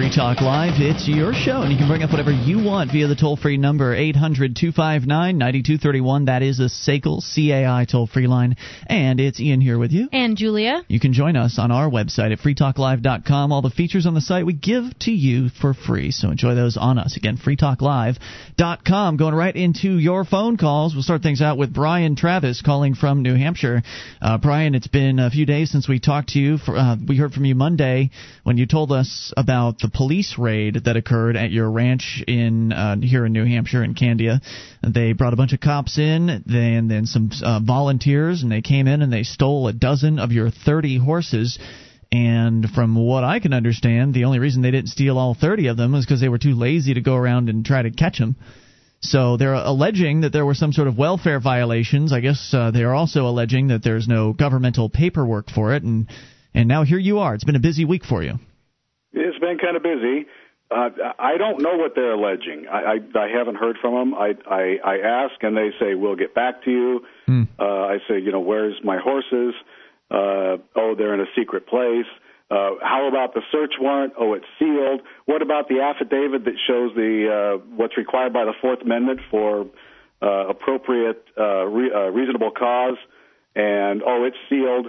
Free Talk Live. It's your show, and you can bring up whatever you want via the toll free number 800 259 9231. That is a SACL CAI toll free line. And it's Ian here with you. And Julia. You can join us on our website at freetalklive.com. All the features on the site we give to you for free, so enjoy those on us. Again, freetalklive.com. Going right into your phone calls. We'll start things out with Brian Travis calling from New Hampshire. Uh, Brian, it's been a few days since we talked to you. For, uh, we heard from you Monday when you told us about the police raid that occurred at your ranch in uh, here in New Hampshire in Candia. They brought a bunch of cops in, and then some uh, volunteers, and they came in and they stole a dozen of your 30 horses. And from what I can understand, the only reason they didn't steal all 30 of them was because they were too lazy to go around and try to catch them. So they're alleging that there were some sort of welfare violations. I guess uh, they are also alleging that there's no governmental paperwork for it, and and now here you are. It's been a busy week for you. It's been kind of busy. Uh, I don't know what they're alleging. I, I, I haven't heard from them. I, I, I ask, and they say we'll get back to you. Hmm. Uh, I say, you know, where's my horses? Uh, oh, they're in a secret place. Uh, how about the search warrant? Oh, it's sealed. What about the affidavit that shows the uh, what's required by the Fourth Amendment for uh, appropriate, uh, re- uh, reasonable cause? And oh, it's sealed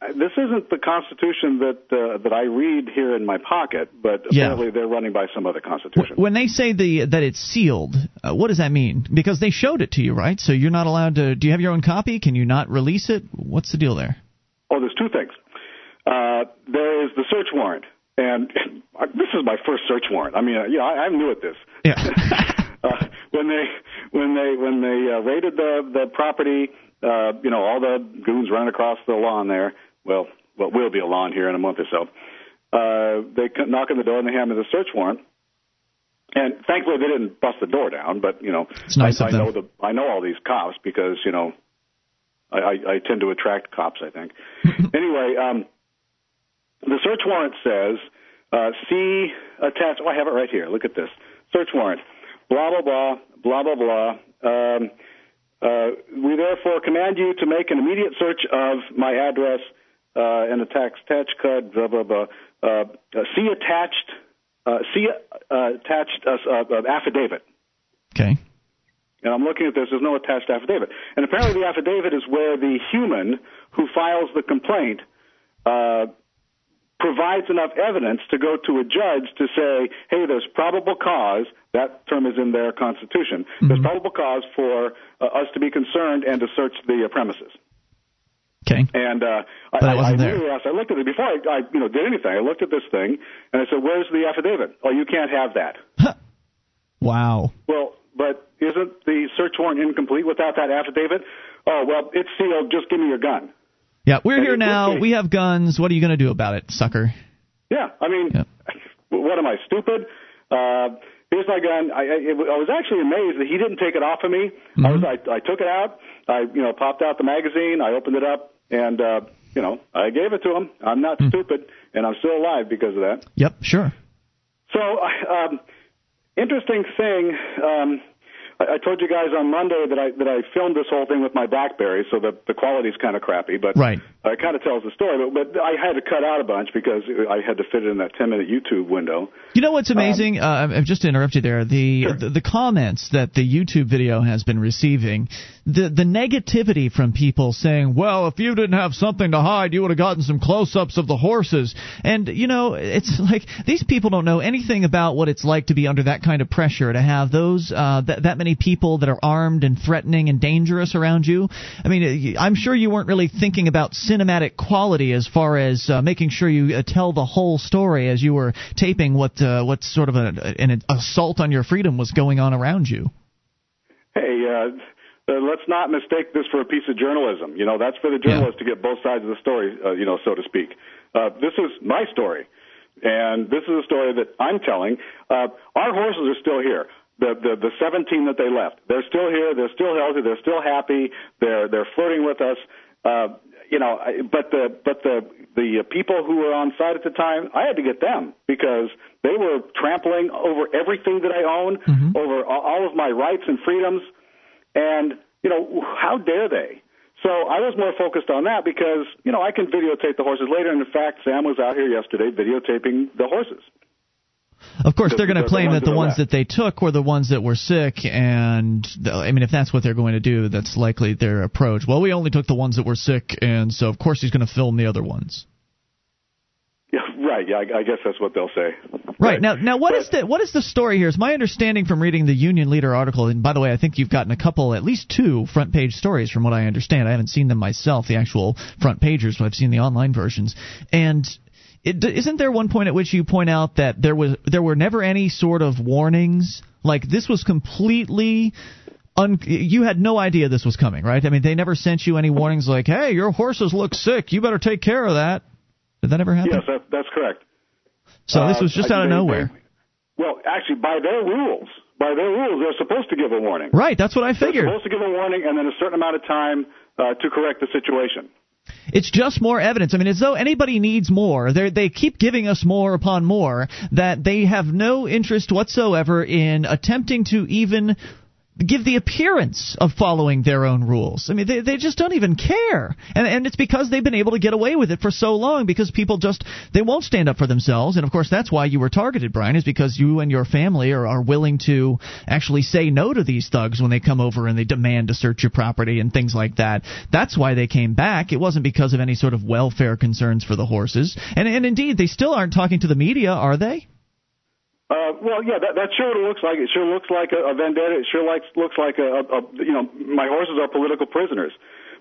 this isn't the Constitution that uh, that I read here in my pocket, but apparently they're running by some other Constitution. When they say the that it's sealed, uh, what does that mean? Because they showed it to you, right? So you're not allowed to. Do you have your own copy? Can you not release it? What's the deal there? Oh, there's two things. Uh, there is the search warrant, and this is my first search warrant. I mean, yeah, I, I'm new at this. Yeah. uh, when they when they when they uh, raided the the property, uh, you know, all the goons running across the lawn there well, what will be a lawn here in a month or so. Uh, they knock on the door and they hand me the search warrant. And thankfully, they didn't bust the door down. But you know, it's nice I, I know the I know all these cops because you know, I, I, I tend to attract cops. I think. anyway, um, the search warrant says, uh, "See attached." Oh, I have it right here. Look at this search warrant. Blah blah blah blah blah blah. Um, uh, we therefore command you to make an immediate search of my address uh, and the tax tax code, blah blah blah. Uh, uh, see attached, uh, see uh, attached uh, uh, affidavit. Okay. And I'm looking at this. There's no attached affidavit. And apparently, the affidavit is where the human who files the complaint uh, provides enough evidence to go to a judge to say, hey, there's probable cause. That term is in their constitution. Mm-hmm. There's probable cause for uh, us to be concerned and to search the uh, premises. Okay. And uh, but I, I, I there. I looked at it before I, I, you know, did anything. I looked at this thing and I said, "Where's the affidavit?" Oh, you can't have that. Huh. wow. Well, but isn't the search warrant incomplete without that affidavit? Oh, well, it's sealed. Just give me your gun. Yeah, we're and here now. We have guns. What are you going to do about it, sucker? Yeah, I mean, yeah. what am I stupid? Uh, here's my gun. I, I, I was actually amazed that he didn't take it off of me. Mm-hmm. I was, I, I took it out. I, you know, popped out the magazine. I opened it up and uh, you know, I gave it to him. I'm not mm. stupid, and I'm still alive because of that. Yep, sure. So, um, interesting thing. Um, I, told you guys on Monday that I that I filmed this whole thing with my BlackBerry, so the the quality's kind of crappy, but right. Uh, it kind of tells the story. But, but I had to cut out a bunch because I had to fit it in that 10 minute YouTube window. You know what's amazing? Um, uh, just to interrupt you there, the, sure. the the comments that the YouTube video has been receiving, the the negativity from people saying, "Well, if you didn't have something to hide, you would have gotten some close-ups of the horses." And you know, it's like these people don't know anything about what it's like to be under that kind of pressure to have those uh, that that many people that are armed and threatening and dangerous around you. I mean, I'm sure you weren't really thinking about cinematic quality as far as uh, making sure you uh, tell the whole story as you were taping what uh, what sort of a, an assault on your freedom was going on around you. Hey, uh, uh, let's not mistake this for a piece of journalism. You know, that's for the journalist yeah. to get both sides of the story, uh, you know, so to speak. Uh, this is my story, and this is a story that I'm telling. Uh, our horses are still here the, the the 17 that they left. They're still here. They're still healthy. They're still happy. They're they're flirting with us. Uh, you know, but the but the the people who were on site at the time, I had to get them because they were trampling over everything that I own, mm-hmm. over all of my rights and freedoms, and you know, how dare they? So I was more focused on that because you know I can videotape the horses later. And in fact, Sam was out here yesterday videotaping the horses. Of course, they're going to claim that the ones that they took were the ones that were sick, and I mean, if that's what they're going to do, that's likely their approach. Well, we only took the ones that were sick, and so of course he's going to film the other ones. Yeah, right. Yeah, I, I guess that's what they'll say. Right, right. now, now what but, is the what is the story here? Is my understanding from reading the Union Leader article, and by the way, I think you've gotten a couple, at least two front page stories from what I understand. I haven't seen them myself, the actual front pagers, but I've seen the online versions, and it, isn't there one point at which you point out that there was there were never any sort of warnings? Like this was completely Un- you had no idea this was coming, right? I mean, they never sent you any warnings like, "Hey, your horses look sick. You better take care of that." Did that ever happen? Yes, that, that's correct. So uh, this was just out of nowhere. They, well, actually, by their rules, by their rules, they're supposed to give a warning. Right. That's what I figured. They're supposed to give a warning and then a certain amount of time uh, to correct the situation. It's just more evidence. I mean, as though anybody needs more. They they keep giving us more upon more that they have no interest whatsoever in attempting to even give the appearance of following their own rules. I mean, they, they just don't even care. And, and it's because they've been able to get away with it for so long because people just, they won't stand up for themselves. And of course, that's why you were targeted, Brian, is because you and your family are, are willing to actually say no to these thugs when they come over and they demand to search your property and things like that. That's why they came back. It wasn't because of any sort of welfare concerns for the horses. And, and indeed, they still aren't talking to the media, are they? Uh, well, yeah, that, that sure looks like it. Sure looks like a, a vendetta. It sure likes, looks like a, a, you know, my horses are political prisoners.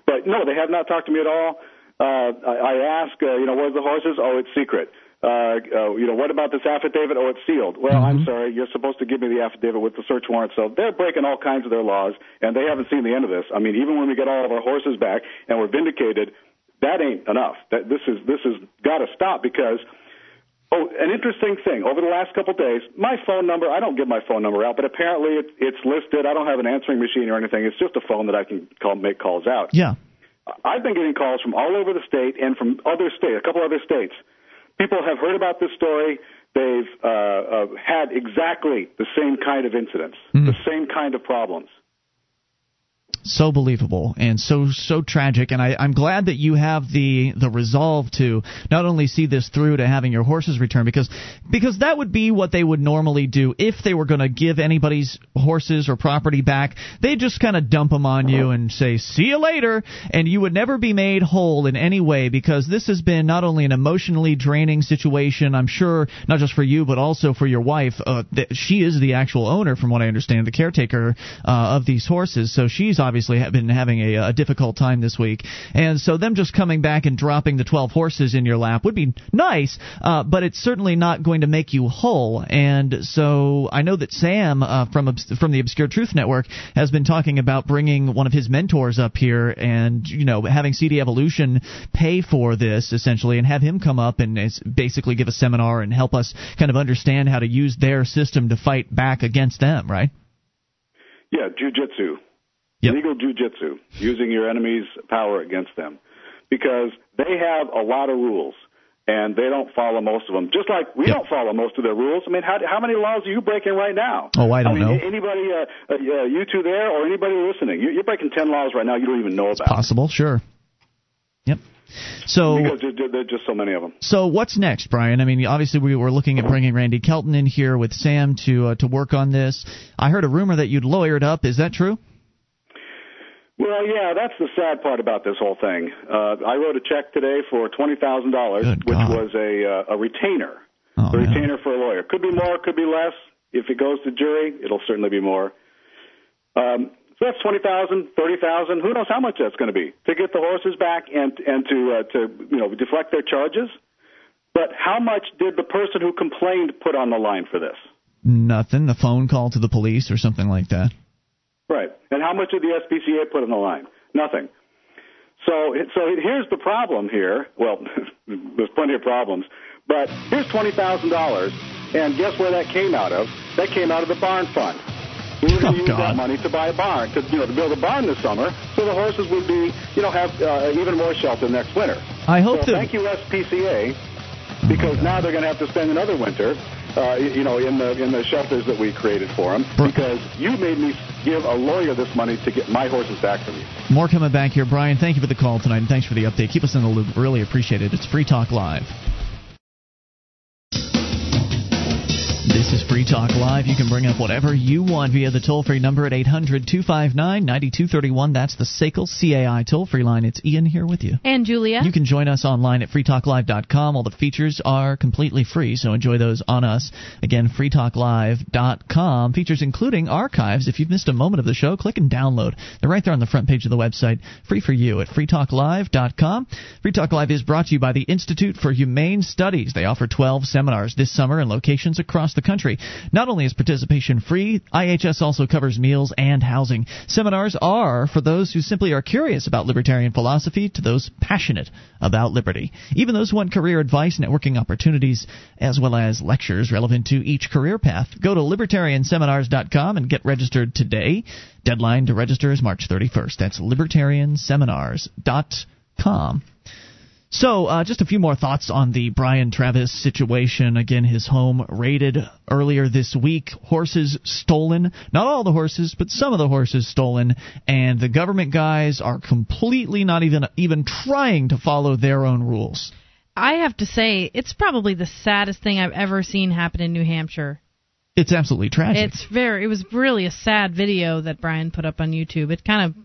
But no, they have not talked to me at all. Uh, I, I ask, uh, you know, where's the horses? Oh, it's secret. Uh, uh, you know, what about this affidavit? Oh, it's sealed. Well, mm-hmm. I'm sorry, you're supposed to give me the affidavit with the search warrant. So they're breaking all kinds of their laws, and they haven't seen the end of this. I mean, even when we get all of our horses back and we're vindicated, that ain't enough. That this is this has got to stop because Oh, an interesting thing. Over the last couple of days, my phone number, I don't give my phone number out, but apparently it, it's listed. I don't have an answering machine or anything. It's just a phone that I can call, make calls out. Yeah. I've been getting calls from all over the state and from other states, a couple other states. People have heard about this story. They've uh, uh, had exactly the same kind of incidents, mm. the same kind of problems so believable and so so tragic. And I, I'm glad that you have the the resolve to not only see this through to having your horses returned because because that would be what they would normally do if they were going to give anybody's horses or property back. They just kind of dump them on you and say see you later. And you would never be made whole in any way because this has been not only an emotionally draining situation I'm sure not just for you but also for your wife uh, she is the actual owner from what I understand the caretaker uh, of these horses. So she's obviously obviously have been having a, a difficult time this week, and so them just coming back and dropping the 12 horses in your lap would be nice, uh, but it's certainly not going to make you whole. And so I know that Sam uh, from from the Obscure Truth Network has been talking about bringing one of his mentors up here and you know having CD Evolution pay for this essentially and have him come up and basically give a seminar and help us kind of understand how to use their system to fight back against them, right? Yeah, jujitsu. Yep. Legal jujitsu, using your enemy's power against them, because they have a lot of rules and they don't follow most of them. Just like we yep. don't follow most of their rules. I mean, how, how many laws are you breaking right now? Oh, I don't I mean, know. Anybody, uh, uh, you two there, or anybody listening, you're breaking ten laws right now you don't even know it's about. Possible, sure. Yep. So because there are just so many of them. So what's next, Brian? I mean, obviously we were looking at bringing Randy Kelton in here with Sam to uh, to work on this. I heard a rumor that you'd lawyered up. Is that true? Well, yeah, that's the sad part about this whole thing. Uh, I wrote a check today for twenty thousand dollars, which was a uh, a retainer, oh, a retainer for a lawyer. Could be more, could be less. If it goes to jury, it'll certainly be more. Um, so that's twenty thousand, thirty thousand. Who knows how much that's going to be to get the horses back and and to uh, to you know deflect their charges. But how much did the person who complained put on the line for this? Nothing. The phone call to the police or something like that. Right. And how much did the SPCA put on the line? Nothing. So, so here's the problem here. Well, there's plenty of problems, but here's twenty thousand dollars, and guess where that came out of? That came out of the barn fund. We were going to oh, use God. that money to buy a barn, to you know, to build a barn this summer, so the horses would be, you know, have uh, even more shelter next winter. I hope so that. Thank you, SPCA, because oh now they're going to have to spend another winter uh, you know, in the in the shelters that we created for them because you made me give a lawyer this money to get my horses back from you. More coming back here, Brian. Thank you for the call tonight, and thanks for the update. Keep us in the loop. Really appreciate it. It's Free Talk Live. This is Free Talk Live. You can bring up whatever you want via the toll free number at 800 259 9231. That's the SACL CAI toll free line. It's Ian here with you. And Julia. You can join us online at freetalklive.com. All the features are completely free, so enjoy those on us. Again, freetalklive.com. Features including archives. If you've missed a moment of the show, click and download. They're right there on the front page of the website, free for you at freetalklive.com. Free Talk Live is brought to you by the Institute for Humane Studies. They offer 12 seminars this summer in locations across the country. Not only is participation free, IHS also covers meals and housing. Seminars are for those who simply are curious about libertarian philosophy to those passionate about liberty. Even those who want career advice, networking opportunities, as well as lectures relevant to each career path. Go to libertarianseminars.com and get registered today. Deadline to register is March 31st. That's libertarianseminars.com. So, uh, just a few more thoughts on the Brian Travis situation. Again, his home raided earlier this week. Horses stolen. Not all the horses, but some of the horses stolen. And the government guys are completely not even even trying to follow their own rules. I have to say, it's probably the saddest thing I've ever seen happen in New Hampshire. It's absolutely tragic. It's very. It was really a sad video that Brian put up on YouTube. It kind of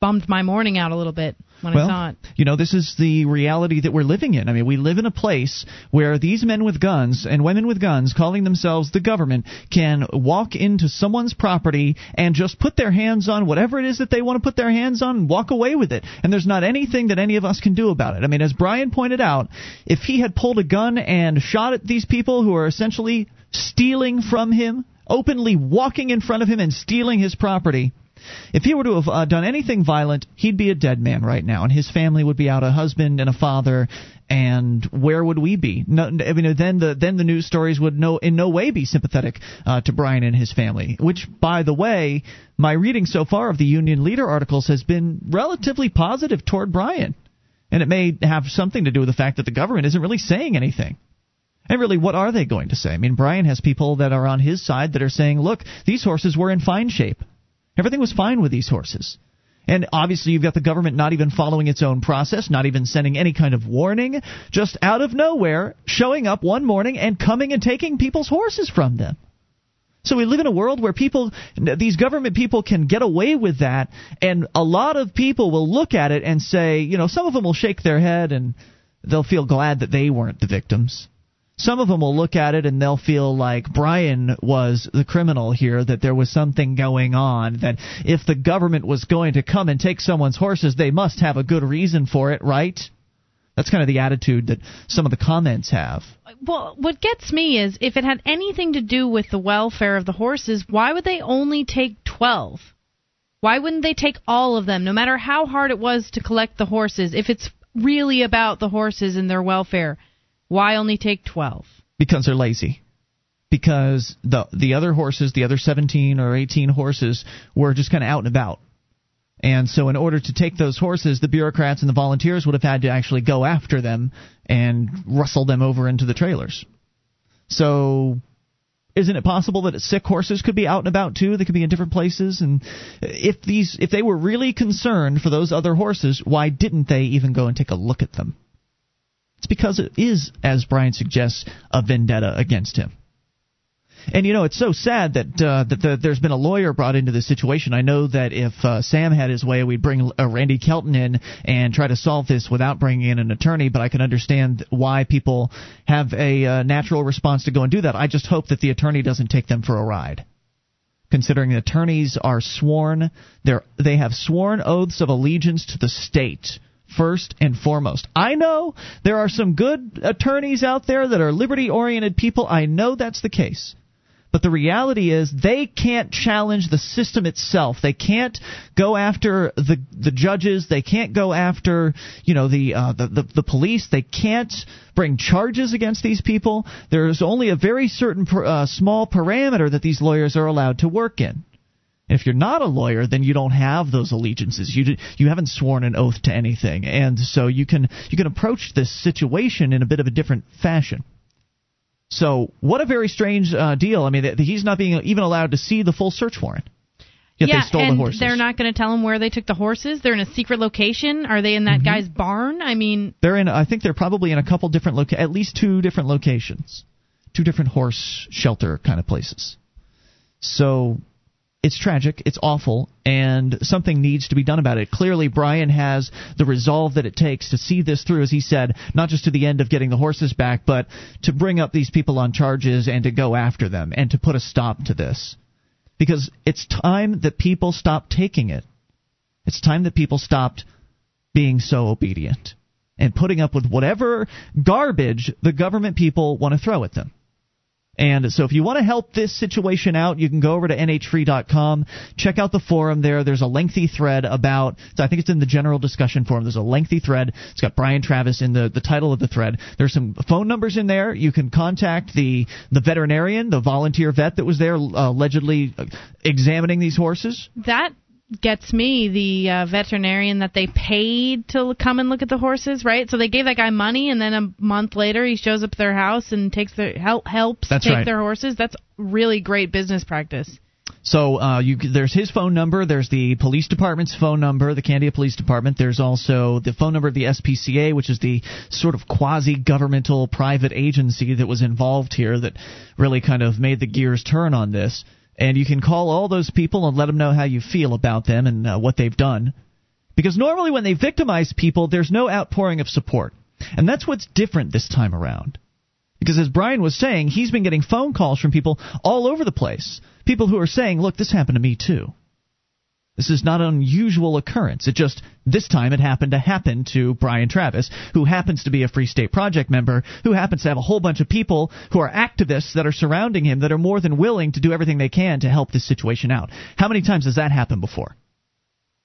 bummed my morning out a little bit when well, I saw it. You know, this is the reality that we're living in. I mean, we live in a place where these men with guns and women with guns, calling themselves the government, can walk into someone's property and just put their hands on whatever it is that they want to put their hands on and walk away with it. And there's not anything that any of us can do about it. I mean, as Brian pointed out, if he had pulled a gun and shot at these people who are essentially stealing from him, openly walking in front of him and stealing his property, if he were to have uh, done anything violent, he'd be a dead man right now, and his family would be out a husband and a father. And where would we be? No, I mean, then the then the news stories would no in no way be sympathetic uh, to Brian and his family. Which, by the way, my reading so far of the Union Leader articles has been relatively positive toward Brian, and it may have something to do with the fact that the government isn't really saying anything. And really, what are they going to say? I mean, Brian has people that are on his side that are saying, look, these horses were in fine shape. Everything was fine with these horses. And obviously, you've got the government not even following its own process, not even sending any kind of warning, just out of nowhere showing up one morning and coming and taking people's horses from them. So we live in a world where people, these government people can get away with that, and a lot of people will look at it and say, you know, some of them will shake their head and they'll feel glad that they weren't the victims some of them will look at it and they'll feel like Brian was the criminal here, that there was something going on, that if the government was going to come and take someone's horses, they must have a good reason for it, right? That's kind of the attitude that some of the comments have. Well, what gets me is if it had anything to do with the welfare of the horses, why would they only take 12? Why wouldn't they take all of them, no matter how hard it was to collect the horses, if it's really about the horses and their welfare? Why only take 12? Because they're lazy. Because the the other horses, the other 17 or 18 horses, were just kind of out and about. And so, in order to take those horses, the bureaucrats and the volunteers would have had to actually go after them and rustle them over into the trailers. So, isn't it possible that sick horses could be out and about too? They could be in different places. And if these, if they were really concerned for those other horses, why didn't they even go and take a look at them? It's because it is, as Brian suggests, a vendetta against him. And you know, it's so sad that uh, that the, there's been a lawyer brought into this situation. I know that if uh, Sam had his way, we'd bring uh, Randy Kelton in and try to solve this without bringing in an attorney. But I can understand why people have a uh, natural response to go and do that. I just hope that the attorney doesn't take them for a ride. Considering attorneys are sworn, they they have sworn oaths of allegiance to the state first and foremost. I know there are some good attorneys out there that are liberty oriented people. I know that's the case. But the reality is they can't challenge the system itself. They can't go after the the judges. They can't go after you know the uh, the, the the police. They can't bring charges against these people. There's only a very certain per, uh, small parameter that these lawyers are allowed to work in. If you're not a lawyer, then you don't have those allegiances. You you haven't sworn an oath to anything, and so you can you can approach this situation in a bit of a different fashion. So, what a very strange uh, deal. I mean, he's not being even allowed to see the full search warrant. Yet yeah, they stole and the horses. they're not going to tell him where they took the horses. They're in a secret location. Are they in that mm-hmm. guy's barn? I mean, they're in. I think they're probably in a couple different loca- at least two different locations two different horse shelter kind of places. So it's tragic, it's awful, and something needs to be done about it. Clearly, Brian has the resolve that it takes to see this through, as he said, not just to the end of getting the horses back, but to bring up these people on charges and to go after them and to put a stop to this. Because it's time that people stop taking it. It's time that people stopped being so obedient and putting up with whatever garbage the government people want to throw at them. And so if you want to help this situation out, you can go over to nhfree.com, check out the forum there. There's a lengthy thread about, I think it's in the general discussion forum. There's a lengthy thread. It's got Brian Travis in the, the title of the thread. There's some phone numbers in there. You can contact the, the veterinarian, the volunteer vet that was there uh, allegedly examining these horses. That gets me the uh, veterinarian that they paid to come and look at the horses, right? So they gave that guy money, and then a month later he shows up at their house and takes their help helps That's take right. their horses. That's really great business practice. So uh, you, there's his phone number. There's the police department's phone number, the Candia Police Department. There's also the phone number of the SPCA, which is the sort of quasi-governmental private agency that was involved here that really kind of made the gears turn on this. And you can call all those people and let them know how you feel about them and uh, what they've done. Because normally when they victimize people, there's no outpouring of support. And that's what's different this time around. Because as Brian was saying, he's been getting phone calls from people all over the place. People who are saying, look, this happened to me too. This is not an unusual occurrence. It just, this time it happened to happen to Brian Travis, who happens to be a Free State Project member, who happens to have a whole bunch of people who are activists that are surrounding him that are more than willing to do everything they can to help this situation out. How many times has that happened before?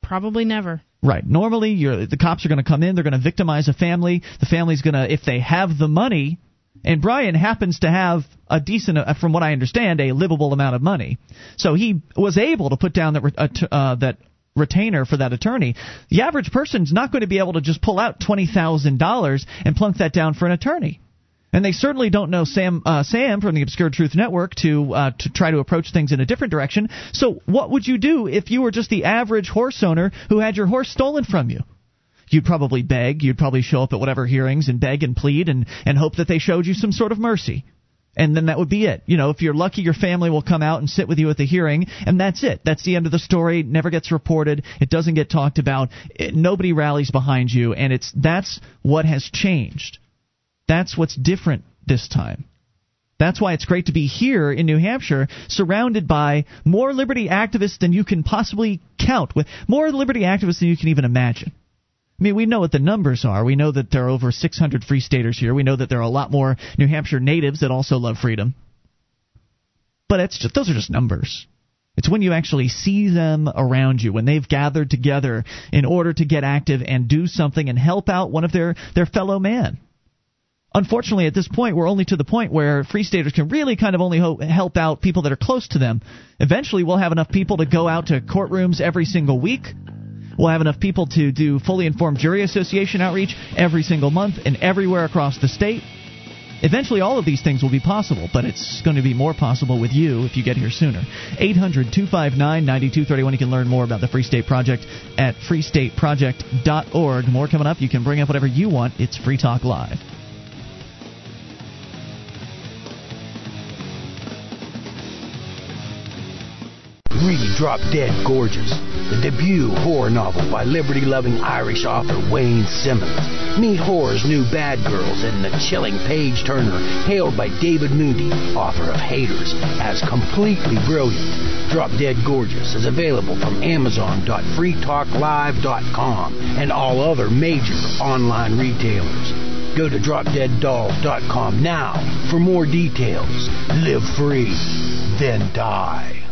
Probably never. Right. Normally, you're, the cops are going to come in. They're going to victimize a family. The family's going to, if they have the money, and Brian happens to have a decent, uh, from what I understand, a livable amount of money. So he was able to put down that uh, that retainer for that attorney. The average person's not going to be able to just pull out twenty thousand dollars and plunk that down for an attorney. And they certainly don't know Sam uh, Sam from the Obscure Truth Network to uh, to try to approach things in a different direction. So what would you do if you were just the average horse owner who had your horse stolen from you? You'd probably beg. You'd probably show up at whatever hearings and beg and plead and and hope that they showed you some sort of mercy. And then that would be it. You know, if you're lucky, your family will come out and sit with you at the hearing, and that's it. That's the end of the story. It never gets reported. It doesn't get talked about. It, nobody rallies behind you, and it's that's what has changed. That's what's different this time. That's why it's great to be here in New Hampshire, surrounded by more liberty activists than you can possibly count, with more liberty activists than you can even imagine. I mean, we know what the numbers are. We know that there are over 600 free staters here. We know that there are a lot more New Hampshire natives that also love freedom. But it's just those are just numbers. It's when you actually see them around you, when they've gathered together in order to get active and do something and help out one of their, their fellow man. Unfortunately, at this point, we're only to the point where free staters can really kind of only ho- help out people that are close to them. Eventually, we'll have enough people to go out to courtrooms every single week. We'll have enough people to do fully informed jury association outreach every single month and everywhere across the state. Eventually, all of these things will be possible, but it's going to be more possible with you if you get here sooner. 800 259 9231. You can learn more about the Free State Project at freestateproject.org. More coming up. You can bring up whatever you want. It's Free Talk Live. Read Drop Dead Gorgeous, the debut horror novel by liberty loving Irish author Wayne Simmons. Meet horror's new bad girls and the chilling page turner, hailed by David Moody, author of Haters, as completely brilliant. Drop Dead Gorgeous is available from Amazon.freetalklive.com and all other major online retailers. Go to dropdeaddolls.com now for more details. Live free, then die.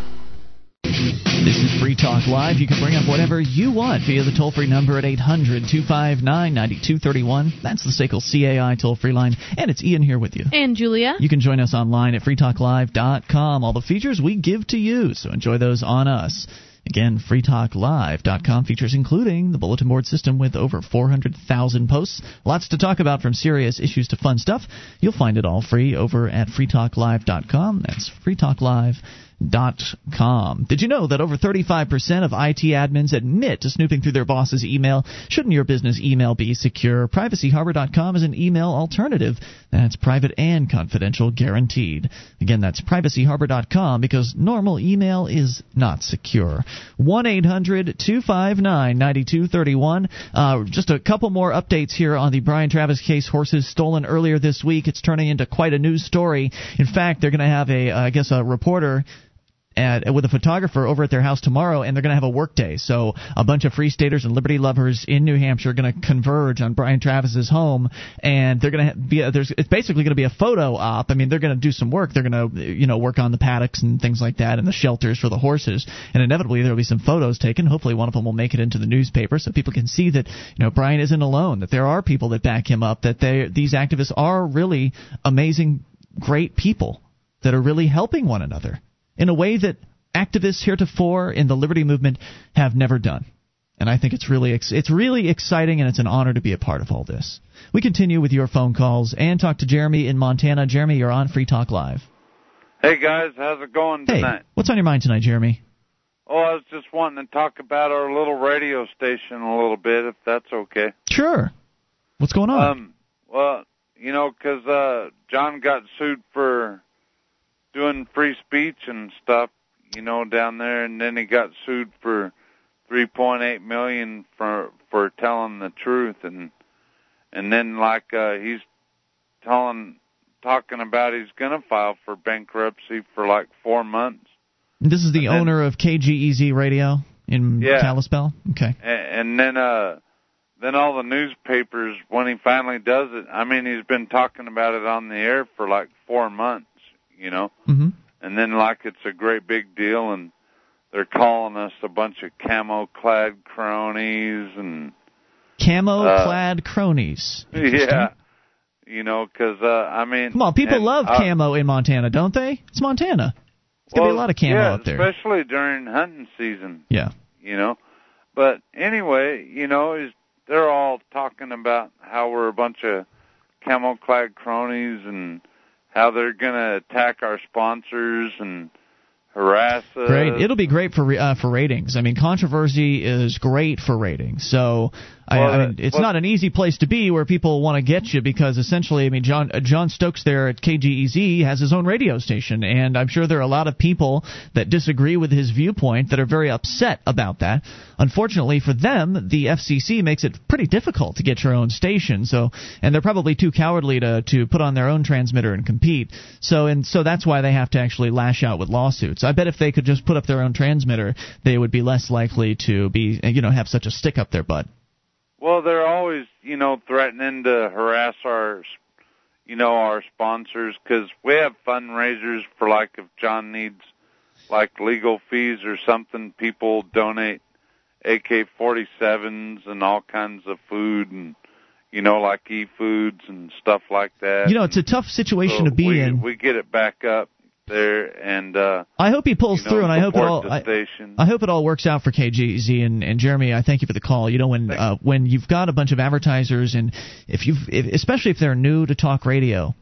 This is Free Talk Live. You can bring up whatever you want via the toll free number at 800 259 9231. That's the SACL CAI toll free line. And it's Ian here with you. And Julia. You can join us online at freetalklive.com. All the features we give to you, so enjoy those on us. Again, freetalklive.com features including the bulletin board system with over 400,000 posts. Lots to talk about from serious issues to fun stuff. You'll find it all free over at freetalklive.com. That's freetalklive.com com. Did you know that over 35% of IT admins admit to snooping through their boss's email? Shouldn't your business email be secure? PrivacyHarbor.com is an email alternative that's private and confidential, guaranteed. Again, that's PrivacyHarbor.com because normal email is not secure. 1 800 259 9231. Uh, just a couple more updates here on the Brian Travis case. Horses stolen earlier this week. It's turning into quite a news story. In fact, they're going to have a, uh, I guess, a reporter at, with a photographer over at their house tomorrow, and they're going to have a work day. So a bunch of free staters and liberty lovers in New Hampshire are going to converge on Brian Travis's home, and they're going to be a, there's it's basically going to be a photo op. I mean, they're going to do some work. They're going to you know work on the paddocks and things like that, and the shelters for the horses, and inevitably there will be some photos taken. Hopefully, one of them will make it into the newspaper so people can see that you know Brian isn't alone. That there are people that back him up. That they these activists are really amazing, great people that are really helping one another in a way that activists heretofore in the liberty movement have never done. And I think it's really it's really exciting and it's an honor to be a part of all this. We continue with your phone calls and talk to Jeremy in Montana. Jeremy, you're on Free Talk Live. Hey guys, how's it going tonight? Hey, what's on your mind tonight, Jeremy? Oh, I was just wanting to talk about our little radio station a little bit, if that's okay. Sure. What's going on? Um, well, you know, 'cause uh, John got sued for doing free speech and stuff, you know, down there, and then he got sued for 3.8 million for for telling the truth, and and then like uh, he's telling, talking about he's gonna file for bankruptcy for like four months. This is the and owner of KGEZ Radio in Yeah. Kalispell. Okay. and, and then uh then all the newspapers when he finally does it i mean he's been talking about it on the air for like four months you know hmm and then like it's a great big deal and they're calling us a bunch of camo clad cronies and Camo Uh, clad cronies. Yeah you know because uh i mean Come on, people and, love uh, camo in Montana, don't they? It's Montana. It's gonna be a lot of camo yeah, up there. especially during hunting season Yeah. you know. But anyway, you know, is they're all talking about how we're a bunch of camel clad cronies and how they're going to attack our sponsors and harass us. Great. It'll be great for uh, for ratings. I mean, controversy is great for ratings. So I, Well, I mean, it's well- not an easy place to be where people want to get you because essentially, I mean, John uh, John Stokes there at KGEZ has his own radio station, and I'm sure there are a lot of people that disagree with his viewpoint that are very upset about that. Unfortunately for them, the FCC makes it pretty difficult to get your own station. So, and they're probably too cowardly to to put on their own transmitter and compete. So, and so that's why they have to actually lash out with lawsuits. I bet if they could just put up their own transmitter, they would be less likely to be, you know, have such a stick up their butt. Well, they're always, you know, threatening to harass our, you know, our sponsors because we have fundraisers for like if John needs like legal fees or something, people donate AK-47s and all kinds of food and, you know, like e-foods and stuff like that. You know, it's a tough situation So to be we, in. We get it back up there and, uh, I hope he pulls you know, through, and I hope it all. I. I hope it all works out for KGEZ and, and Jeremy. I thank you for the call. You know, when uh, when you've got a bunch of advertisers, and if you've, if, especially if they're new to talk radio,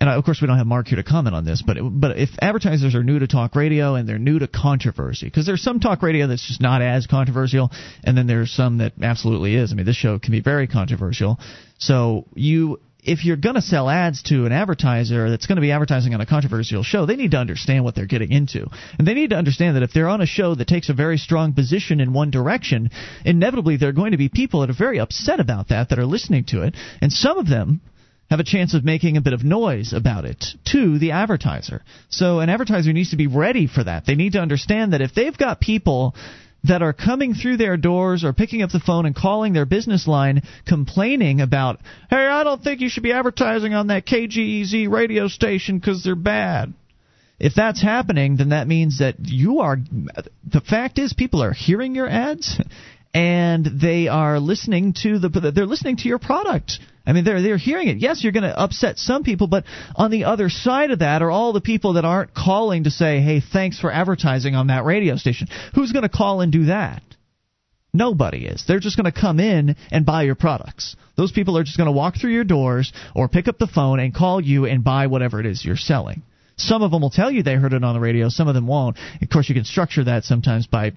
and I, of course we don't have Mark here to comment on this, but but if advertisers are new to talk radio and they're new to controversy, because there's some talk radio that's just not as controversial, and then there's some that absolutely is. I mean, this show can be very controversial. So you if you're going to sell ads to an advertiser that's going to be advertising on a controversial show, they need to understand what they're getting into. And they need to understand that if they're on a show that takes a very strong position in one direction, inevitably there are going to be people that are very upset about that that are listening to it. And some of them have a chance of making a bit of noise about it to the advertiser. So an advertiser needs to be ready for that. They need to understand that if they've got people that are coming through their doors or picking up the phone and calling their business line complaining about, hey, I don't think you should be advertising on that KGEZ radio station because they're bad. If that's happening, then that means that you are. The fact is, people are hearing your ads, and they are listening to the. They're listening to your product. I mean, they're they're hearing it. Yes, you're going to upset some people, but on the other side of that are all the people that aren't calling to say, "Hey, thanks for advertising on that radio station." Who's going to call and do that? Nobody is. They're just going to come in and buy your products. Those people are just going to walk through your doors or pick up the phone and call you and buy whatever it is you're selling. Some of them will tell you they heard it on the radio. Some of them won't. Of course, you can structure that sometimes by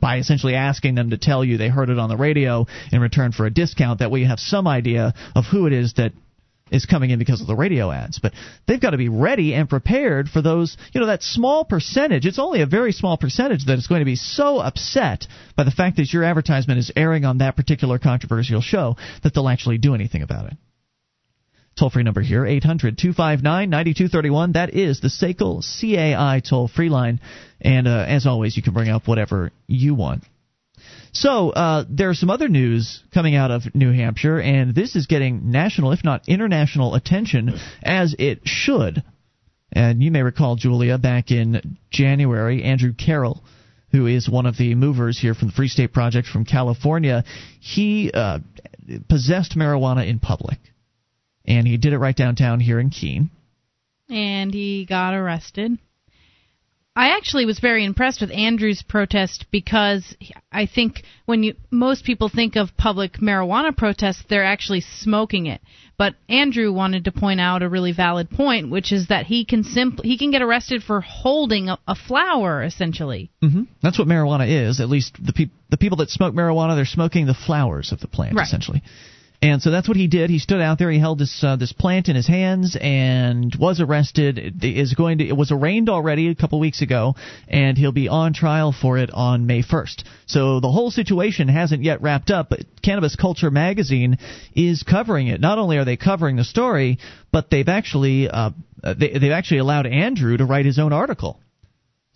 by essentially asking them to tell you they heard it on the radio in return for a discount. That way, you have some idea of who it is that is coming in because of the radio ads. But they've got to be ready and prepared for those, you know, that small percentage. It's only a very small percentage that is going to be so upset by the fact that your advertisement is airing on that particular controversial show that they'll actually do anything about it. Toll free number here, 800 259 9231. That is the SACL CAI toll free line. And uh, as always, you can bring up whatever you want. So uh, there's some other news coming out of New Hampshire, and this is getting national, if not international, attention as it should. And you may recall, Julia, back in January, Andrew Carroll, who is one of the movers here from the Free State Project from California, he uh, possessed marijuana in public. And he did it right downtown here in Keene. And he got arrested. I actually was very impressed with Andrew's protest because I think when you most people think of public marijuana protests, they're actually smoking it. But Andrew wanted to point out a really valid point, which is that he can simply he can get arrested for holding a, a flower, essentially. Mm-hmm. That's what marijuana is. At least the pe- the people that smoke marijuana, they're smoking the flowers of the plant, right. essentially. And so that's what he did. He stood out there. He held this uh, this plant in his hands and was arrested. It is going to. It was arraigned already a couple weeks ago, and he'll be on trial for it on May 1st. So the whole situation hasn't yet wrapped up. But Cannabis Culture magazine is covering it. Not only are they covering the story, but they've actually uh, they, they've actually allowed Andrew to write his own article.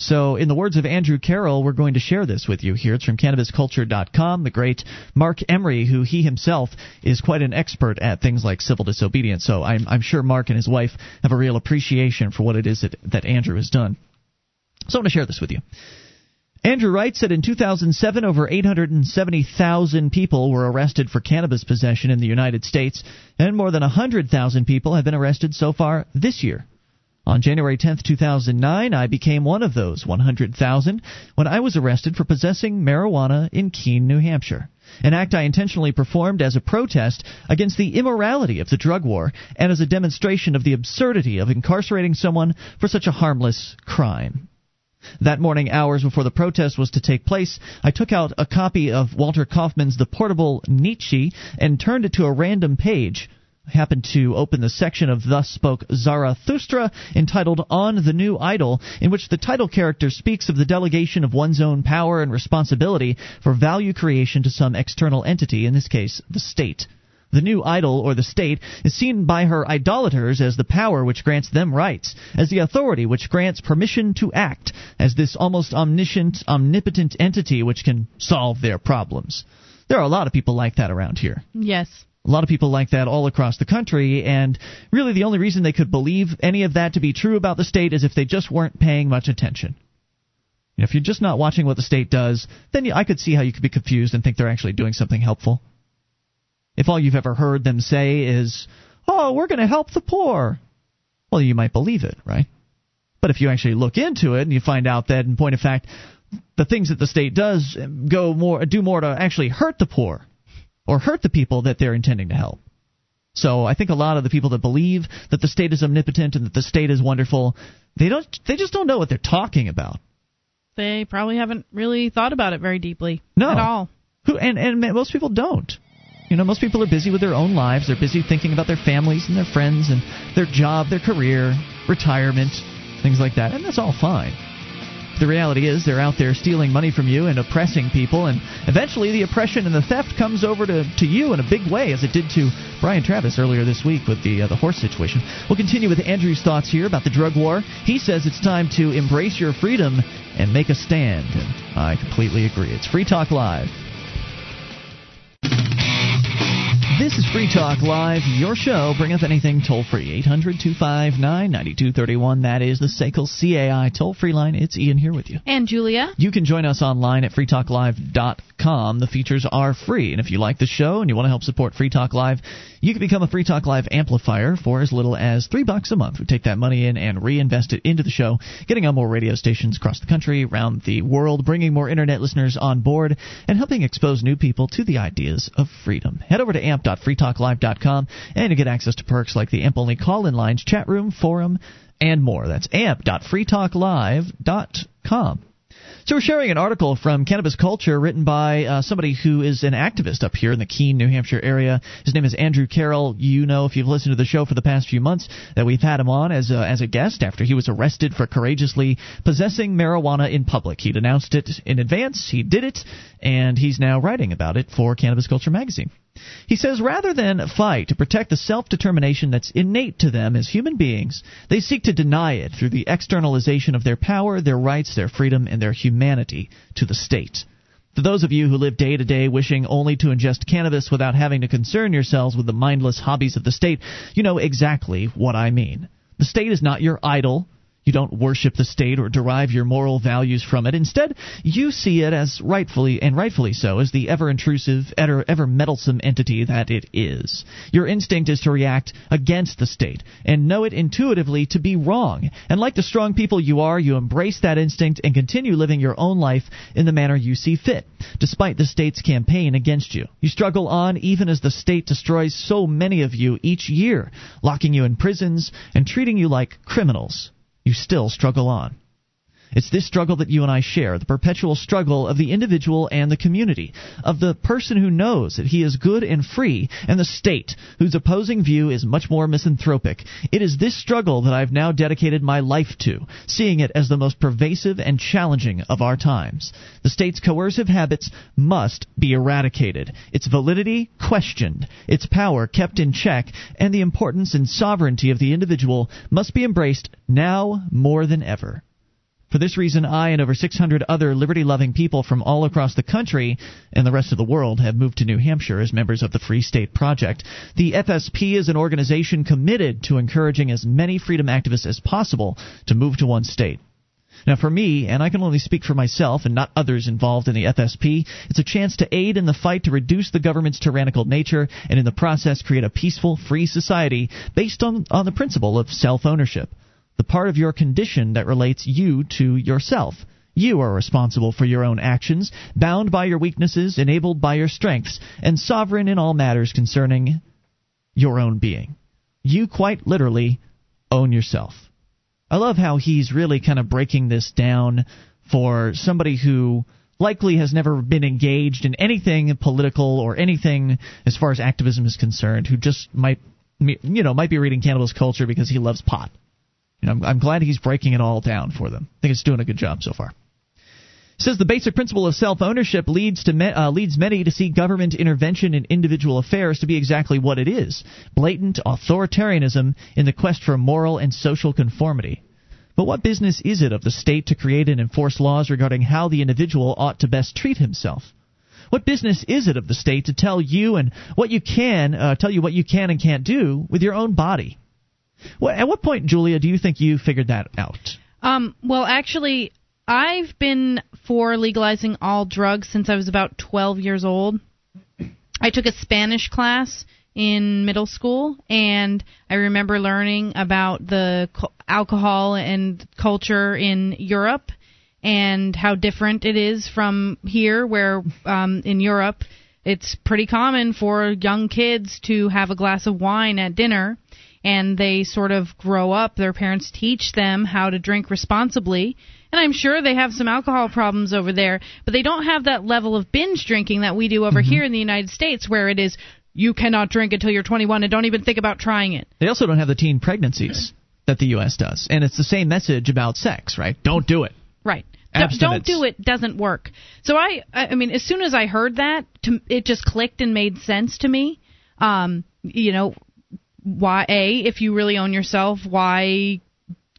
So, in the words of Andrew Carroll, we're going to share this with you here. It's from CannabisCulture.com. The great Marc Emery, who he himself is quite an expert at things like civil disobedience. So, I'm, I'm sure Mark and his wife have a real appreciation for what it is that, that Andrew has done. So, I want to share this with you. Andrew writes that in 2007, over 870,000 people were arrested for cannabis possession in the United States, and more than 100,000 people have been arrested so far this year. On January 10, 2009, I became one of those 100,000 when I was arrested for possessing marijuana in Keene, New Hampshire. An act I intentionally performed as a protest against the immorality of the drug war and as a demonstration of the absurdity of incarcerating someone for such a harmless crime. That morning, hours before the protest was to take place, I took out a copy of Walter Kaufmann's The Portable Nietzsche and turned it to a random page happened to open the section of Thus Spoke Zarathustra entitled On the New Idol, in which the title character speaks of the delegation of one's own power and responsibility for value creation to some external entity, in this case, the state. The new idol, or the state, is seen by her idolaters as the power which grants them rights, as the authority which grants permission to act, as this almost omniscient, omnipotent entity which can solve their problems. There are a lot of people like that around here. Yes. A lot of people like that all across the country, and really the only reason they could believe any of that to be true about the state is if they just weren't paying much attention. You know, if you're just not watching what the state does, then I could see how you could be confused and think they're actually doing something helpful. If all you've ever heard them say is, oh, we're going to help the poor, well, you might believe it, right? But if you actually look into it and you find out that, in point of fact, the things that the state does go more do more to actually hurt the poor or hurt the people that they're intending to help. So I think a lot of the people that believe that the state is omnipotent and that the state is wonderful, they don't they just don't know what they're talking about. They probably haven't really thought about it very deeply no. at all. Who and and most people don't. You know, most people are busy with their own lives. They're busy thinking about their families and their friends and their job, their career, retirement, things like that. And that's all fine. The reality is they're out there stealing money from you and oppressing people, and eventually the oppression and the theft comes over to, to you in a big way, as it did to Brian Travis earlier this week with the uh, the horse situation. We'll continue with Andrew's thoughts here about the drug war. He says it's time to embrace your freedom and make a stand, and I completely agree. It's Free Talk Live. This is Free Talk Live, your show. Bring up anything toll free. 800 259 9231. That is the SACL CAI toll free line. It's Ian here with you. And Julia. You can join us online at freetalklive.com. The features are free. And if you like the show and you want to help support Free Talk Live, you can become a Free Talk Live amplifier for as little as three bucks a month. We take that money in and reinvest it into the show, getting on more radio stations across the country, around the world, bringing more internet listeners on board, and helping expose new people to the ideas of freedom. Head over to amp.freetalklive.com and you get access to perks like the amp only call in lines, chat room, forum, and more. That's amp.freetalklive.com. So we're sharing an article from Cannabis Culture written by uh, somebody who is an activist up here in the Keene, New Hampshire area. His name is Andrew Carroll. You know, if you've listened to the show for the past few months, that we've had him on as a, as a guest after he was arrested for courageously possessing marijuana in public. He'd announced it in advance, he did it, and he's now writing about it for Cannabis Culture magazine. He says rather than fight to protect the self determination that's innate to them as human beings, they seek to deny it through the externalization of their power, their rights, their freedom, and their humanity to the state. For those of you who live day to day wishing only to ingest cannabis without having to concern yourselves with the mindless hobbies of the state, you know exactly what I mean. The state is not your idol. You don't worship the state or derive your moral values from it. Instead, you see it as rightfully and rightfully so as the ever intrusive, ever, ever meddlesome entity that it is. Your instinct is to react against the state and know it intuitively to be wrong. And like the strong people you are, you embrace that instinct and continue living your own life in the manner you see fit, despite the state's campaign against you. You struggle on even as the state destroys so many of you each year, locking you in prisons and treating you like criminals you still struggle on. It's this struggle that you and I share, the perpetual struggle of the individual and the community, of the person who knows that he is good and free, and the state, whose opposing view is much more misanthropic. It is this struggle that I've now dedicated my life to, seeing it as the most pervasive and challenging of our times. The state's coercive habits must be eradicated, its validity questioned, its power kept in check, and the importance and sovereignty of the individual must be embraced now more than ever. For this reason, I and over 600 other liberty loving people from all across the country and the rest of the world have moved to New Hampshire as members of the Free State Project. The FSP is an organization committed to encouraging as many freedom activists as possible to move to one state. Now, for me, and I can only speak for myself and not others involved in the FSP, it's a chance to aid in the fight to reduce the government's tyrannical nature and in the process create a peaceful, free society based on, on the principle of self ownership the part of your condition that relates you to yourself. You are responsible for your own actions, bound by your weaknesses, enabled by your strengths, and sovereign in all matters concerning your own being. You quite literally own yourself. I love how he's really kind of breaking this down for somebody who likely has never been engaged in anything political or anything as far as activism is concerned, who just might you know might be reading Cannabis Culture because he loves pot. You know, I'm, I'm glad he's breaking it all down for them. I think it's doing a good job so far. says the basic principle of self ownership leads to me, uh, leads many to see government intervention in individual affairs to be exactly what it is blatant authoritarianism in the quest for moral and social conformity. But what business is it of the state to create and enforce laws regarding how the individual ought to best treat himself? What business is it of the state to tell you and what you can uh, tell you what you can and can't do with your own body? Well, at what point, Julia, do you think you figured that out? Um, well, actually, I've been for legalizing all drugs since I was about 12 years old. I took a Spanish class in middle school, and I remember learning about the alcohol and culture in Europe and how different it is from here, where um, in Europe it's pretty common for young kids to have a glass of wine at dinner and they sort of grow up. Their parents teach them how to drink responsibly. And I'm sure they have some alcohol problems over there, but they don't have that level of binge drinking that we do over mm-hmm. here in the United States, where it is you cannot drink until you're 21 and don't even think about trying it. They also don't have the teen pregnancies that the U.S. does. And it's the same message about sex, right? Don't do it. Right. Don't do it doesn't work. So I, I mean, as soon as I heard that, to, it just clicked and made sense to me. Um, you know, why a if you really own yourself why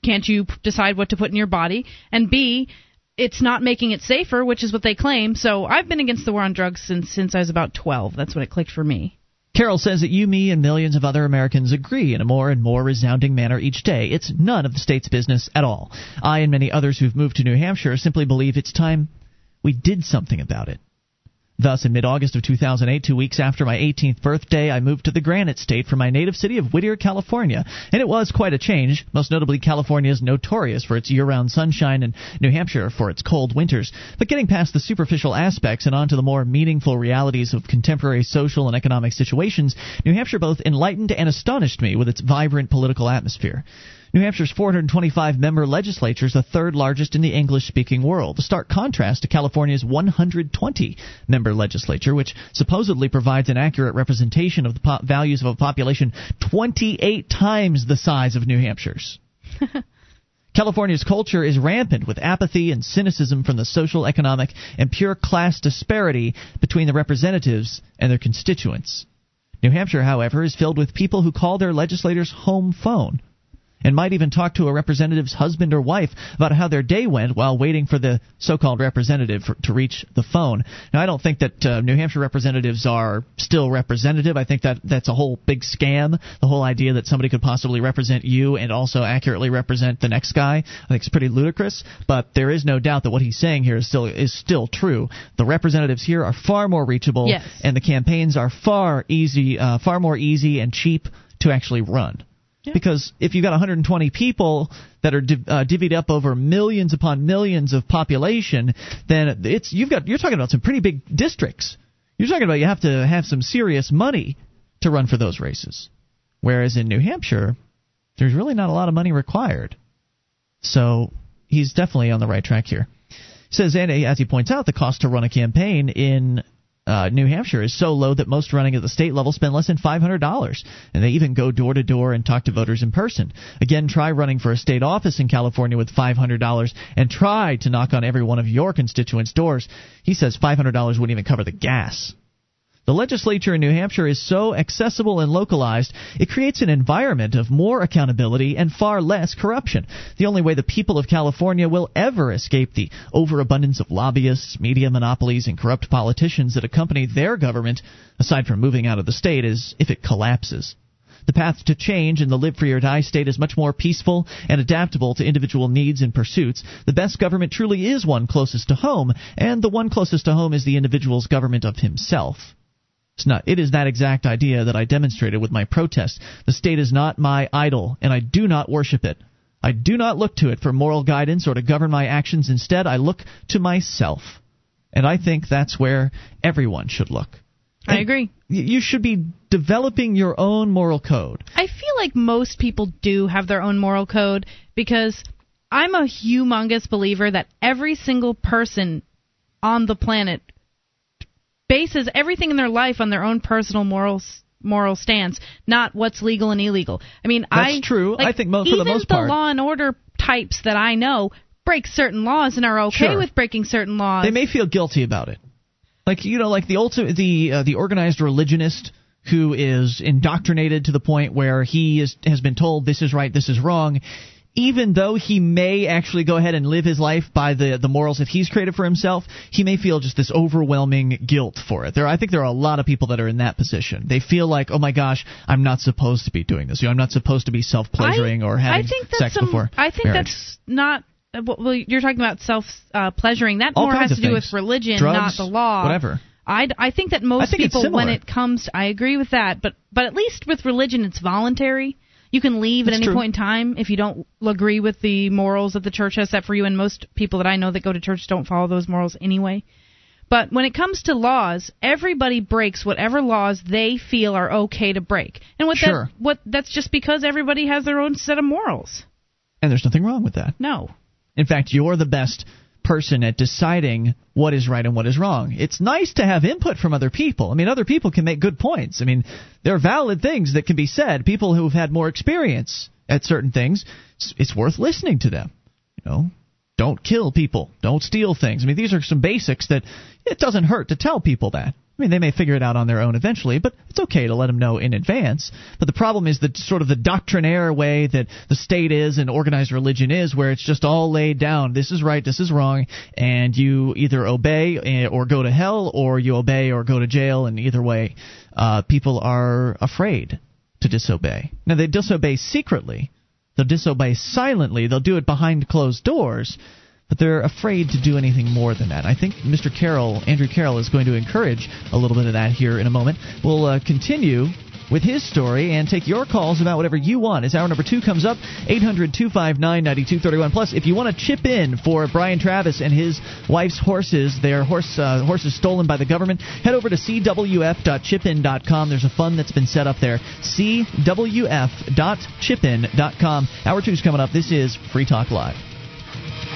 can't you decide what to put in your body and b it's not making it safer which is what they claim so i've been against the war on drugs since since i was about 12 that's when it clicked for me Carroll says that you, me, and millions of other Americans agree in a more and more resounding manner each day. It's none of the state's business at all. I and many others who've moved to New Hampshire simply believe it's time we did something about it. Thus, in mid August of 2008, two weeks after my 18th birthday, I moved to the Granite State from my native city of Whittier, California. And it was quite a change. Most notably, California is notorious for its year round sunshine, and New Hampshire for its cold winters. But getting past the superficial aspects and onto the more meaningful realities of contemporary social and economic situations, New Hampshire both enlightened and astonished me with its vibrant political atmosphere. New Hampshire's 425 member legislature is the third largest in the English speaking world. A stark contrast to California's 120 member legislature, which supposedly provides an accurate representation of the po- values of a population 28 times the size of New Hampshire's. California's culture is rampant with apathy and cynicism from the social, economic, and pure class disparity between the representatives and their constituents. New Hampshire, however, is filled with people who call their legislators home phone and might even talk to a representative's husband or wife about how their day went while waiting for the so-called representative for, to reach the phone. Now, I don't think that uh, New Hampshire representatives are still representative. I think that that's a whole big scam. The whole idea that somebody could possibly represent you and also accurately represent the next guy, I think is pretty ludicrous. But there is no doubt that what he's saying here is still is still true. The representatives here are far more reachable, yes. and the campaigns are far easy, uh, far more easy and cheap to actually run. Yeah. Because if you've got 120 people that are div- uh, divvied up over millions upon millions of population, then it's you've got you're talking about some pretty big districts. You're talking about you have to have some serious money to run for those races. Whereas in New Hampshire, there's really not a lot of money required. So he's definitely on the right track here. He says, and as he points out, the cost to run a campaign in uh, New Hampshire is so low that most running at the state level spend less than $500, and they even go door to door and talk to voters in person. Again, try running for a state office in California with $500 and try to knock on every one of your constituents' doors. He says $500 wouldn't even cover the gas. The legislature in New Hampshire is so accessible and localized, it creates an environment of more accountability and far less corruption. The only way the people of California will ever escape the overabundance of lobbyists, media monopolies, and corrupt politicians that accompany their government, aside from moving out of the state, is if it collapses. The path to change in the live free or die state is much more peaceful and adaptable to individual needs and pursuits. The best government truly is one closest to home, and the one closest to home is the individual's government of himself. It's not. It is that exact idea that I demonstrated with my protest. The state is not my idol, and I do not worship it. I do not look to it for moral guidance or to govern my actions. Instead, I look to myself. And I think that's where everyone should look. I agree. You should be developing your own moral code. I feel like most people do have their own moral code because I'm a humongous believer that every single person on the planet bases everything in their life on their own personal morals moral stance, not what's legal and illegal. I mean, that's I true. Like, I think mo- for the most the part, law and order types that I know break certain laws and are okay sure. with breaking certain laws. They may feel guilty about it. Like you know, like the ultimate, the uh, the organized religionist who is indoctrinated to the point where he is has been told this is right, this is wrong even though he may actually go ahead and live his life by the the morals that he's created for himself, he may feel just this overwhelming guilt for it. There, I think there are a lot of people that are in that position. They feel like, oh my gosh, I'm not supposed to be doing this. You know, I'm not supposed to be self pleasuring or having I think that's sex some, before. I think marriage. that's not. uh, Well, you're talking about self uh, pleasuring. That All more has to do things. with religion, Drugs, not the law. whatever. I, I think that most think people, when it comes, to, I agree with that. But but at least with religion, it's voluntary. You can leave That's at any true. point in time if you don't agree with the morals that the church has set for you. And most people that I know that go to church don't follow those morals anyway. But when it comes to laws, everybody breaks whatever laws they feel are okay to break. And what Sure. that what that's just because everybody has their own set of morals. and there's nothing wrong with that. No. In fact, you're the best person at deciding what is right and what is wrong. It's nice to have input from other people. I mean, other people can make good points. I mean, there are valid things that can be said. People who've had more experience at certain things, it's, it's worth listening to them. You know, don't kill people, don't steal things. I mean, these are some basics that it doesn't hurt to tell people that. Mean, they may figure it out on their own eventually, but it's okay to let them know in advance. But the problem is the sort of the doctrinaire way that the state is and organized religion is, where it's just all laid down. This is right, this is wrong, and you either obey eh, or go to hell, or you obey or go to jail. And either way, uh, people are afraid to disobey. Now they disobey secretly. They'll disobey silently. They'll do it behind closed doors but they're afraid to do anything more than that. I think Mr. Carroll, Andrew Carroll, is going to encourage a little bit of that here in a moment. We'll uh, continue with his story and take your calls about whatever you want. As hour number two comes up, 800 259 9231. Plus, if you want to chip in for Brian Travis and his wife's horses, their horse uh, horses stolen by the government, head over to cwf.chipin.com. There's a fund that's been set up there. cwf.chipin.com. Hour two's coming up. This is Free Talk Live.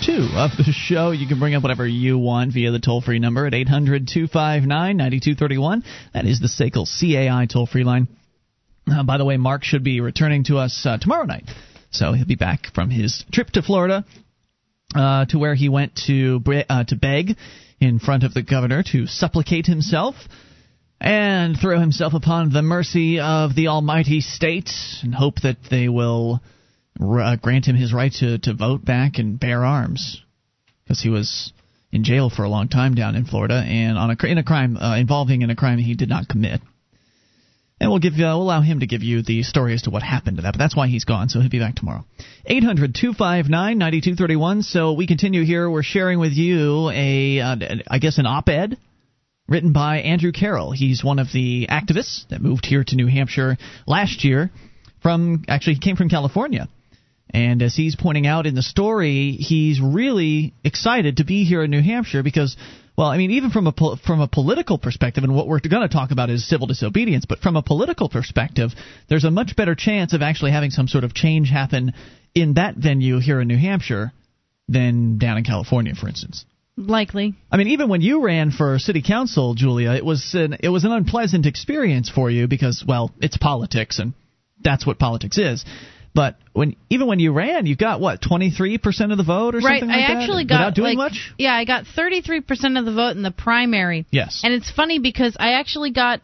two of the show. You can bring up whatever you want via the toll free number at 800 259 9231. That is the SACL CAI toll free line. Uh, by the way, Mark should be returning to us uh, tomorrow night. So he'll be back from his trip to Florida uh, to where he went to, uh, to beg in front of the governor to supplicate himself and throw himself upon the mercy of the almighty state and hope that they will uh, grant him his right to, to vote back and bear arms because he was in jail for a long time down in Florida and on a in a crime uh, involving in a crime he did not commit. And we'll give uh, we'll allow him to give you the story as to what happened to that. But that's why he's gone. So he'll be back tomorrow. 800-259-9231. So we continue here. We're sharing with you a uh, I guess an op-ed written by Andrew Carroll. He's one of the activists that moved here to New Hampshire last year from actually he came from California and as he's pointing out in the story, he's really excited to be here in New Hampshire because, well, I mean, even from a from a political perspective, and what we're going to talk about is civil disobedience, but from a political perspective, there's a much better chance of actually having some sort of change happen in that venue here in New Hampshire than down in California, for instance. Likely. I mean, even when you ran for city council, Julia, it was an it was an unpleasant experience for you because, well, it's politics, and that's what politics is. But when even when you ran, you got what twenty three percent of the vote or right. something like I actually that? got without doing like, much. Yeah, I got thirty three percent of the vote in the primary. Yes. And it's funny because I actually got,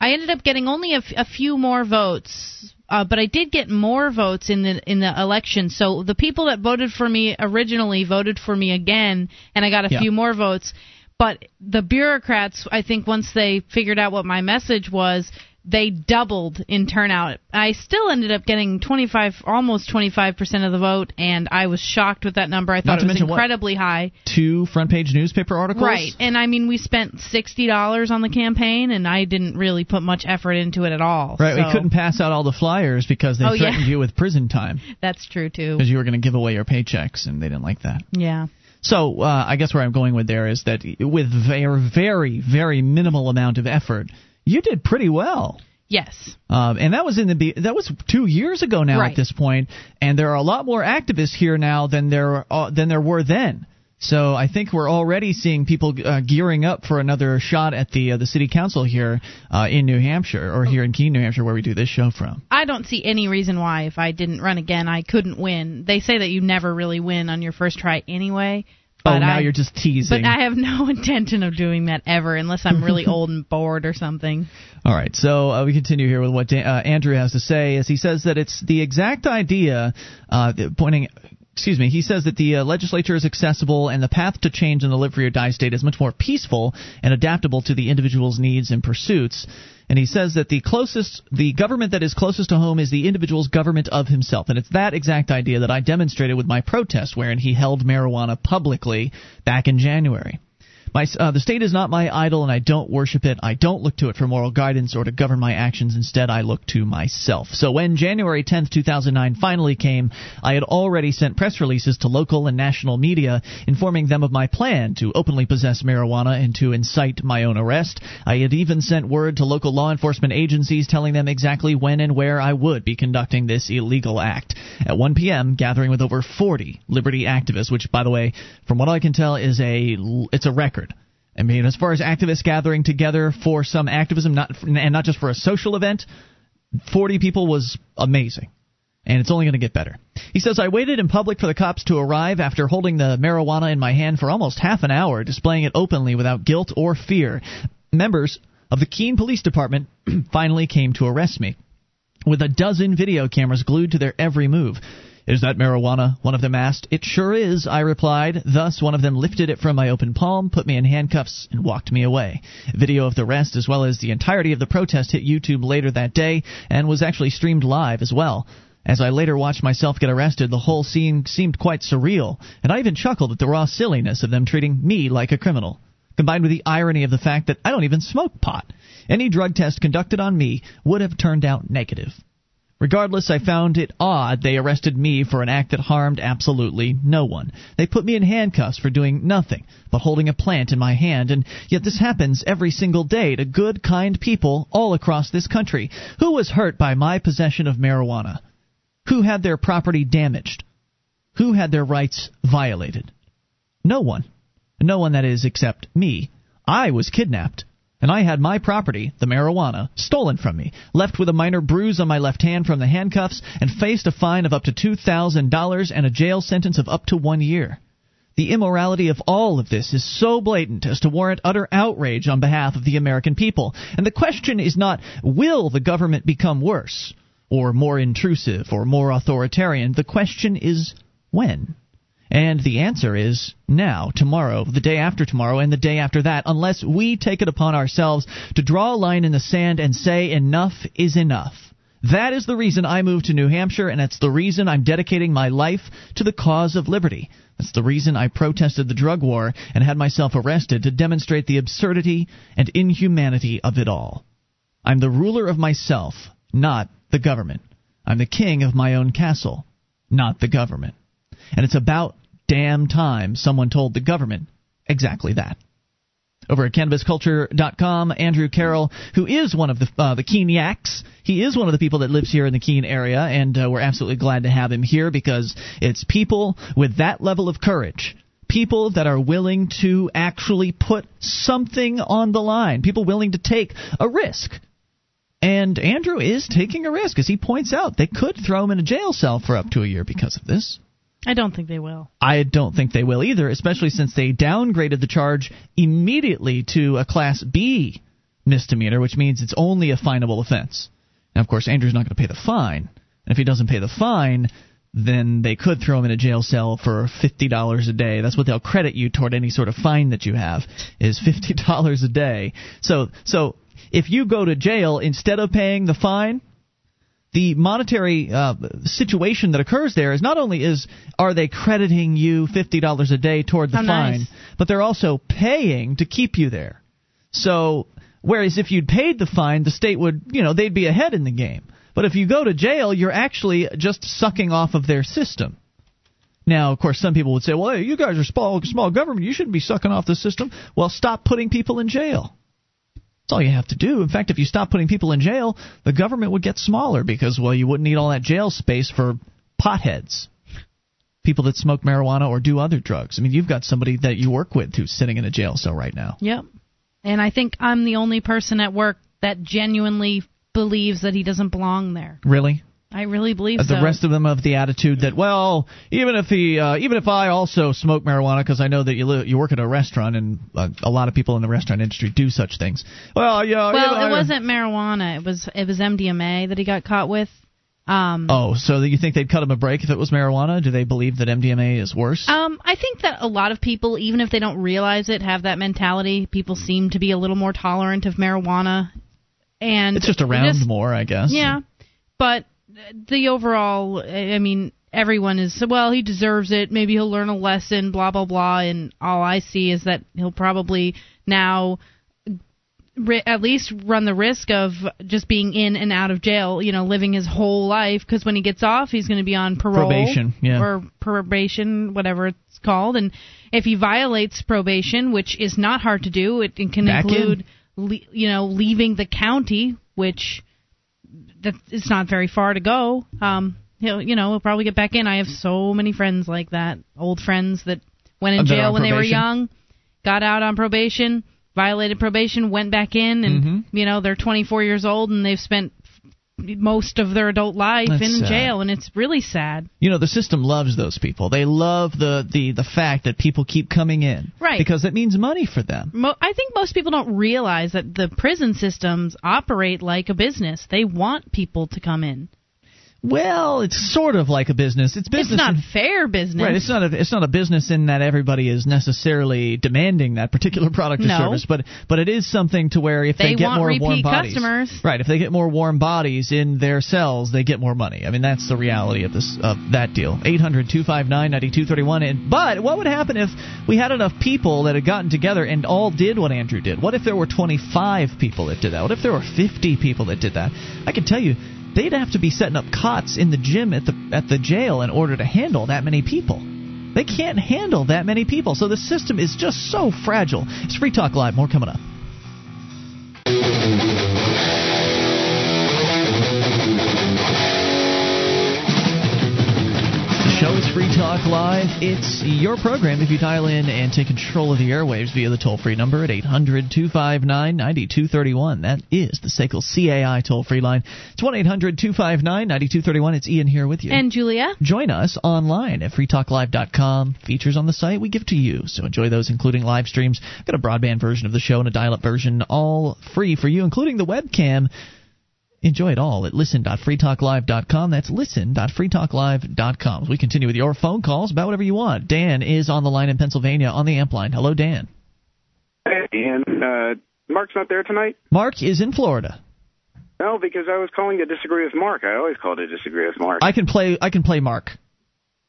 I ended up getting only a, f- a few more votes, uh, but I did get more votes in the in the election. So the people that voted for me originally voted for me again, and I got a Yeah. few more votes. But the bureaucrats, I think, once they figured out what my message was, they doubled in turnout. I still ended up getting 25, almost 25 percent of the vote, and I was shocked with that number. I thought it was mention what? incredibly high. Two front page newspaper articles. Right, and I mean, we spent sixty dollars on the campaign, and I didn't really put much effort into it at all. Right. so We couldn't pass out all the flyers because they Oh, yeah. threatened you with prison time That's true too. because you were going to give away your paychecks, and they didn't like that. Yeah. So uh, I guess where I'm going with there is that with very, very, very minimal amount of effort, you did pretty well. Yes. Um, and that was in the that was two years ago now Right. at this point, and there are a lot more activists here now than there uh, than there were then. So I think we're already seeing people uh, gearing up for another shot at the uh, the city council here uh, in New Hampshire or here in Keene, New Hampshire, where we do this show from. I don't see any reason why if I didn't run again I couldn't win. They say that you never really win on your first try anyway. But oh, now I, you're just teasing. But I have no intention of doing that ever unless I'm really old and bored or something. All right, so uh, we continue here with what Dan, uh, Andrew has to say. As he says that it's the exact idea, uh, pointing. Excuse me. He says that the uh, legislature is accessible and the path to change in the live free or die state is much more peaceful and adaptable to the individual's needs and pursuits. And he says that the closest, the government that is closest to home is the individual's government of himself. And it's that exact idea that I demonstrated with my protest, wherein he held marijuana publicly back in January. My, uh, the state is not my idol, and I don't worship it. I don't look to it for moral guidance or to govern my actions. Instead, I look to myself. So when January 10th, 2009 finally came, I had already sent press releases to local and national media informing them of my plan to openly possess marijuana and to incite my own arrest. I had even sent word to local law enforcement agencies telling them exactly when and where I would be conducting this illegal act. At 1 p.m., gathering with over 40 liberty activists, which, by the way, from what I can tell, is a it's a record. I mean, as far as activists gathering together for some activism, not and not just for a social event, 40 people was amazing. And it's only going to get better. He says, I waited in public for the cops to arrive after holding the marijuana in my hand for almost half an hour, displaying it openly without guilt or fear. Members of the Keene Police Department finally came to arrest me with a dozen video cameras glued to their every move. Is that marijuana? One of them asked. It sure is, I replied. Thus, one of them lifted it from my open palm, put me in handcuffs, and walked me away. Video of the rest, as well as the entirety of the protest, hit YouTube later that day and was actually streamed live as well. As I later watched myself get arrested, the whole scene seemed quite surreal, and I even chuckled at the raw silliness of them treating me like a criminal. Combined with the irony of the fact that I don't even smoke pot. Any drug test conducted on me would have turned out negative. Regardless, I found it odd they arrested me for an act that harmed absolutely no one. They put me in handcuffs for doing nothing but holding a plant in my hand, and yet this happens every single day to good, kind people all across this country. Who was hurt by my possession of marijuana? Who had their property damaged? Who had their rights violated? No one. No one, that is, except me. I was kidnapped. And I had my property, the marijuana, stolen from me, left with a minor bruise on my left hand from the handcuffs, and faced a fine of up to $2,000 and a jail sentence of up to one year. The immorality of all of this is so blatant as to warrant utter outrage on behalf of the American people. And the question is not, will the government become worse? or more intrusive or more authoritarian. The question is when? And the answer is now, tomorrow, the day after tomorrow, and the day after that, unless we take it upon ourselves to draw a line in the sand and say enough is enough. That is the reason I moved to New Hampshire, and that's the reason I'm dedicating my life to the cause of liberty. That's the reason I protested the drug war and had myself arrested to demonstrate the absurdity and inhumanity of it all. I'm the ruler of myself, not the government. I'm the king of my own castle, not the government. And it's about damn time someone told the government exactly that. Over at CannabisCulture.com, Andrew Carroll, who is one of the uh, the Keeniacs, he is one of the people that lives here in the Keene area, and uh, we're absolutely glad to have him here because it's people with that level of courage people that are willing to actually put something on the line, people willing to take a risk and Andrew is taking a risk, as he points out. They could throw him in a jail cell for up to a year because of this. I don't think they will. I don't think they will either, especially since they downgraded the charge immediately to a Class B misdemeanor, which means it's only a finable offense. Now, of course, Andrew's not going to pay the fine. And if he doesn't pay the fine, then they could throw him in a jail cell for fifty dollars a day. That's what they'll credit you toward any sort of fine that you have is fifty dollars a day. So so if you go to jail instead of paying the fine, the monetary uh, situation that occurs there is not only is are they crediting you fifty dollars a day toward the How fine, nice. but they're also paying to keep you there. So whereas if you'd paid the fine, the state would you know they'd be ahead in the game. But if you go to jail, you're actually just sucking off of their system. Now, of course, some people would say, "Well, hey, you guys are small, small government. You shouldn't be sucking off the system." Well, stop putting people in jail. That's all you have to do. In fact, if you stop putting people in jail, the government would get smaller because, well, you wouldn't need all that jail space for potheads, people that smoke marijuana or do other drugs. I mean, you've got somebody that you work with who's sitting in a jail cell right now. Yep. And I think I'm the only person at work that genuinely believes that he doesn't belong there. Really? I really believe Uh, so. the rest of them have the attitude that, well, even if he, uh, even if I also smoke marijuana, because I know that you li- you work at a restaurant and uh, a lot of people in the restaurant industry do such things. Well, yeah. well, it I- wasn't marijuana. It was it was MDMA that he got caught with. Um, Oh, so you think they'd cut him a break if it was marijuana? Do they believe that MDMA is worse? Um, I think that a lot of people, even if they don't realize it, have that mentality. People seem to be a little more tolerant of marijuana, and it's just around just- more, I guess. Yeah, but the overall, I mean, everyone is well. He deserves it. Maybe he'll learn a lesson. Blah blah blah. And all I see is that he'll probably now. ri- At least run the risk of just being in and out of jail, you know, living his whole life. Because when he gets off, he's going to be on parole, Probation, yeah. or probation, whatever it's called. And if he violates probation, which is not hard to do, it, it can Back in. include, le- you know, leaving the county, which that it's not very far to go. Um, he'll, you know, he'll probably get back in. I have so many friends like that, old friends that went in jail when they were young, got out on probation, violated probation, went back in, and Mhm. you know they're 24 years old and they've spent most of their adult life That's in sad. jail, and it's really sad. You know, the system loves those people. They love the, the, the fact that people keep coming in. Right. Because that means money for them. Mo- I think most people don't realize that the prison systems operate like a business. They want people to come in. Well, it's sort of like a business. It's business. It's not in, fair business. Right. It's not a it's not a business in that everybody is necessarily demanding that particular product or No. service, but but it is something to where if they, They get more warm bodies, customers. right? If they get more warm bodies in their cells, they get more money. I mean, that's the reality of this of that deal. Eight hundred two five nine ninety two thirty one. And but what would happen if we had enough people that had gotten together and all did what Andrew did? What if there were twenty five people that did that? What if there were fifty people that did that? I can tell you they'd have to be setting up cots in the gym at the at the jail in order to handle that many people. They can't handle that many people. So the system is just so fragile. It's Free Talk Live. More coming up. Show is Free Talk Live. It's your program if you dial in and take control of the airwaves via the toll free number at 800 259 9231. That is the SACL CAI toll free line. It's 1 800 259 9231. It's Ian here with you. And Julia? Join us online at freetalklive.com. Features on the site we give to you. So enjoy those, including live streams. Got a broadband version of the show and a dial up version, all free for you, including the webcam. Enjoy it all at listen.freetalklive.com. That's listen.freetalklive.com. We continue with your phone calls about whatever you want. Dan is on the line in Pennsylvania on the amp line. Hello, Dan. Hey, Ian. Uh, Mark's not there tonight? Mark is in Florida. No, because I was calling to disagree with Mark. I always call to disagree with Mark. I can play. I can play Mark.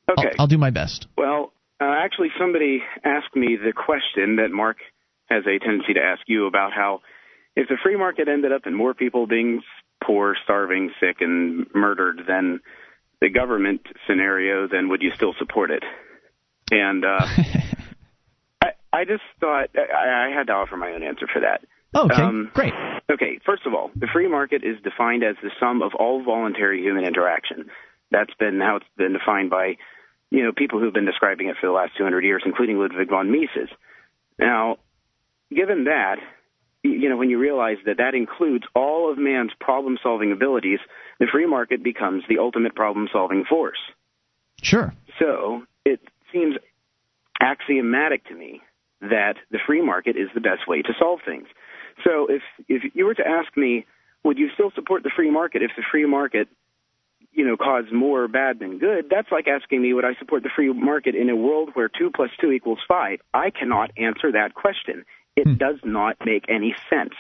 okay. I'll, I'll do my best. Well, uh, actually, somebody asked me the question that Mark has a tendency to ask you about how if the free market ended up in more people being poor, starving, sick, and murdered than the government scenario, then would you still support it? And uh, I, I just thought I, I had to offer my own answer for that. Okay, Um, great. Okay, first of all, the free market is defined as the sum of all voluntary human interaction. That's been how it's been defined by, you know, people who've been describing it for the last 200 years, including Ludwig von Mises. Now, given that, you know, when you realize that that includes all of man's problem-solving abilities, the free market becomes the ultimate problem-solving force. Sure. So it seems axiomatic to me that the free market is the best way to solve things. So if if you were to ask me, would you still support the free market if the free market, you know, caused more bad than good? That's like asking me, would I support the free market in a world where two plus two equals five? I cannot answer that question. It hmm. does not make any sense.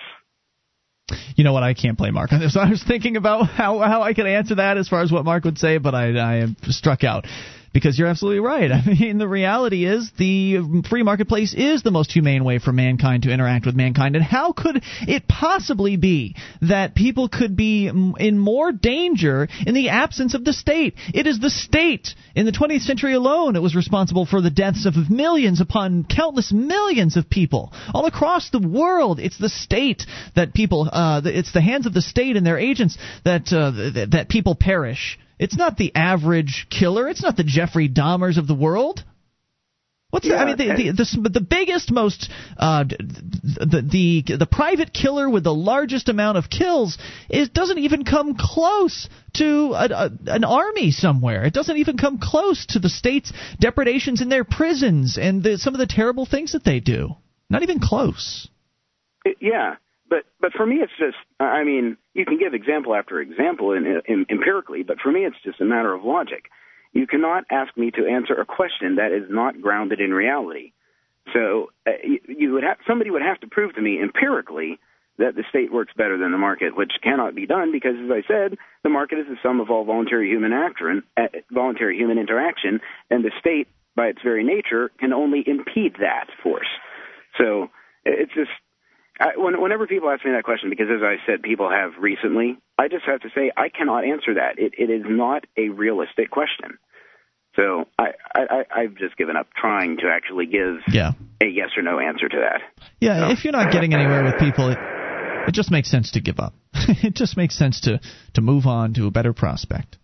You know what? I can't play Mark on this. I was thinking about how how I could answer that as far as what Mark would say, but I I am struck out because you're absolutely right. I mean, the reality is the free marketplace is the most humane way for mankind to interact with mankind. And how could it possibly be that people could be in more danger in the absence of the state? It is the state in the 20th century alone it was responsible for the deaths of millions upon countless millions of people all across the world. It's the state that people, uh, it's the hands of the state and their agents that uh, that people perish. It's not the average killer. It's not the Jeffrey Dahmers of the world. What's the, I mean, the, the, the, the biggest, most uh, the, the the private killer with the largest amount of kills is doesn't even come close to a, a, an army somewhere. It doesn't even come close to the state's depredations in their prisons and the, some of the terrible things that they do. Not even close. It- yeah, but but for me, it's just. I mean, you can give example after example in, in, empirically, but for me, it's just a matter of logic. You cannot ask me to answer a question that is not grounded in reality. So uh, you, you would have somebody would have to prove to me empirically that the state works better than the market, which cannot be done because, as I said, the market is the sum of all voluntary human action, uh, voluntary human interaction, and the state, by its very nature, can only impede that force. So it's just I, when, whenever people ask me that question, because as I said, people have recently, I just have to say I cannot answer that. It, it is not a realistic question. So I, I, I've just given up trying to actually give Yeah. a yes or no answer to that. Yeah, if you're not getting anywhere with people, it, it just makes sense to give up. it just makes sense to to move on to a better prospect.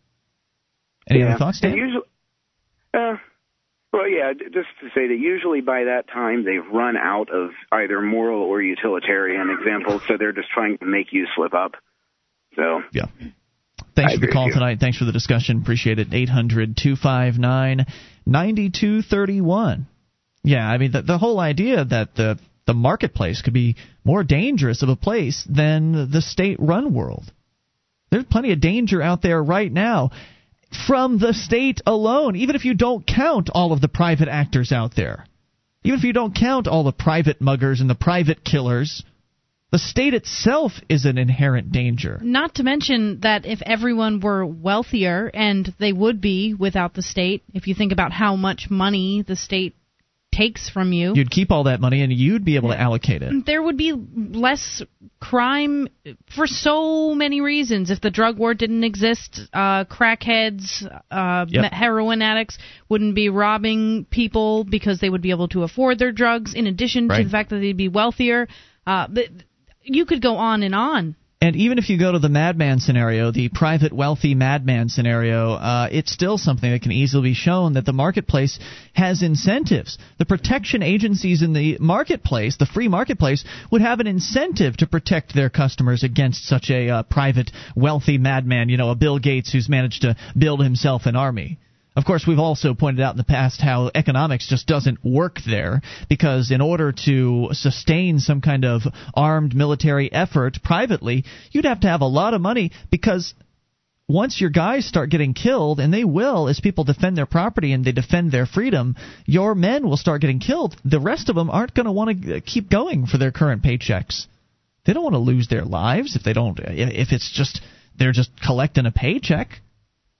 Any yeah. other thoughts, Dan? And usually, uh, well, yeah, just to say that usually by that time they've run out of either moral or utilitarian examples, so they're just trying to make you slip up. So Yeah. Thanks I for the call tonight. Thanks for the discussion. Appreciate it. 800 259 9231. Yeah, I mean, the, the whole idea that the, the marketplace could be more dangerous of a place than the state run world. There's plenty of danger out there right now from the state alone, even if you don't count all of the private actors out there. Even if you don't count all the private muggers and the private killers, the state itself is an inherent danger. Not to mention that if everyone were wealthier, and they would be without the state, if you think about how much money the state takes from you. You'd keep all that money and you'd be able to allocate it. There would be less crime for so many reasons. If the drug war didn't exist, uh, crackheads, uh, Yep. heroin addicts wouldn't be robbing people because they would be able to afford their drugs, in addition to the fact that they'd be wealthier. Uh, but you could go on and on. And even if you go to the madman scenario, the private wealthy madman scenario, uh, it's still something that can easily be shown that the marketplace has incentives. The protection agencies in the marketplace, the free marketplace, would have an incentive to protect their customers against such a uh, private wealthy madman, you know, a Bill Gates who's managed to build himself an army. Of course, we've also pointed out in the past how economics just doesn't work there because in order to sustain some kind of armed military effort privately, you'd have to have a lot of money because once your guys start getting killed, and they will as people defend their property and they defend their freedom, your men will start getting killed. The rest of them aren't going to want to keep going for their current paychecks. They don't want to lose their lives if they don't. If it's just they're just collecting a paycheck.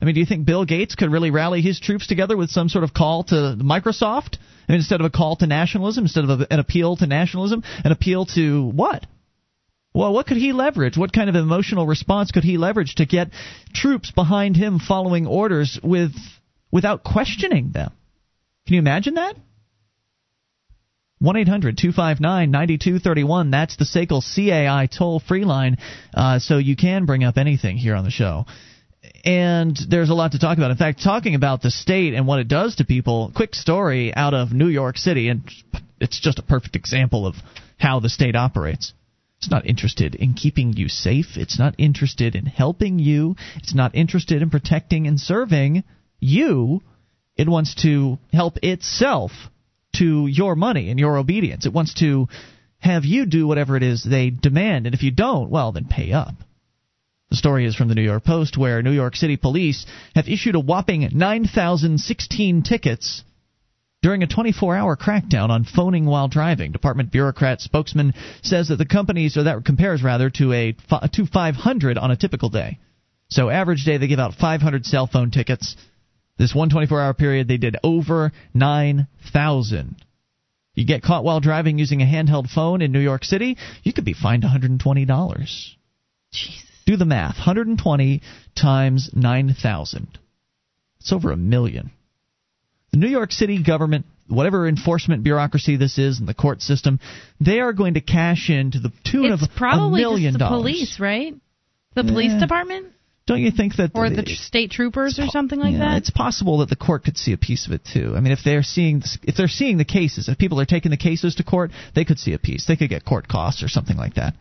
I mean, do you think Bill Gates could really rally his troops together with some sort of call to Microsoft? Instead of a call to nationalism, instead of a, an appeal to nationalism, an appeal to what? Well, what could he leverage? What kind of emotional response could he leverage to get troops behind him following orders with without questioning them? Can you imagine that? 1 800 259 9231. That's the SACL CAI toll free line, uh, so you can bring up anything here on the show and there's a lot to talk about. In fact, talking about the state and what it does to people, quick story out of New York City, and it's just a perfect example of how the state operates. It's not interested in keeping you safe. It's not interested in helping you. It's not interested in protecting and serving you. It wants to help itself to your money and your obedience. It wants to have you do whatever it is they demand. And if you don't, well, then pay up. The story is from the New York Post, where New York City police have issued a whopping 9,016 tickets during a 24 hour crackdown on phoning while driving. Department bureaucrat spokesman says that the companies, or that compares rather to a to 500 on a typical day. So average day they give out 500 cell phone tickets. This one 24 hour period they did over 9,000. You get caught while driving using a handheld phone in New York City, you could be fined $120. Jesus. Do the math. 120 times 9,000. It's over a million. The New York City government, whatever enforcement bureaucracy this is and the court system, they are going to cash in to the tune It's of probably a million just the dollars. police, right? The police Yeah. department Don't you think that or the tr- state troopers or something like yeah, that. It's possible that the court could see a piece of it too. I mean, if they're seeing if they're seeing the cases, if people are taking the cases to court, they could see a piece. They could get court costs or something like that.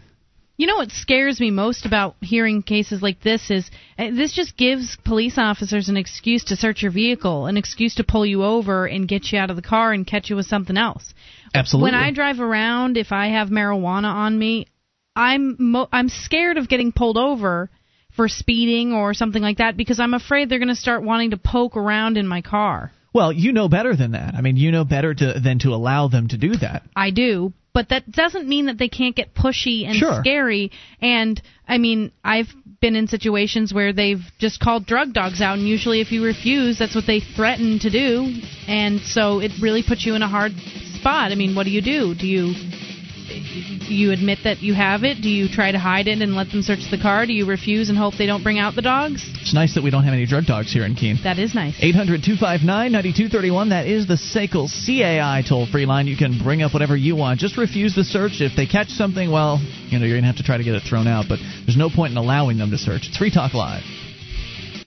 You know what scares me most about hearing cases like this is uh, this just gives police officers an excuse to search your vehicle, an excuse to pull you over and get you out of the car and catch you with something else. Absolutely. When I drive around, if I have marijuana on me, I'm mo- I'm scared of getting pulled over for speeding or something like that because I'm afraid they're going to start wanting to poke around in my car. Well, you know better than that. I mean, you know better to, than to allow them to do that. I do, but that doesn't mean that they can't get pushy and Sure. scary. And I mean, I've been in situations where they've just called drug dogs out, and usually, if you refuse, that's what they threaten to do. And so it really puts you in a hard spot. I mean, what do you do? Do you you admit that you have it? Do you try to hide it and let them search the car? Do you refuse and hope they don't bring out the dogs? It's nice that we don't have any drug dogs here in Keene. That is nice. 800 259 9231. That is the SACL CAI toll free line. You can bring up whatever you want. Just refuse the search. If they catch something, well, you know, you're going to have to try to get it thrown out, but there's no point in allowing them to search. It's Free Talk Live.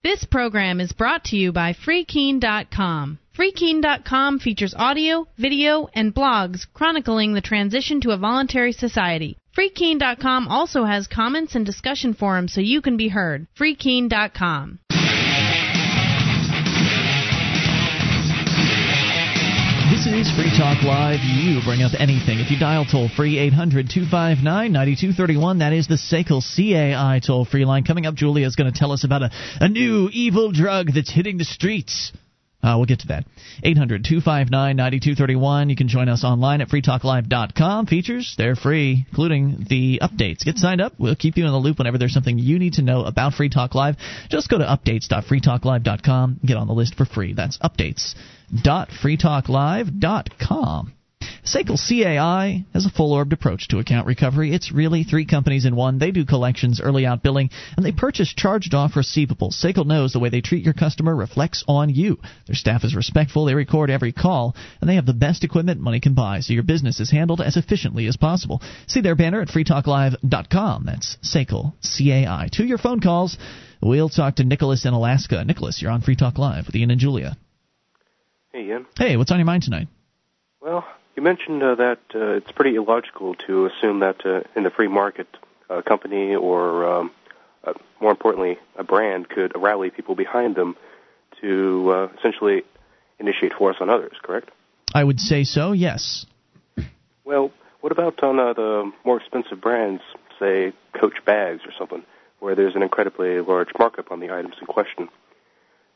This program is brought to you by FreeKeene.com. FreeKeene.com features audio, video, and blogs chronicling the transition to a voluntary society. FreeKeene.com also has comments and discussion forums so you can be heard. FreeKeene.com. This is Free Talk Live. You bring up anything. If you dial toll free 800 259 9231, that is the SACL CAI toll free line. Coming up, Julia is going to tell us about a, a new evil drug that's hitting the streets. Uh, we'll get to that. 800 259 9231. You can join us online at freetalklive.com. Features, they're free, including the updates. Get signed up. We'll keep you in the loop whenever there's something you need to know about Free Talk Live. Just go to updates.freetalklive.com. Get on the list for free. That's updates.freetalklive.com. SACL CAI has a full orbed approach to account recovery. It's really three companies in one. They do collections, early out billing, and they purchase charged off receivables. SACL knows the way they treat your customer reflects on you. Their staff is respectful, they record every call, and they have the best equipment money can buy, so your business is handled as efficiently as possible. See their banner at freetalklive.com. That's SACL CAI. To your phone calls, we'll talk to Nicholas in Alaska. Nicholas, you're on Free Talk Live with Ian and Julia. Hey, Ian. Hey, what's on your mind tonight? Well, you mentioned uh, that uh, it's pretty illogical to assume that uh, in the free market, a company or, um, uh, more importantly, a brand could rally people behind them to uh, essentially initiate force on others. Correct? I would say so. Yes. Well, what about on uh, the more expensive brands, say Coach bags or something, where there's an incredibly large markup on the items in question?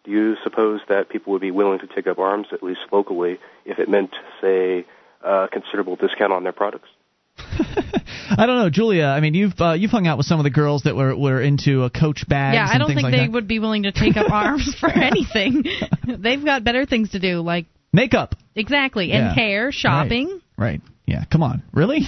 Do you suppose that people would be willing to take up arms, at least locally, if it meant, say, a considerable discount on their products. I don't know, Julia. I mean, you've uh, you've hung out with some of the girls that were were into a Coach bags. Yeah, I don't think like they that. would be willing to take up arms for anything. They've got better things to do, like makeup. Exactly, Yeah. and hair, shopping. Right. right. Yeah. Come on. Really?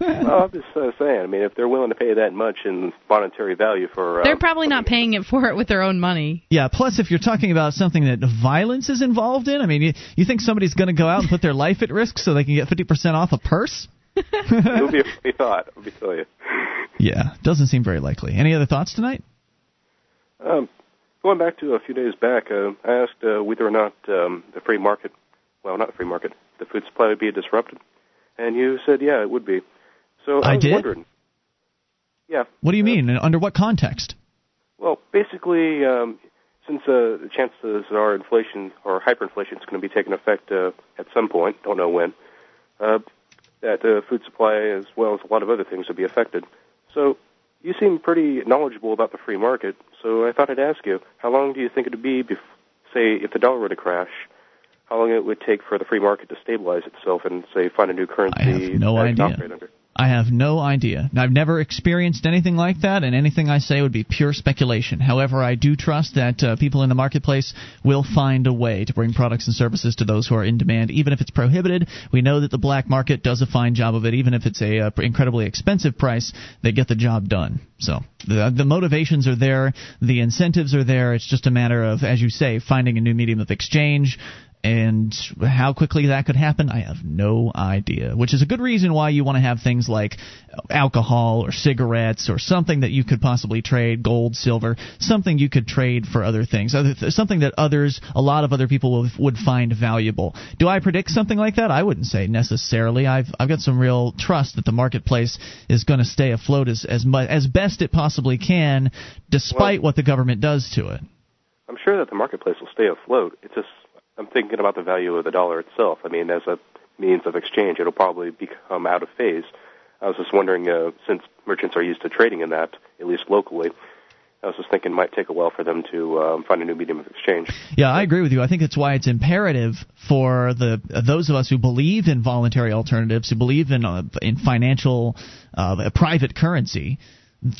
Well, I'm just uh, saying. I mean, if they're willing to pay that much in monetary value for, uh, They're probably not paying it for it with their own money. Yeah. Plus, if you're talking about something that violence is involved in, I mean, you, you think somebody's going to go out and put their life at risk so they can get 50% off a purse? it would be a funny thought. Let me tell you. Yeah. Doesn't seem very likely. Any other thoughts tonight? Um, going back to a few days back, uh, I asked uh, whether or not um, the free market, well, not the free market, the food supply would be disrupted, and you said, yeah, it would be. So I, I did? wondering. Yeah. What do you mean? And Under what context? Well, basically, um, since uh, the chances are inflation or hyperinflation is going to be taking effect uh, at some point, don't know when, uh, that uh, food supply as well as a lot of other things will be affected. So you seem pretty knowledgeable about the free market, so I thought I'd ask you, how long do you think it would be, bef- say, if the dollar were to crash, how long it would take for the free market to stabilize itself and, say, find a new currency I have no idea. operate under? I have no idea. I've never experienced anything like that, and anything I say would be pure speculation. However, I do trust that uh, people in the marketplace will find a way to bring products and services to those who are in demand, even if it's prohibited. We know that the black market does a fine job of it, even if it's a uh, incredibly expensive price. They get the job done. So the the motivations are there, the incentives are there. It's just a matter of, as you say, finding a new medium of exchange. And how quickly that could happen, I have no idea. Which is a good reason why you want to have things like alcohol or cigarettes or something that you could possibly trade, gold, silver, something you could trade for other things, other th- something that others, a lot of other people would, would find valuable. Do I predict something like that? I wouldn't say necessarily. I've I've got some real trust that the marketplace is going to stay afloat as as much as best it possibly can, despite what the government does to it. I'm sure that the marketplace will stay afloat. It's just I'm thinking about the value of the dollar itself. I mean, as a means of exchange, it'll probably become out of phase. I was just wondering, uh, since merchants are used to trading in that, at least locally, I was just thinking it might take a while for them to um, find a new medium of exchange. Yeah, I agree with you. I think that's why it's imperative for the those of us who believe in voluntary alternatives, who believe in uh, in financial uh, private currency,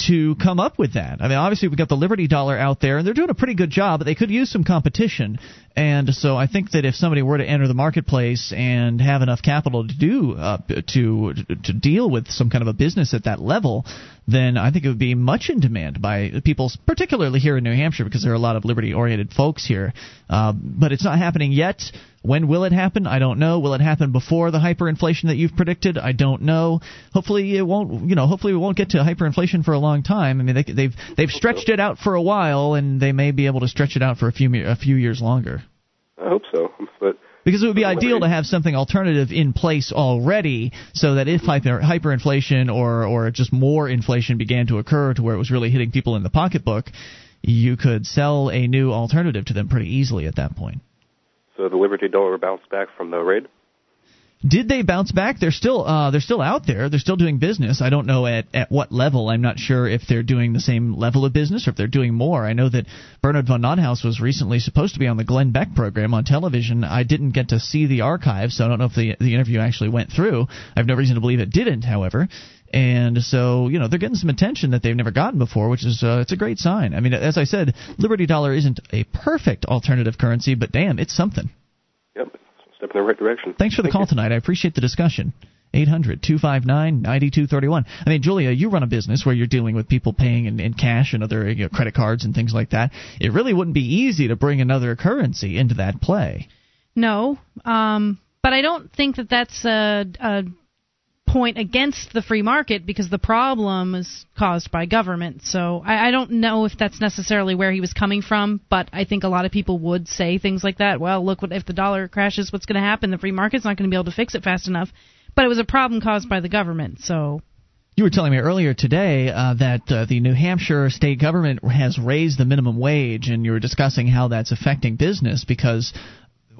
to come up with that. I mean, obviously we've got the Liberty Dollar out there, and they're doing a pretty good job, but they could use some competition. And so I think that if somebody were to enter the marketplace and have enough capital to do uh, to to deal with some kind of a business at that level, then I think it would be much in demand by people, particularly here in New Hampshire, because there are a lot of liberty-oriented folks here. Uh, but it's not happening yet. When will it happen? I don't know. Will it happen before the hyperinflation that you've predicted? I don't know. Hopefully it won't. You know, hopefully we won't get to hyperinflation for a long time. I mean, they, they've they've stretched it out for a while, and they may be able to stretch it out for a few a few years longer. I hope so, but Because it would be ideal to have something alternative in place already, so that if hyper, hyperinflation or or just more inflation began to occur to where it was really hitting people in the pocketbook, you could sell a new alternative to them pretty easily at that point. So the Liberty dollar bounced back from the raid. Did they bounce back? They're still uh, they're still out there. They're still doing business. I don't know at, at what level. I'm not sure if they're doing the same level of business or if they're doing more. I know that Bernard von Nothaus was recently supposed to be on the Glenn Beck program on television. I didn't get to see the archive, so I don't know if the the interview actually went through. I have no reason to believe it didn't, however. And so, you know, they're getting some attention that they've never gotten before, which is uh, it's a great sign. I mean, as I said, Liberty Dollar isn't a perfect alternative currency, but damn, it's something. Yep, step in the right direction. Thanks for the Thank call you. tonight. I appreciate the discussion. 800 259 9231. I mean, Julia, you run a business where you're dealing with people paying in, in cash and other you know, credit cards and things like that. It really wouldn't be easy to bring another currency into that play. No, um, but I don't think that that's a, a point against the free market because the problem is caused by government. So I, I don't know if that's necessarily where he was coming from, but I think a lot of people would say things like that. Well, look, what if the dollar crashes? What's going to happen? The free market's not going to be able to fix it fast enough. But it was a problem caused by the government. So You were telling me earlier today uh, that uh, the New Hampshire state government has raised the minimum wage, and you were discussing how that's affecting business because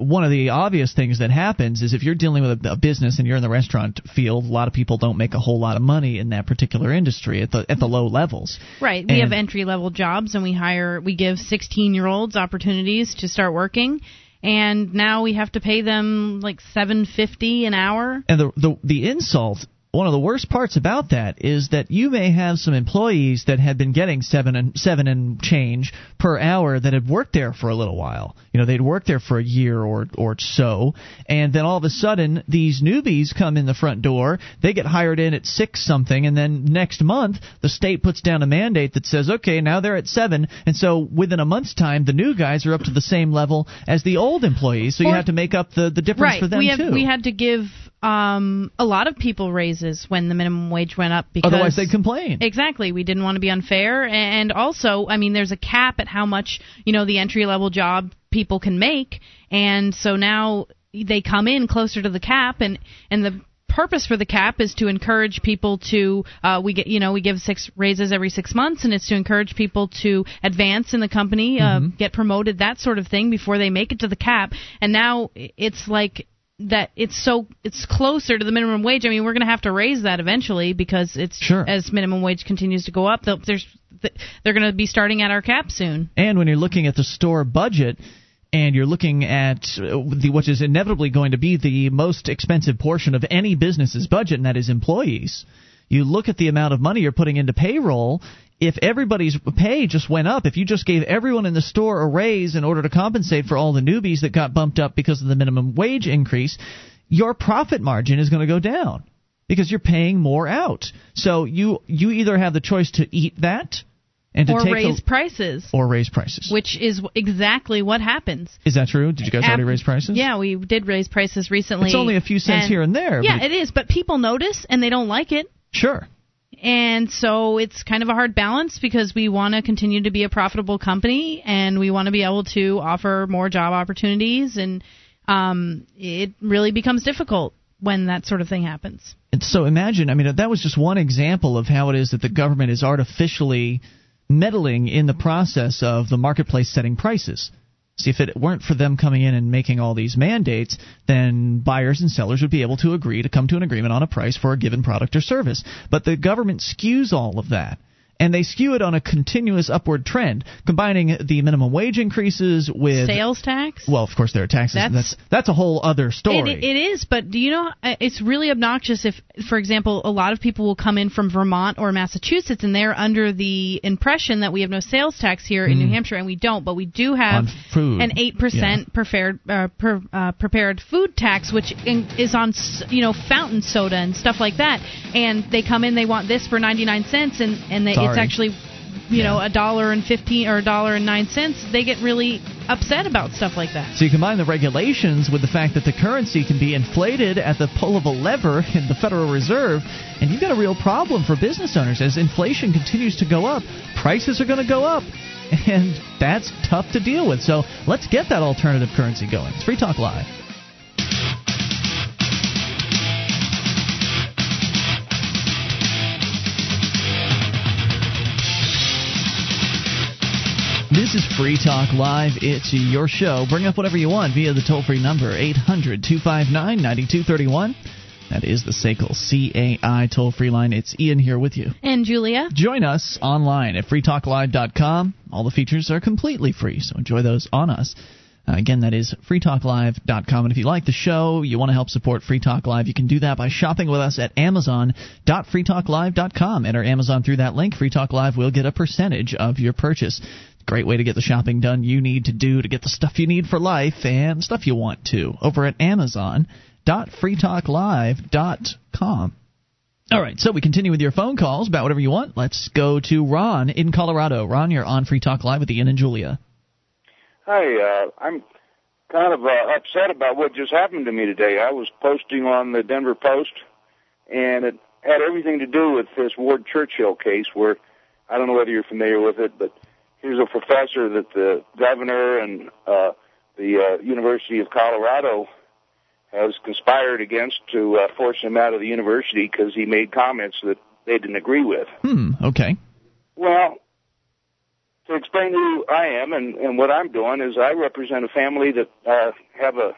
one of the obvious things that happens is if you're dealing with a, a business and you're in the restaurant field, a lot of people don't make a whole lot of money in that particular industry at the at the low levels. Right. We have entry level jobs and we hire we give 16-year-olds opportunities to start working and now we have to pay them like 750 an hour. And the, the the insult, one of the worst parts about that is that you may have some employees that had been getting seven and seven and change per hour that had worked there for a little while. You know, they'd worked there for a year or or so, and then all of a sudden these newbies come in the front door. They get hired in at six something, and then next month the state puts down a mandate that says, okay, now they're at seven, and so within a month's time the new guys are up to the same level as the old employees. So you Or- have to make up the the difference right. for them we have too. we had to give um a lot of people raises when the minimum wage went up because Otherwise they'd complain. Exactly. We didn't want to be unfair. And also, I mean, there's a cap at how much, you know, the entry level job people can make. And so now they come in closer to the cap and, and the purpose for the cap is to encourage people to uh, we get you know we give six raises every six months and it's to encourage people to advance in the company uh, get promoted that sort of thing before they make it to the cap and now it's like that it's so it's closer to the minimum wage. I mean, we're going to have to raise that eventually because it's Sure. as minimum wage continues to go up. There's they're going to be starting at our cap soon. And when you're looking at the store budget and you're looking at uh, the which is inevitably going to be the most expensive portion of any business's budget and that is employees. You look at the amount of money you're putting into payroll, if everybody's pay just went up, if you just gave everyone in the store a raise in order to compensate for all the newbies that got bumped up because of the minimum wage increase, your profit margin is going to go down because you're paying more out. So you you either have the choice to eat that and to Or raise the, prices, or raise prices. which is exactly what happens. Is that true? Did you guys already raise prices? Yeah, we did raise prices recently. It's only a few cents here and there, Yeah, it is, but people notice and they don't like it. Sure. And so it's kind of a hard balance because we want to continue to be a profitable company and we want to be able to offer more job opportunities and um, it really becomes difficult when that sort of thing happens. And so imagine, I mean, that was just one example of how it is that the government is artificially meddling in the process of the marketplace setting prices. See, if it weren't for them coming in and making all these mandates, then buyers and sellers would be able to agree to come to an agreement on a price for a given product or service. But the government skews all of that. And they skew it on a continuous upward trend, combining the minimum wage increases with Sales tax? Well, of course there are taxes. That's- That's that's a whole other story. It, it is, but do you know it's really obnoxious if, for example, a lot of people will come in from Vermont or Massachusetts and they're under the impression that we have no sales tax here in New Hampshire, and we don't, but we do have an eight percent prepared uh, per, uh, prepared food tax, which in, is on you know fountain soda and stuff like that, and they come in, they want this for ninety nine cents, and and they, it's Sorry. actually you know a dollar and fifteen or a dollar and nine cents. They get really upset about stuff like that. So you combine the regulations with the fact that the currency can be inflated at the pull of a lever in the Federal Reserve, and you've got a real problem for business owners. As inflation continues to go up, prices are going to go up, and that's tough to deal with. So let's get that alternative currency going. It's Free Talk Live. This is Free Talk Live. It's your show. Bring up whatever you want via the toll free number, 800 259 9231. That is the SACL CAI toll free line. It's Ian here with you. And Julia. Join us online at freetalklive.com. All the features are completely free, so enjoy those on us. Uh, again, that is freetalklive.com. And if you like the show, you want to help support Free Talk Live, you can do that by shopping with us at amazon.freetalklive.com. Enter Amazon through that link. Free Talk Live will get a percentage of your purchase. Great way to get the shopping done you need to do to get the stuff you need for life and stuff you want to over at amazon.freetalklive.com. All right, so we continue with your phone calls about whatever you want. Let's go to Ron in Colorado. Ron, you're on Free Talk Live with Ian and Julia. Hi, uh, I'm kind of uh, upset about what just happened to me today. I was posting on the Denver Post, and it had everything to do with this Ward Churchill case where I don't know whether you're familiar with it, but here's a professor that the governor and uh, the uh, University of Colorado has conspired against to uh, force him out of the university because he made comments that they didn't agree with. Hmm, okay. Well, to explain who I am and, and what I'm doing is I represent a family that uh, have a,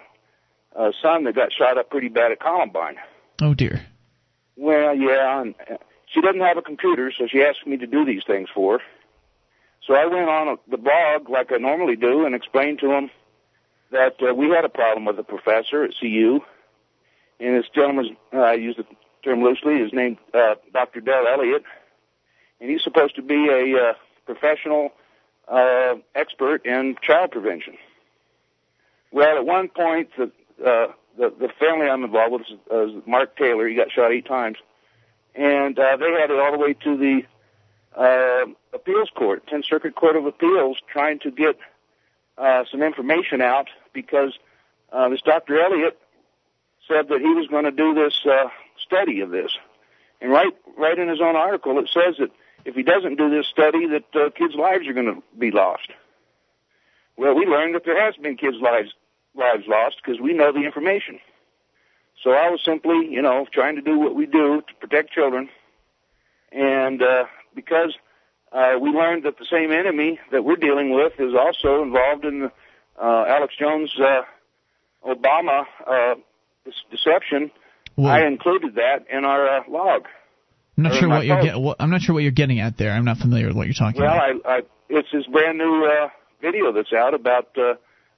a son that got shot up pretty bad at Columbine. Oh, dear. Well, yeah, and uh, she doesn't have a computer, so she asked me to do these things for her. So I went on the blog like I normally do and explained to him that uh, we had a problem with the professor at CU, and this gentleman, uh, I use the term loosely, is named uh, Dr. Del Elliott, and he's supposed to be a uh, professional uh, expert in child prevention. Well, at one point, the uh, the, the family I'm involved with is uh, Mark Taylor. He got shot eight times, and uh, they had it all the way to the uh, appeals court, 10th Circuit Court of Appeals, trying to get uh, some information out because uh, this Dr. Elliott said that he was going to do this uh, study of this. And right, right in his own article, it says that if he doesn't do this study, that uh, kids' lives are going to be lost. Well, we learned that there has been kids' lives lives lost because we know the information. So I was simply, you know, trying to do what we do to protect children, and uh, because uh, we learned that the same enemy that we're dealing with is also involved in the uh, Alex Jones uh, Obama uh, deception. Well, I included that in our uh, log. I'm not sure what you're post. get, what, I'm not sure what you're getting at there. I'm not familiar with what you're talking Well, about. I, I, it's this brand new uh, video that's out about uh,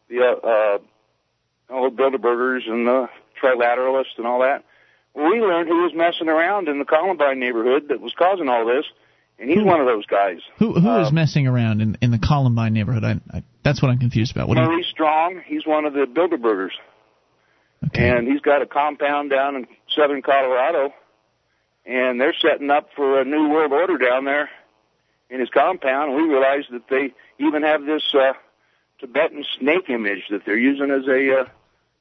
the uh, uh, the Bilderbergers and the Trilateralists and all that. We learned who was messing around in the Columbine neighborhood that was causing all this, and he's Who? one of those guys. Who who is uh, messing around in in the Columbine neighborhood? I, I, that's what I'm confused about. What do you, Strong, he's one of the Bilderbergers, okay. and he's got a compound down in southern Colorado, and they're setting up for a new world order down there in his compound. And we realized that they even have this uh, Tibetan snake image that they're using as a uh,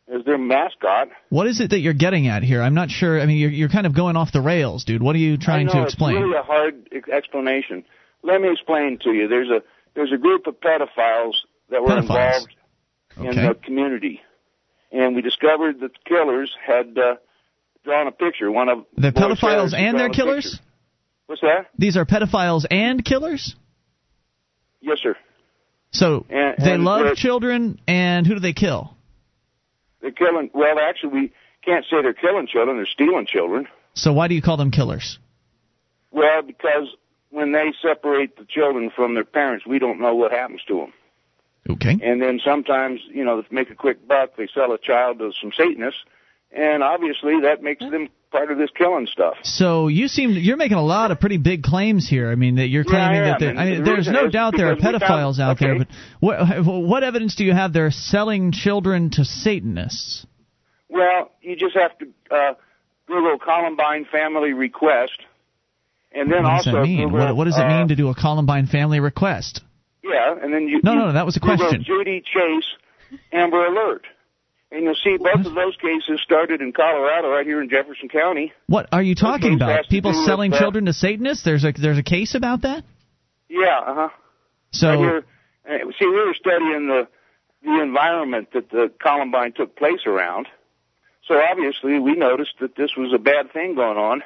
as their mascot. What is it that you're getting at here? I'm not sure. I mean, you're you're kind of going off the rails, dude. What are you trying know, to explain? It's really a hard explanation. Let me explain to you. There's a there's a group of pedophiles that were Pedophiles. involved in Okay. the community, and we discovered that the killers had uh, drawn a picture. One of They're pedophiles and a killers. picture. What's that? These are pedophiles and killers. Yes, sir. So And- they and love they're- children, and who do they kill? They're killing. Well, actually, we can't say they're killing children. They're stealing children. So why do you call them killers? Well, because when they separate the children from their parents, we don't know what happens to them. Okay. And then sometimes, you know, to make a quick buck, they sell a child to some Satanists, and obviously that makes them part of this killing stuff. So you seem you're making a lot of pretty big claims here. I mean that you're Yeah, claiming am, that there, I mean, the there's no doubt there are pedophiles found- out there, but what what evidence do you have they're selling children to Satanists? Well, you just have to uh, Google Columbine family request, and then What does also that mean? Google, What, what does it uh, mean to do a Columbine family request? Yeah, and then you. No, you no, no, that was a Google question. Judy Chase, Amber Alert, and you'll see both of those cases started in Colorado, right here in Jefferson County. What are you talking about? People do with, selling uh, children to Satanists? There's a there's a case about that. Yeah, uh huh. So right here. Uh, see, we were studying the the environment that the Columbine took place around. So obviously, we noticed that this was a bad thing going on,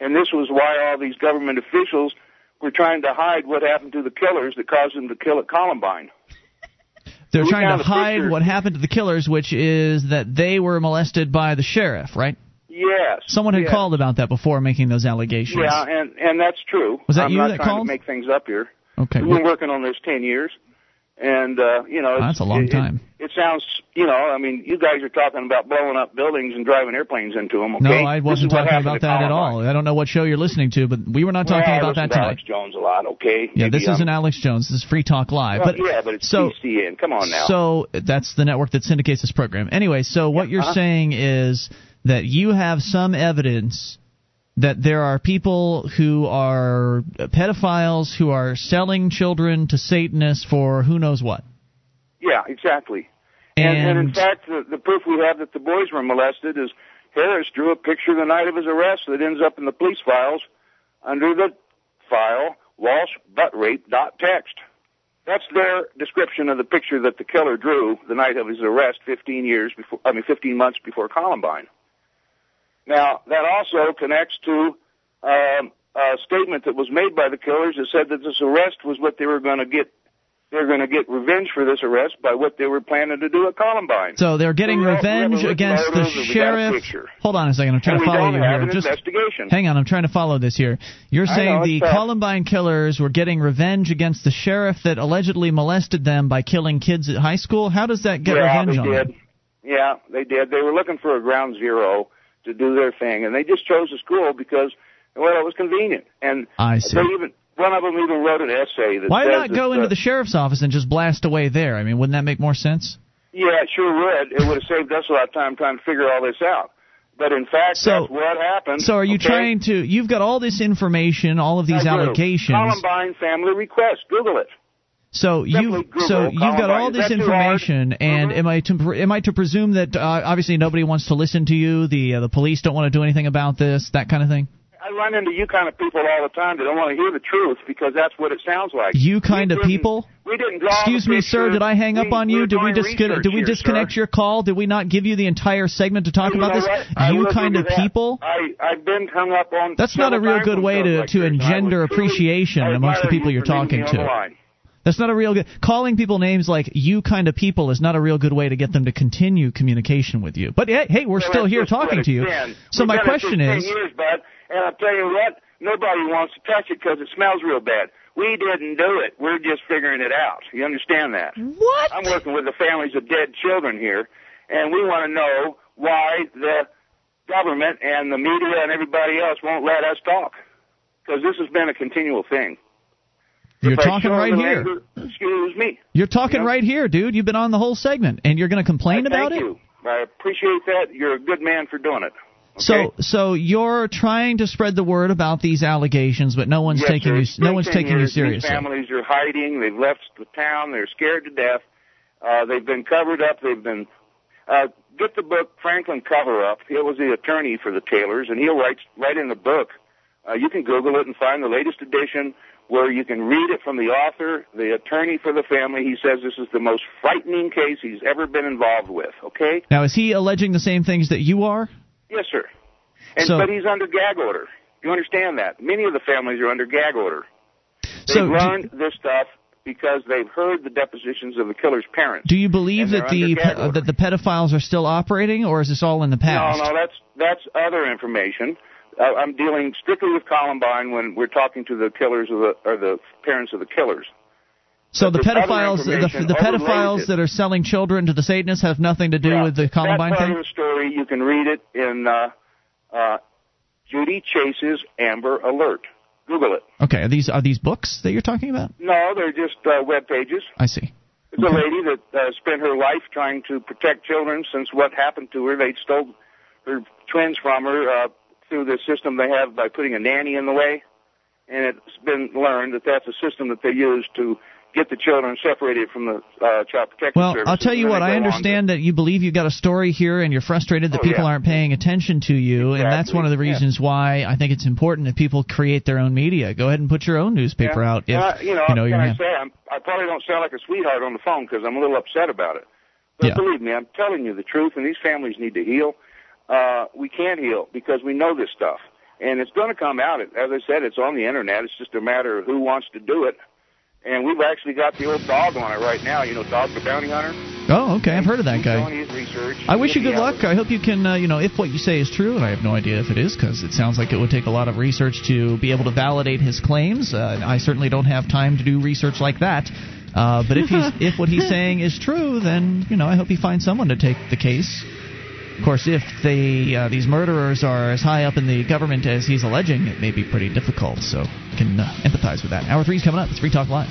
and this was why all these government officials were trying to hide what happened to the killers that caused them to kill at Columbine. They're trying to hide picture- what happened to the killers, which is that they were molested by the sheriff, right? Yes. Someone had yes. called about that before making those allegations. Yeah, and and that's true. Was that I'm you not that trying called? to make things up here. Okay. We've been working on this ten years, and uh, you know, it's, That's a long it- it- time. It, sounds, you know, I mean, you guys are talking about blowing up buildings and driving airplanes into them. Okay? No, I wasn't talking about that at all. I don't know what show you're listening to, but we were not talking Well, about that to tonight. Alex Jones a lot. Okay. Yeah, Maybe this I'm- isn't Alex Jones. This is Free Talk Live. Well, but yeah, but it's so PCN. Come on now. so that's the network that syndicates this program. Anyway, so what you're uh-huh. saying is that you have some evidence that there are people who are pedophiles who are selling children to Satanists for who knows what. Yeah, exactly. And, and, in fact, the, the proof we have that the boys were molested is Harris drew a picture the night of his arrest that ends up in the police files under the file Walsh butt rape dot text. That's their description of the picture that the killer drew the night of his arrest 15 years before, I mean 15 months before Columbine. Now, that also connects to um, a statement that was made by the killers that said that this arrest was what they were going to get they're going to get revenge for this arrest by what they were planning to do at Columbine. So they're getting We have- we have revenge against the photos and we got a sheriff. Hold on a second. I'm trying And to follow you here. Just hang on. I'm trying to follow this here. You're saying know, the tough. Columbine killers were getting revenge against the sheriff that allegedly molested them by killing kids at high school. How does that get yeah, revenge they on did. them? Yeah, they did. They were looking for a ground zero to do their thing, and they just chose the school because, well, it was convenient. And I see. they even one of them even wrote an essay that Why not that, go uh, into the sheriff's office and just blast away there? I mean, wouldn't that make more sense? Yeah, it sure would. It would have saved us a lot of time trying to figure all this out. But in fact, So- that's what happened. So are you okay? trying to? You've got all this information, all of these I do. allegations. Columbine family request. Google it. So you so you've got all this that too hard? information, and am I to am I to presume that uh, obviously nobody wants to listen to you? The uh, the police don't want to do anything about this, that kind of thing. I run into you kind of people all the time that don't want to hear the truth because that's what it sounds like. You kind We of people. We didn't draw Excuse me, sir. Did I hang up We- on you? Did we disconnect? Did we disconnect your call? Did we not give you the entire segment to talk about this? I You kind of people. I I've been hung up on. That's not a real good way to like to this, and I engender appreciation amongst the people you you're talking to. That's not a real good. Calling people names like "you kind of people" is not a real good way to get them to continue communication with you. But hey, hey we're still here talking to you. been. So We've my question for 10 is, years, bud, and I'll tell you what, nobody wants to touch it because it smells real bad. We didn't do it. We're just figuring it out. You understand that? What? I'm working with the families of dead children here, and we want to know why the government and the media and everybody else won't let us talk. Because this has been a continual thing. You're talking right here. anger, excuse me. You're talking Yeah. right here, dude. You've been on the whole segment, and you're going to complain I about thank it. you. I appreciate that. You're a good man for doing it. Okay? So, so you're trying to spread the word about these allegations, but no one's Yes, taking you. No one's 10 taking you seriously. Families are hiding. They've left the town. They're scared to death. Uh, they've been covered up. They've been. Uh, get the book Franklin Cover Up. He was the attorney for the Taylors, and he'll write write in the book. Uh, you can Google it and find the latest edition where you can read it from the author, the attorney for the family. He says this is the most frightening case he's ever been involved with. Okay? Now, is he alleging the same things that you are? Yes, sir. And So- but he's under gag order. You understand that? Many of the families are under gag order. They've So, do- this stuff because they've heard the depositions of the killer's parents. Do you believe that the pe- that the pedophiles are still operating, or is this all in the past? No, no, that's that's other information. I'm dealing strictly with Columbine when we're talking to the killers of the or the parents of the killers. so the But other pedophiles, the, the pedophiles that are selling children to the Satanists have nothing to do Yeah, with the Columbine that part thing. of the story you can read it in uh, uh, Judy Chase's Amber Alert. Google it. Okay, are these are these books that you're talking about? No, they're just uh, web pages. I see. It's a lady that uh, spent her life trying to protect children since what happened to her. They stole her twins from her uh, through the system they have by putting a nanny in the way. And it's been learned that that's a system that they use to get the children separated from the uh, child protection Well. I'll tell you what. I they go on understand that you believe you've got a story here, and you're frustrated that Oh, people yeah. aren't paying attention to you, and that's one of the yeah. reasons why I think it's important that people create their own media. Go ahead and put your own newspaper Yeah. out if Uh, you know, you know can. I say I'm, I probably don't sound like a sweetheart on the phone because I'm a little upset about it. But Yeah. believe me, I'm telling you the truth, and these families need to heal. Uh, we can't heal because we know this stuff. and it's going to come out. As I said, it's on the internet. It's just a matter of who wants to do it. And we've actually got the old dog on it right now. You know, Dog the Bounty Hunter. Oh, okay. I've heard of that guy. Doing his research. I wish you good luck. I hope you can, uh, you know, if what you say is true, and I have no idea if it is, because it sounds like it would take a lot of research to be able to validate his claims. Uh, I certainly don't have time to do research like that. Uh, but if he's if what he's saying is true, then you know I hope he finds someone to take the case. Of course, if they uh, these murderers are as high up in the government as he's alleging, it may be pretty difficult. So can uh, empathize with that. Hour three is coming up. It's Free Talk Live.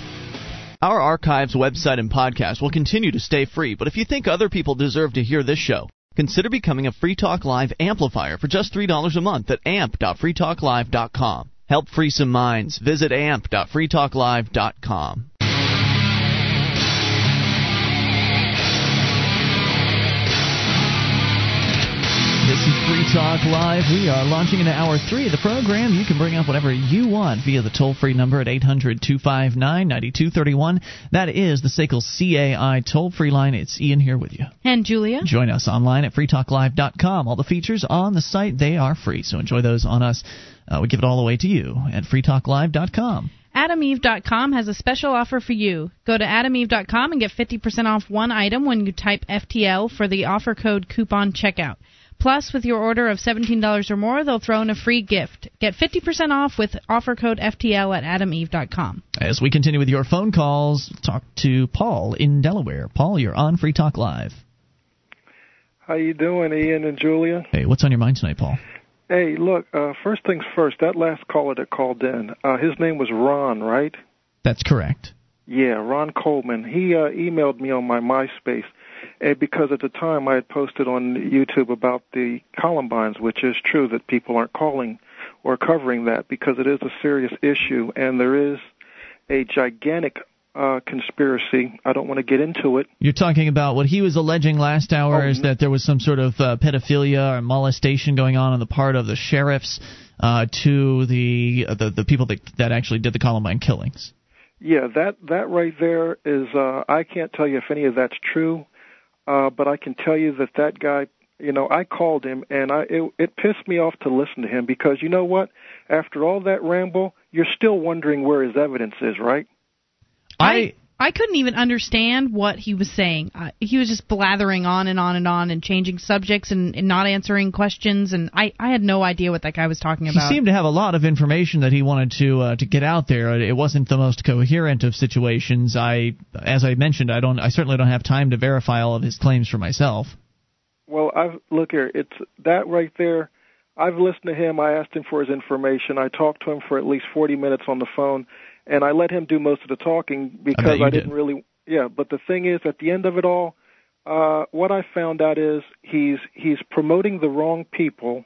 Our archives, website, and podcast will continue to stay free, but if you think other people deserve to hear this show, consider becoming a Free Talk Live amplifier for just $3 a month at amp.freetalklive.com. Help free some minds. Visit amp.freetalklive.com. This is Free Talk Live. We are launching into hour three of the program. You can bring up whatever you want via the toll free number at 800 259 9231. That is the SACL CAI toll free line. It's Ian here with you. And Julia? Join us online at freetalklive.com. All the features on the site, they are free, so enjoy those on us. Uh, we give it all away to you at freetalklive.com. AdamEve.com has a special offer for you. Go to AdamEve.com and get 50% off one item when you type FTL for the offer code coupon checkout. Plus, with your order of $17 or more, they'll throw in a free gift. Get 50% off with offer code FTL at AdamEve.com. As we continue with your phone calls, talk to Paul in Delaware. Paul, you're on Free Talk Live. How you doing, Ian and Julia? Hey, what's on your mind tonight, Paul? Hey, look. Uh, first things first. That last caller that called in, uh, his name was Ron, right? That's correct. Yeah, Ron Coleman. He uh, emailed me on my MySpace because at the time I had posted on YouTube about the Columbines, which is true that people aren't calling or covering that because it is a serious issue and there is a gigantic uh, conspiracy. I don't want to get into it. You're talking about what he was alleging last hour Oh, is that there was some sort of uh, pedophilia or molestation going on on the part of the sheriffs uh, to the, uh, the the people that that actually did the Columbine killings. Yeah, that that right there is. Uh, I can't tell you if any of that's true, uh, but I can tell you that that guy. You know, I called him and I it, it pissed me off to listen to him because you know what? After all that ramble, you're still wondering where his evidence is, right? I I couldn't even understand what he was saying. Uh, he was just blathering on and on and on and changing subjects and, and not answering questions, and I I had no idea what that guy was talking about. He seemed to have a lot of information that he wanted to uh, to get out there. It wasn't the most coherent of situations. I, as I mentioned, I don't. I certainly don't have time to verify all of his claims for myself. Well, I've look here. It's that right there. I've listened to him. I asked him for his information. I talked to him for at least 40 minutes on the phone, and I let him do most of the talking because I, did. didn't really. Yeah, but the thing is, at the end of it all, uh, what I found out is he's he's promoting the wrong people,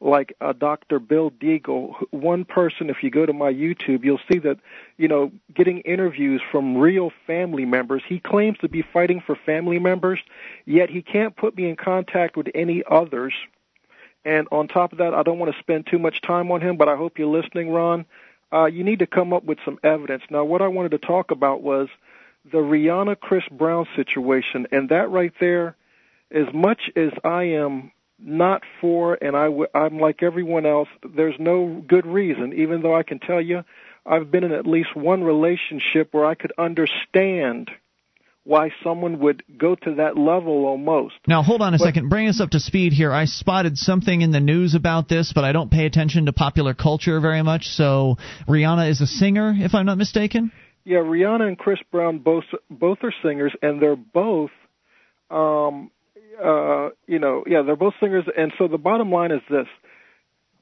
like uh, Dr. Bill Deagle. One person, if you go to my YouTube, you'll see that you know getting interviews from real family members. He claims to be fighting for family members, yet he can't put me in contact with any others. And on top of that, I don't want to spend too much time on him, but I hope you're listening, Ron. Uh, you need to come up with some evidence. Now, what I wanted to talk about was the Rihanna Chris Brown situation, and that right there, as much as I am not for, and I w- I'm like everyone else, there's no good reason, even though I can tell you I've been in at least one relationship where I could understand why someone would go to that level almost. Now, hold on a But- second. Bring us up to speed here. I spotted something in the news about this, but I don't pay attention to popular culture very much. So, Rihanna is a singer, if I'm not mistaken. Yeah, Rihanna and Chris Brown both both are singers, and they're both, um, uh, you know, yeah, they're both singers. And so the bottom line is this: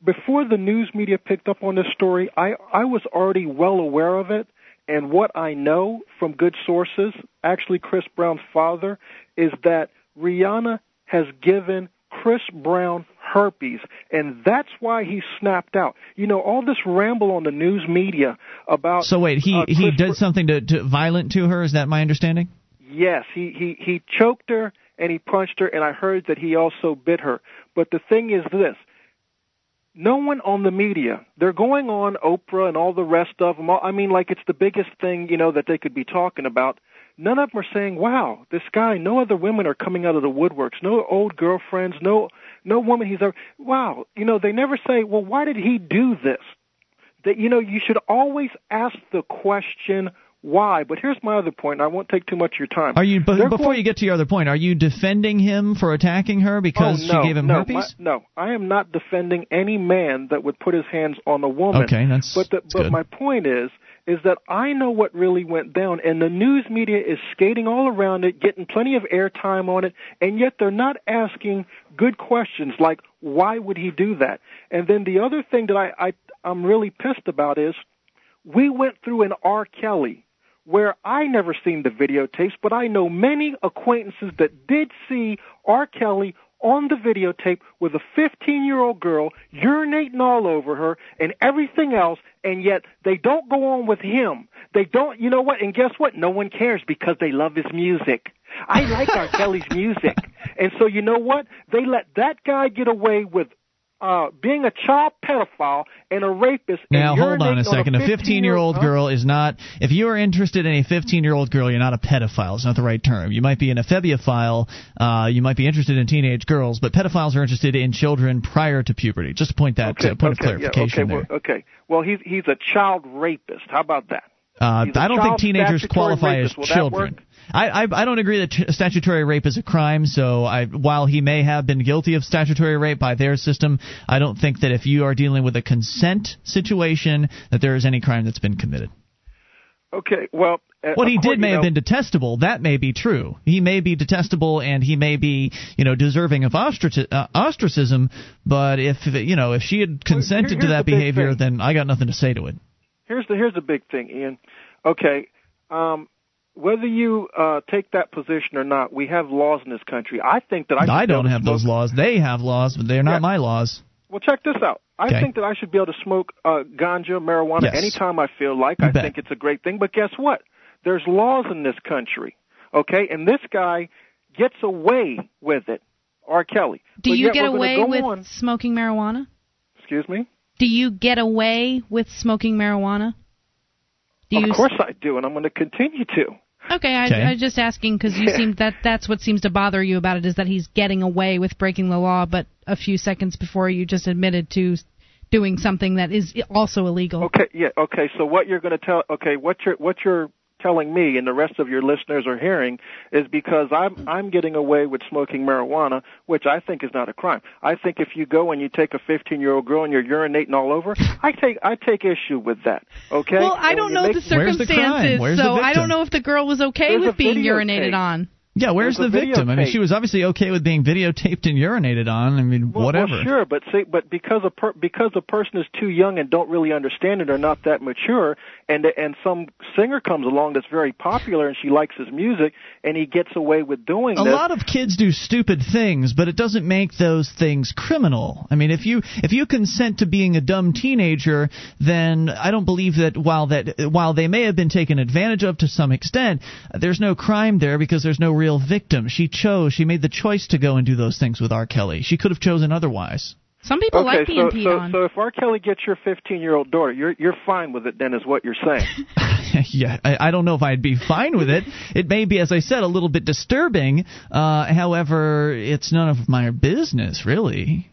before the news media picked up on this story, I I was already well aware of it. And what I know from good sources, actually Chris Brown's father, is that Rihanna has given Chris Brown herpes, and that's why he snapped out. You know, all this ramble on the news media about. So wait, he uh, he did something to, to violent to her. Is that my understanding? Yes, he he he choked her and he punched her, and I heard that he also bit her. But the thing is this: no one on the media, they're going on Oprah and all the rest of them. I mean, like it's the biggest thing you know that they could be talking about. none of them are saying, "Wow, this guy." No other women are coming out of the woodworks. No old girlfriends. No, no woman he's ever. Wow, you know, they never say, "Well, why did he do this?" That you know, you should always ask the question why. But here's my other point. I won't take too much of your time. Are you They're before going- you get to your other point? Are you defending him for attacking her because oh, no, she gave him no, herpes? My, no, I am not defending any man that would put his hands on a woman. Okay, that's- But the, that's but good. my point is is that I know what really went down, and the news media is skating all around it, getting plenty of airtime on it, and yet they're not asking good questions like why would he do that? And then the other thing that I, I I'm really pissed about is we went through an R. Kelly where I never seen the videotapes, but I know many acquaintances that did see R. Kelly on the videotape with a 15 year old girl urinating all over her and everything else, and yet they don't go on with him. They don't, you know what? And guess what? No one cares because they love his music. I like R. Kelly's music. And so you know what? They let that guy get away with uh being a child pedophile and a rapist. Now hold on a second. A 15-year-old girl is not. If you are interested in a 15-year-old girl, you're not a pedophile. It's not the right term. You might be an ephebophile. Uh, you might be interested in teenage girls, but pedophiles are interested in children prior to puberty. Just to point that Okay, uh, point okay, of yeah, clarification okay, there. Well, okay. Well, he's he's a child rapist. How about that? Uh, I don't think teenagers qualify rapist. as Will children. I, I I don't agree that ch- statutory rape is a crime. So I, while he may have been guilty of statutory rape by their system, I don't think that if you are dealing with a consent situation that there is any crime that's been committed. Okay. Well, uh, What he did may have been detestable. That may be true. He may be detestable, and he may be, you know, deserving of ostraci- uh, ostracism. But if you know, if she had consented to that the behavior, then I got nothing to say to it. Here's the here's the big thing, Ian. Okay. Um, whether you uh, take that position or not, we have laws in this country. I think that I. I don't have those laws. They have laws, but they're not Yeah. my laws. Well, check this out. I Okay. think that I should be able to smoke uh, ganja, marijuana Yes. anytime I feel like. You I bet. think it's a great thing. But guess what? There's laws in this country. Okay, and this guy gets away with it. R. Kelly. Do But you get away with on- smoking marijuana? Excuse me. Do you get away with smoking marijuana? Do you of course I do, and I'm going to continue to. Okay, I, Okay. I was just asking because you seem that that's what seems to bother you about it is that he's getting away with breaking the law, but a few seconds before you just admitted to doing something that is also illegal. Okay, yeah, okay. So what you're going to tell? Okay, what you're what you're telling me and the rest of your listeners are hearing is because I'm I'm getting away with smoking marijuana, which I think is not a crime. I think if you go and you take a 15 year old girl and you're urinating all over, I take I take issue with that. Okay. Well, I don't know make- the Where's the crime? circumstances, the so I don't know if the girl was okay There's with being videotape. urinated on. Yeah, where's the victim? I mean, she was obviously okay with being videotaped and urinated on. I mean, Well, whatever. Well, sure, but see, but because a per, because a person is too young and don't really understand it or not that mature, and and some singer comes along that's very popular and she likes his music, and he gets away with doing A this. lot of kids do stupid things, but it doesn't make those things criminal. I mean, if you if you consent to being a dumb teenager, then I don't believe that while that while they may have been taken advantage of to some extent, there's no crime there because there's no real victim. She chose, she made the choice to go and do those things with R. Kelly. She could have chosen otherwise. Some people okay, like being so, peed so, on. so if R. Kelly gets your 15 year old daughter, you're you're fine with it then, is what you're saying. yeah, I, I don't know if I'd be fine with it. It may be, as I said, a little bit disturbing. Uh, however, it's none of my business, really.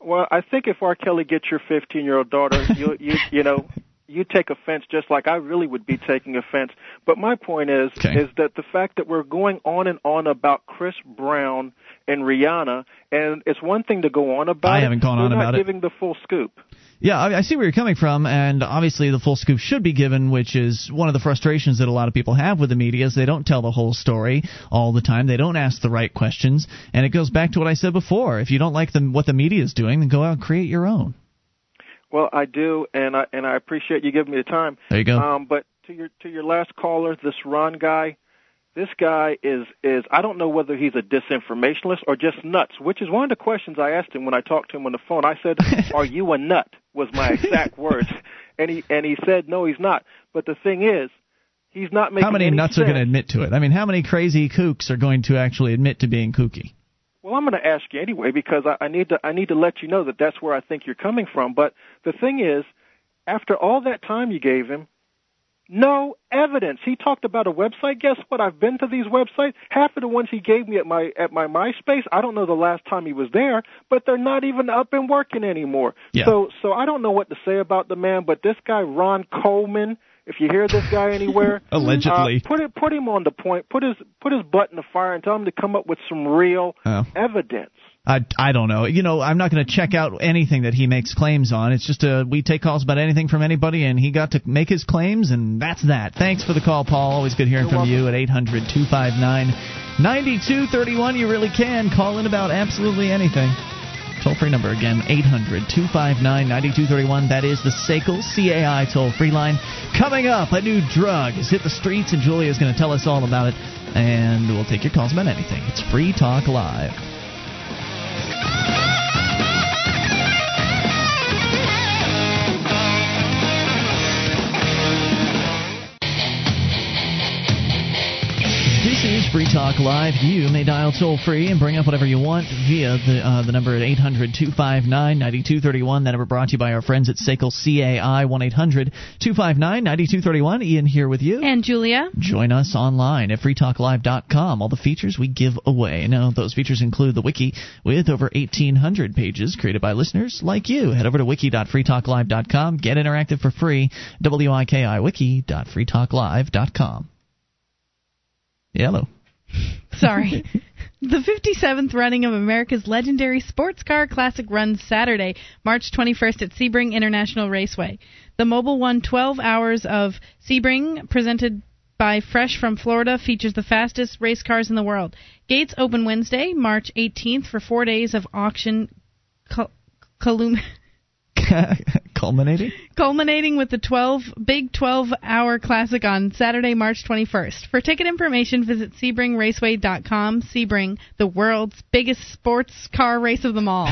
well, I think if R. Kelly gets your 15 year old daughter, you you you know. You take offense just like I really would be taking offense. But my point is Okay. is that the fact that we're going on and on about Chris Brown and Rihanna, and it's one thing to go on about I haven't gone on not about it. giving the full scoop. Yeah, I, I see where you're coming from, and obviously the full scoop should be given, which is one of the frustrations that a lot of people have with the media is they don't tell the whole story all the time. They don't ask the right questions, and it goes back to what I said before. If you don't like the, what the media is doing, then go out and create your own. Well, I do, and I and I appreciate you giving me the time. There you go. Um, but to your to your last caller, this Ron guy, this guy is is I don't know whether he's a disinformationist or just nuts, which is one of the questions I asked him when I talked to him on the phone. I said, "Are you a nut?" was my exact words, and he and he said, "No, he's not." But the thing is, he's not making How many any nuts sense. are going to admit to it? I mean, how many crazy kooks are going to actually admit to being kooky? Well, I'm going to ask you anyway because I, I need to I need to let you know that that's where I think you're coming from. But the thing is, after all that time you gave him, no evidence. He talked about a website. Guess what? I've been to these websites. Half of the ones he gave me at my at my MySpace, I don't know the last time he was there, but they're not even up and working anymore. Yeah. So so I don't know what to say about the man, but this guy Ron Coleman, if you hear this guy anywhere, Allegedly. uh, put it put him on the point. Put his put his butt in the fire and tell him to come up with some real Oh. evidence. I, I don't know. You know, I'm not going to check out anything that he makes claims on. It's just a we take calls about anything from anybody, and he got to make his claims, and that's that. Thanks for the call, Paul. Always good hearing from you at 800 259 9231. You really can call in about absolutely anything. Toll free number again, 800 259 9231. That is the SACL CAI toll free line. Coming up, a new drug has hit the streets, and Julia is going to tell us all about it. And we'll take your calls about anything. It's Free Talk Live. Free Talk Live. You may dial toll free and bring up whatever you want via the uh, the number at 800 259 9231. That number brought to you by our friends at SACL CAI 1 800 259 9231. Ian here with you. And Julia? Join us online at freetalklive.com. All the features we give away. Now, those features include the wiki with over 1,800 pages created by listeners like you. Head over to wiki.freetalklive.com. Get interactive for free. W-I-K-I wiki.freetalklive.com. Yellow. Sorry. The 57th running of America's legendary sports car classic runs Saturday, March 21st at Sebring International Raceway. The Mobil 1 12 Hours of Sebring, presented by Fresh from Florida, features the fastest race cars in the world. Gates open Wednesday, March 18th, for four days of auction. Col- Culminating? culminating with the 12 big 12 hour classic on Saturday, March 21st. For ticket information, visit SebringRaceway.com. Sebring, the world's biggest sports car race of them all.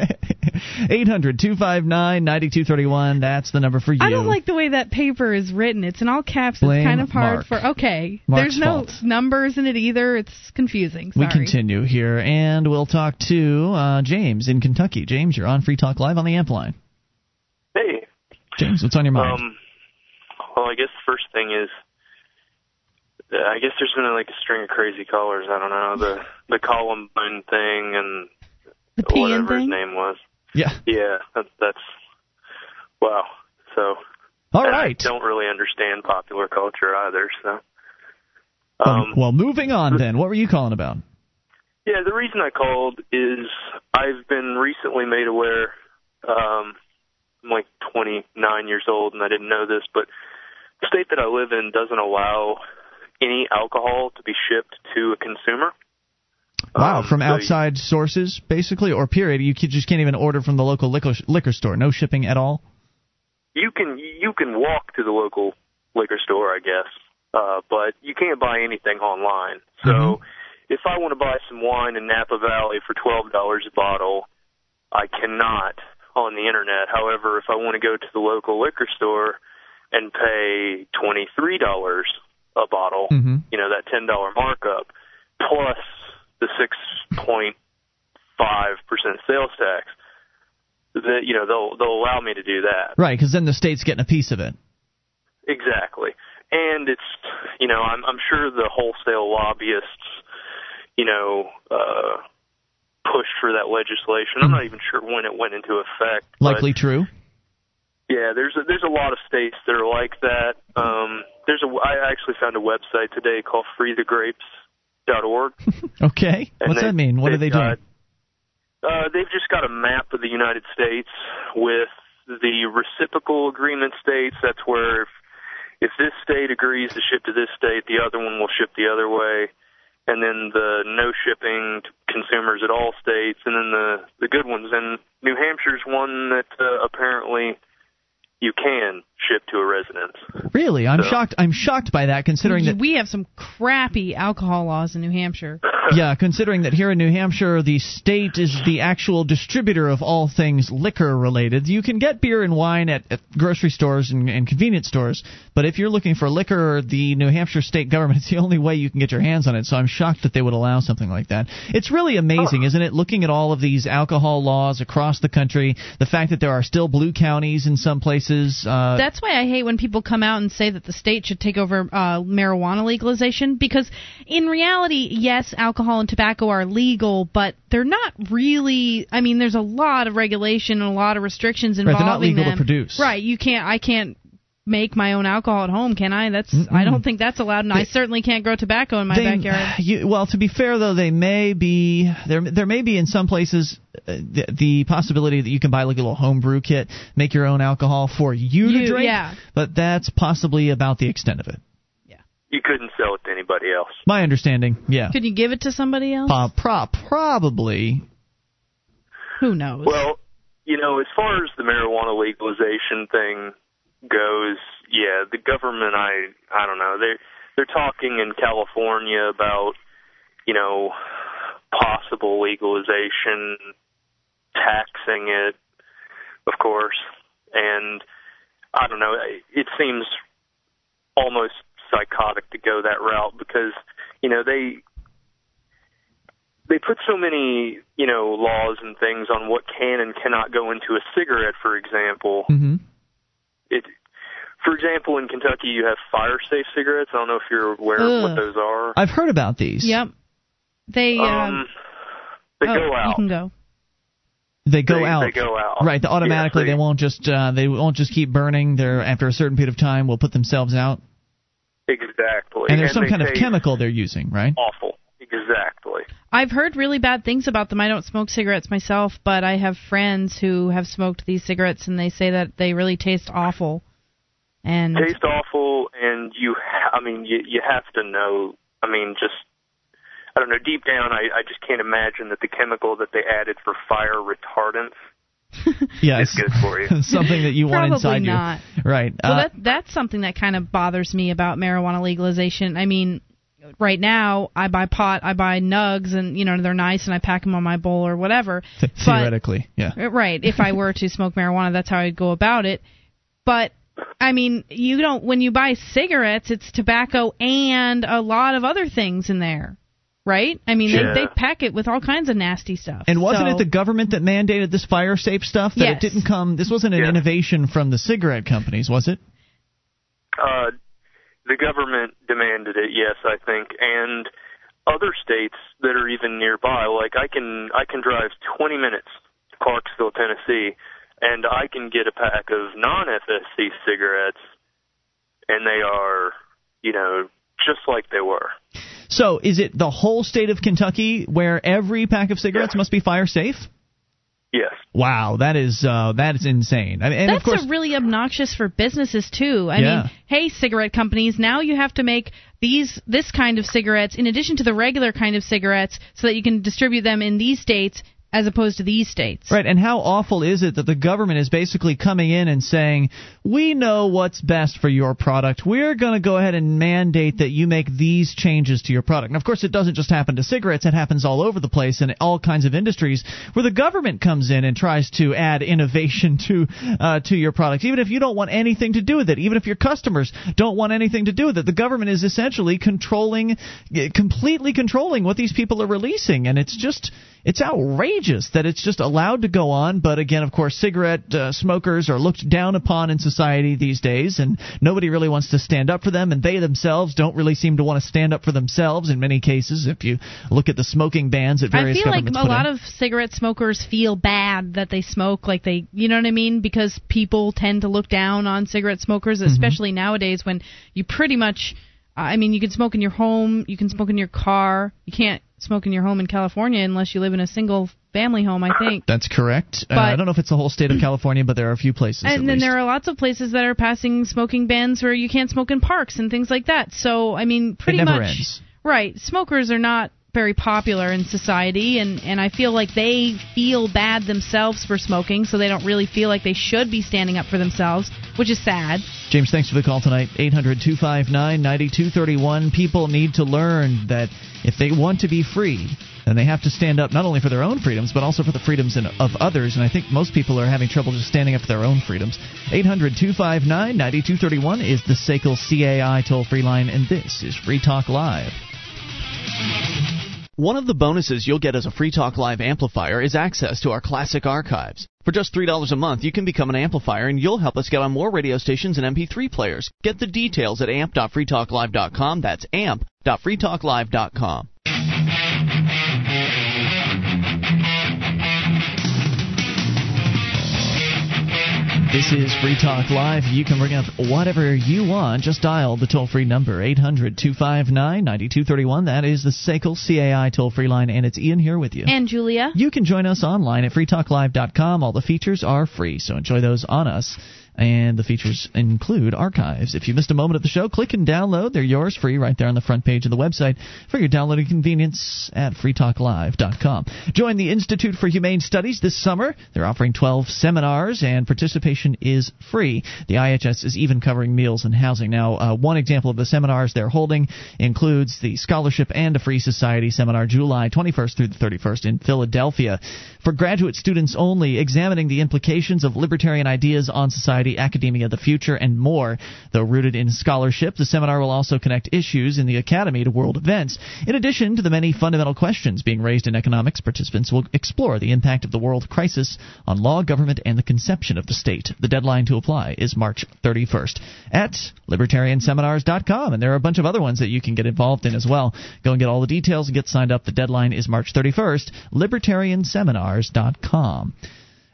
800 259 9231. That's the number for you. I don't like the way that paper is written. It's in all caps. It's kind of hard Mark. for. Okay, Mark's there's no fault. numbers in it either. It's confusing. We continue here, and we'll talk to uh, James in Kentucky. James, you're on Free Talk Live on the Amp line. Hey. James, what's on your mind? Um, well, I guess the first thing is, uh, I guess there's been like a string of crazy callers. I don't know the the Columbine thing and The peeing whatever his name was. Yeah. Yeah, that, that's wow. So. All right. I don't really understand popular culture either. So. Well, Um, well, moving on then. What were you calling about? Yeah, the reason I called is I've been recently made aware. Um, I'm like 29 years old, and I didn't know this, but the state that I live in doesn't allow any alcohol to be shipped to a consumer. Wow, Um, from outside sources, basically, or period. You just can't even order from the local liquor, liquor store. No shipping at all. You can you can walk to the local liquor store, I guess, uh, but you can't buy anything online. So Mm-hmm. if I want to buy some wine in Napa Valley for twelve dollars a bottle, I cannot on the internet. However, if I want to go to the local liquor store and pay twenty three dollars a bottle, Mm-hmm. you know that ten dollar markup plus the six point five percent sales tax, that you know they'll they'll allow me to do that. Right, because then the state's getting a piece of it. Exactly. And it's, you know, I'm, I'm sure the wholesale lobbyists, you know, uh, pushed for that legislation. I'm not even sure when it went into effect. Likely true. yeah, there's a, there's a lot of states that are like that. Um, there's a, I actually found a website today called freethegrapes.org. Okay. And What's they- that mean? What are they doing? got- Uh, they've just got a map of the United States with the reciprocal agreement states. That's where if, if this state agrees to ship to this state, the other one will ship the other way. And then the no shipping to consumers at all states, and then the the good ones. And New Hampshire's one that uh, apparently you can ship to a residence. Really, I'm So- shocked. I'm shocked by that, considering that we have some crappy alcohol laws in New Hampshire. yeah, considering that here in New Hampshire, the state is the actual distributor of all things liquor related. You can get beer and wine at, at grocery stores and, and convenience stores, but if you're looking for liquor, the New Hampshire state government is the only way you can get your hands on it. So I'm shocked that they would allow something like that. It's really amazing, isn't it? Looking at all of these alcohol laws across the country, the fact that there are still blue counties in some places. Uh, That's why I hate when people come out and say that the state should take over uh, marijuana legalization because in reality, yes, alcohol and tobacco are legal, but they're not really. I mean, there's a lot of regulation and a lot of restrictions Right, involving they're not legal to them. produce. Right, you can't. I can't make my own alcohol at home, can I? That's. I don't think that's allowed, and I certainly can't grow tobacco in my They- backyard. You, well, to be fair though, they may be there. There may be in some places uh, the, the possibility that you can buy like a little homebrew kit, make your own alcohol for you, to drink. yeah. But that's possibly about the extent of it. Yeah. You couldn't sell it to anybody else. My understanding, yeah. Could you give it to somebody else? Uh, pro- probably. Who knows? Well, you know, as far as the marijuana legalization thing goes, yeah, the government I I don't know. They they're talking in California about, you know, possible legalization, taxing it, of course. And I don't know, it seems almost psychotic to go that route because, you know, they they put so many, you know, laws and things on what can and cannot go into a cigarette, for example. Mm-hmm. It, for example, in Kentucky, you have fire safe cigarettes. I don't know if you're aware of what those are. I've heard about these. Yep. They. Uh, Um, they oh, go You out. can go. They go They- out. they go out. Right. The automatically Yes, they- they won't just uh, they won't just keep burning. They're after a certain period of time will put themselves out. Exactly. And there's some kind of chemical they're using, right? Awful. Exactly. I've heard really bad things about them. I don't smoke cigarettes myself, but I have friends who have smoked these cigarettes, and they say that they really taste awful. And Taste awful, and you. Ha- I mean, you you have to know. I mean, just. I don't know. Deep down, I, I just can't imagine that the chemical that they added for fire retardants Yeah, is good for you. something that you want Probably inside not. you. Right. well, Uh, that that's something that kind of bothers me about marijuana legalization. I mean, right now I buy pot, I buy nugs, and you know they're nice, and I pack them on my bowl or whatever. th- but- theoretically, yeah. Uh, Right. If I were to smoke marijuana, that's how I'd go about it. But I mean, you don't. When you buy cigarettes, it's tobacco and a lot of other things in there, right? I mean, Sure. they, they pack it with all kinds of nasty stuff. And wasn't So- it the government that mandated this fire safe stuff? That Yes. it didn't come. This wasn't an innovation from the cigarette companies, was it? Uh, the government demanded it, yes, I think, and other states that are even nearby. Like I can I can drive 20 minutes to Clarksville, Tennessee, and I can get a pack of non-FSC cigarettes, and they are, you know, just like they were. So, is it the whole state of Kentucky where every pack of cigarettes must be fire safe? Yes. Wow, that is uh, that is insane. I mean, and That's of course, a really obnoxious for businesses too. I Yeah. mean, hey, cigarette companies, now you have to make these this kind of cigarettes in addition to the regular kind of cigarettes, so that you can distribute them in these states as opposed to these states. Right, and how awful is it that the government is basically coming in and saying, "We know what's best for your product. We're going to go ahead and mandate that you make these changes to your product." And of course, it doesn't just happen to cigarettes; it happens all over the place in all kinds of industries where the government comes in and tries to add innovation to uh, to your product, even if you don't want anything to do with it, even if your customers don't want anything to do with it. The government is essentially controlling, completely controlling what these people are releasing, and it's just it's outrageous that it's just allowed to go on. But again, of course, cigarette uh, smokers are looked down upon in society these days, and nobody really wants to stand up for them, and they themselves don't really seem to want to stand up for themselves in many cases. If you look at the smoking bans that I feel like a lot in. of cigarette smokers feel bad that they smoke, like they, you know what I mean? Because people tend to look down on cigarette smokers, Mm-hmm. especially nowadays when you pretty much, I mean, you can smoke in your home, you can smoke in your car, you can't smoke in your home in California unless you live in a single family home, I think. That's correct. Uh, I don't know if it's the whole state of California, but there are a few places. and then least. there are lots of places that are passing smoking bans where you can't smoke in parks and things like that. So I mean, pretty never much ends. right. Smokers are not very popular in society and and I feel like they feel bad themselves for smoking so they don't really feel like they should be standing up for themselves which is sad James, thanks for the call tonight. 800 259 9231. People need to learn that if they want to be free, then they have to stand up not only for their own freedoms, but also for the freedoms of others. And I think most people are having trouble just standing up for their own freedoms. 800 259 9231 is the SACL CAI toll free line, and this is Free Talk Live. One of the bonuses you'll get as a Free Talk Live amplifier is access to our classic archives. For just $3 a month, you can become an amplifier and you'll help us get on more radio stations and MP3 players. Get the details at amp.freetalklive.com. That's amp.freetalklive.com. This is Free Talk Live. You can bring up whatever you want. Just dial the toll free number, 800 259 9231. That is the SACL CAI toll free line, and it's Ian here with you. And Julia. You can join us online at freetalklive.com. All the features are free, so enjoy those on us and the features include archives. If you missed a moment of the show, click and download. They're yours free right there on the front page of the website for your downloading convenience at freetalklive.com. Join the Institute for Humane Studies this summer. They're offering 12 seminars and participation is free. The IHS is even covering meals and housing. Now, uh, one example of the seminars they're holding includes the Scholarship and a Free Society seminar July 21st through the 31st in Philadelphia. For graduate students only, examining the implications of libertarian ideas on society Society, Academia, the Future, and more. Though rooted in scholarship, the seminar will also connect issues in the Academy to world events. In addition to the many fundamental questions being raised in economics, participants will explore the impact of the world crisis on law, government, and the conception of the state. The deadline to apply is March 31st at libertarianseminars.com, and there are a bunch of other ones that you can get involved in as well. Go and get all the details and get signed up. The deadline is March 31st, libertarianseminars.com.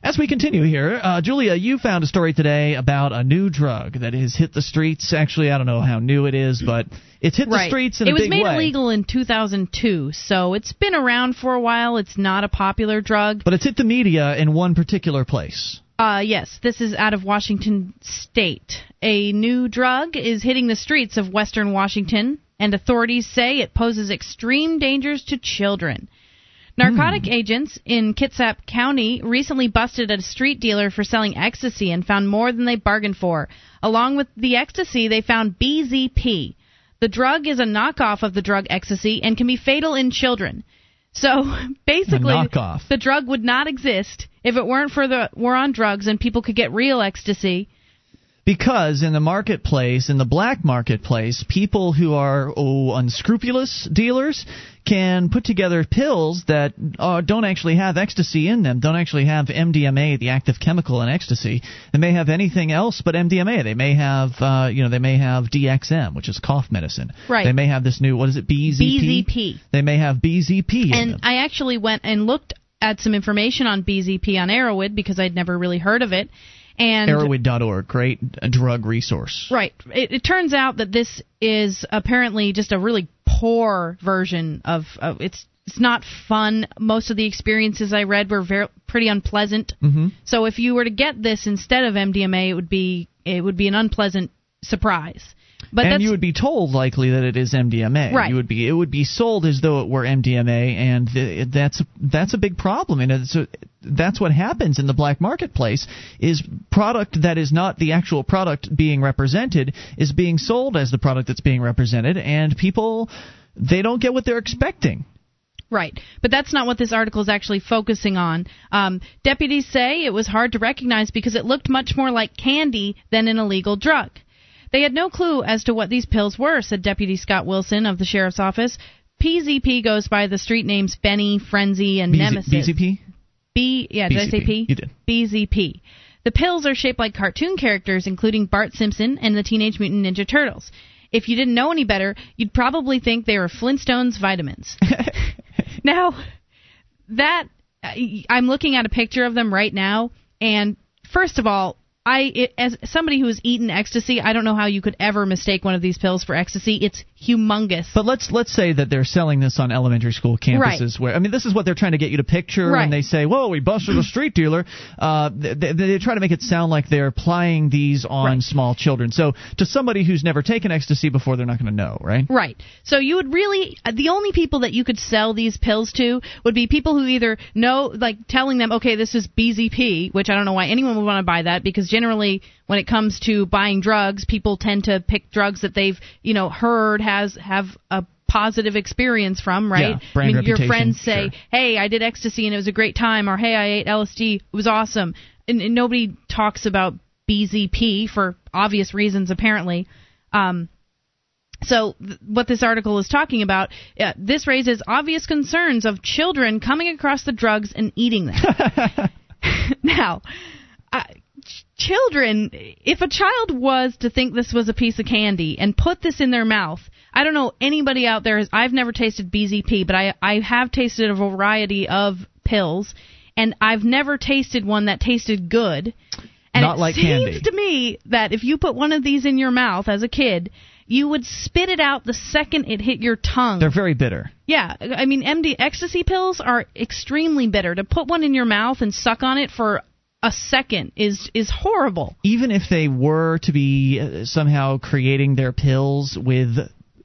As we continue here, uh, Julia, you found a story today about a new drug that has hit the streets. Actually, I don't know how new it is, but it's hit right. the streets in it a big way. It was made illegal in 2002, so it's been around for a while. It's not a popular drug. But it's hit the media in one particular place. Uh, yes, this is out of Washington State. A new drug is hitting the streets of western Washington, and authorities say it poses extreme dangers to children. Narcotic Hmm. agents in Kitsap County recently busted a street dealer for selling ecstasy and found more than they bargained for. Along with the ecstasy, they found BZP. The drug is a knockoff of the drug ecstasy and can be fatal in children. So basically, the drug would not exist if it weren't for the war on drugs and people could get real ecstasy. Because in the marketplace, in the black marketplace, people who are oh, unscrupulous dealers can put together pills that uh, don't actually have ecstasy in them, don't actually have MDMA, the active chemical in ecstasy. They may have anything else but MDMA. They may have, uh, you know, they may have DXM, which is cough medicine. Right. They may have this new, what is it, BZP? BZP. They may have BZP And. I actually went and looked at some information on BZP on Erowid because I'd never really heard of it. And Erowid.org, great drug resource. Right. It, it turns out that this is apparently just a really poor version of, of it's. It's not fun. Most of the experiences I read were very pretty unpleasant. Mm-hmm. So if you were to get this instead of MDMA, it would be it would be an unpleasant surprise. But and you would be told likely that it is MDMA. Right. You would be it would be sold as though it were MDMA, and th- that's that's a big problem. And it's a, that's what happens in the black marketplace is product that is not the actual product being represented is being sold as the product that's being represented, and people they don't get what they're expecting. Right, but that's not what this article is actually focusing on. Um, deputies say it was hard to recognize because it looked much more like candy than an illegal drug. They had no clue as to what these pills were, said Deputy Scott Wilson of the sheriff's office. PZP goes by the street names Benny, Frenzy, and BZ- Nemesis. BZP. B. Yeah, did I say P? You did. BZP. The pills are shaped like cartoon characters, including Bart Simpson and the Teenage Mutant Ninja Turtles. If you didn't know any better, you'd probably think they were Flintstones vitamins. now, that I'm looking at a picture of them right now, and first of all, I it, as somebody who has eaten ecstasy, I don't know how you could ever mistake one of these pills for ecstasy. It's humongous. But let's let's say that they're selling this on elementary school campuses Right. where I mean this is what they're trying to get you to picture Right. when they say, "Whoa, we busted a street dealer." Uh, they, they, they try to make it sound like they're applying these on small children. So to somebody who's never taken ecstasy before, they're not going to know, right? Right. So you would really the only people that you could sell these pills to would be people who either know like telling them, "Okay, this is BZP," which I don't know why anyone would want to buy that because generally when it comes to buying drugs, people tend to pick drugs that they've, you know, heard has have a positive experience from, right? Yeah, brand I mean, your friends say, sure. "Hey, I did ecstasy and it was a great time," or "Hey, I ate LSD, it was awesome." And, and nobody talks about BZP for obvious reasons, apparently. Um, so, th- what this article is talking about, uh, this raises obvious concerns of children coming across the drugs and eating them. now, uh, ch- children, if a child was to think this was a piece of candy and put this in their mouth, I don't know anybody out there. Has, I've never tasted BZP, but I I have tasted a variety of pills, and I've never tasted one that tasted good. And Not it like seems candy. to me that if you put one of these in your mouth as a kid, you would spit it out the second it hit your tongue. They're very bitter. Yeah, I mean, MD ecstasy pills are extremely bitter. To put one in your mouth and suck on it for a second is is horrible. Even if they were to be uh, somehow creating their pills with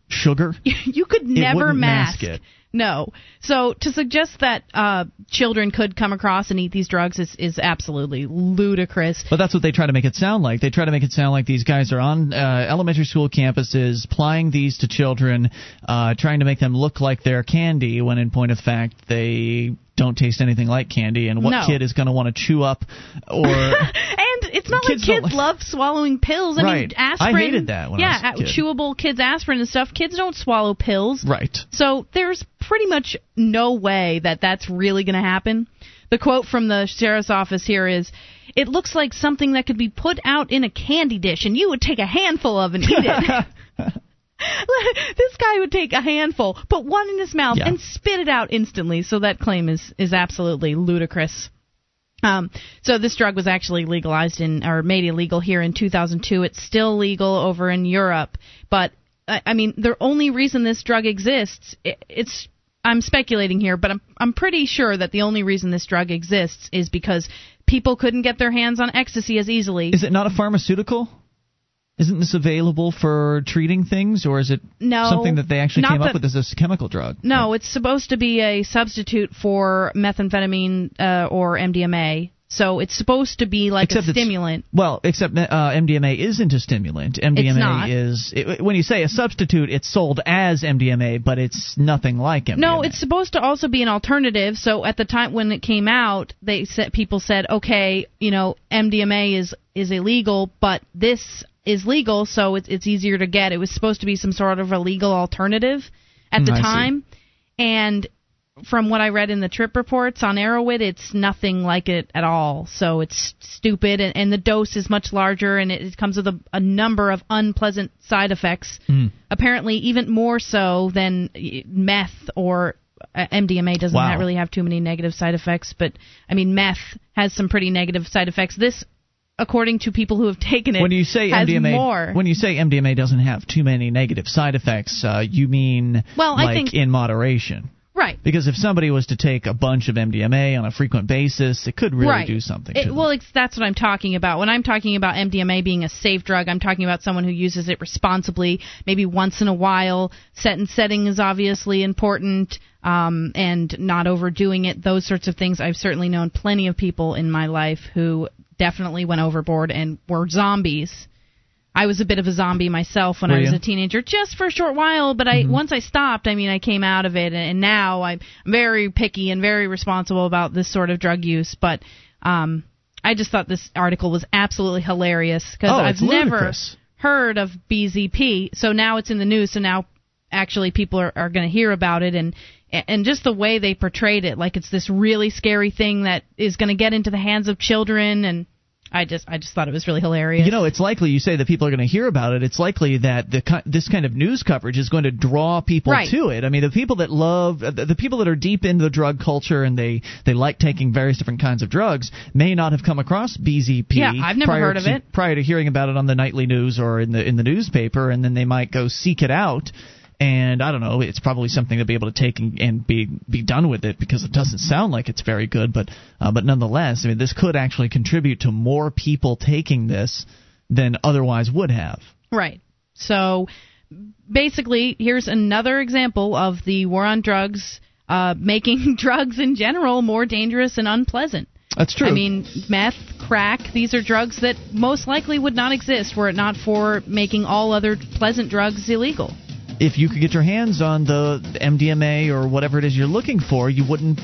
sugar, you could never mask. mask it. No. So to suggest that uh, children could come across and eat these drugs is, is absolutely ludicrous. But that's what they try to make it sound like. They try to make it sound like these guys are on uh, elementary school campuses plying these to children, uh, trying to make them look like they're candy, when in point of fact they don't taste anything like candy. And what No. kid is going to want to chew up or And it's not Kids like kids like- love swallowing pills. I mean, Right. I aspirin. hated that when I yeah, was a kid. chewable kids aspirin and stuff. Kids don't swallow pills. right? So there's pretty much no way that that's really going to happen. The quote from the sheriff's office here is It looks like something that could be put out in a candy dish and you would take a handful of and eat it. this guy would take a handful, put one in his mouth, Yeah. and spit it out instantly. So that claim is, is absolutely ludicrous. Um, so this drug was actually legalized in or made illegal here in 2002. It's still legal over in Europe, but I, I mean the only reason this drug exists, i it's I'm speculating here, but I'm I'm pretty sure that the only reason this drug exists is because people couldn't get their hands on ecstasy as easily. Is it not a pharmaceutical? Isn't this available for treating things, or is it No, something that they actually came that- up with as a chemical drug? No, it's supposed to be a substitute for methamphetamine uh, or MDMA. So it's supposed to be like Except a stimulant. Well, except uh, MDMA isn't a stimulant. MDMA is it, when you say a substitute, it's sold as MDMA, but it's nothing like MDMA. No, it's supposed to also be an alternative. So at the time when it came out, they said people said, okay, you know, MDMA is is illegal, but this is legal, so it's it's easier to get. It was supposed to be some sort of a legal alternative at Mm, the see. time, and from what I read in the trip reports on Erowid, it's nothing like it at all. So it's stupid, and, and the dose is much larger, and it, it comes with a, a number of unpleasant side effects. Hmm. Apparently, even more so than meth or uh, MDMA doesn't Wow. really have too many negative side effects. But I mean, meth has some pretty negative side effects. This, according to people who have taken it, when you say MDMA, more. when you say MDMA doesn't have too many negative side effects, uh, you mean Well, I like think- in moderation. right. Because if somebody was to take a bunch of MDMA on a frequent basis, it could really right. do something It- well, it's, that's what I'm talking about. When I'm talking about MDMA being a safe drug, I'm talking about someone who uses it responsibly, maybe once in a while. Set and setting is obviously important, um, and not overdoing it. Those sorts of things. I've certainly known plenty of people in my life who definitely went overboard and were zombies. I was a bit of a zombie myself when Were I was you? a teenager, just for a short while. But I once I stopped, I mean, I came out of it, and now I'm very picky and very responsible about this sort of drug use. But um, I just thought this article was absolutely hilarious because Oh, I've it's never heard of BZP. So now it's in the news. So now actually people are, are going to hear about it and and just the way they portrayed it like it's this really scary thing that is going to get into the hands of children and I just I just thought it was really hilarious. You know, it's likely you say that people are going to hear about it. It's likely that the this kind of news coverage is going to draw people Right. to it. I mean, the people that love uh, the, people that are deep into the drug culture and they they like taking various different kinds of drugs may not have come across BZP. Yeah, I've never prior heard of to- it. prior to hearing about it on the nightly news or in the in the newspaper, and then they might go seek it out. And I don't know, it's probably something to be able to take and, and be be done with it because it doesn't sound like it's very good, but uh, but nonetheless, I mean, this could actually contribute to more people taking this than otherwise would have. Right. So basically, here's another example of the war on drugs uh, making drugs in general more dangerous and unpleasant. That's true. I mean, meth, crack, these are drugs that most likely would not exist were it not for making all other pleasant drugs illegal. If you could get your hands on the MDMA or whatever it is you're looking for, you wouldn't.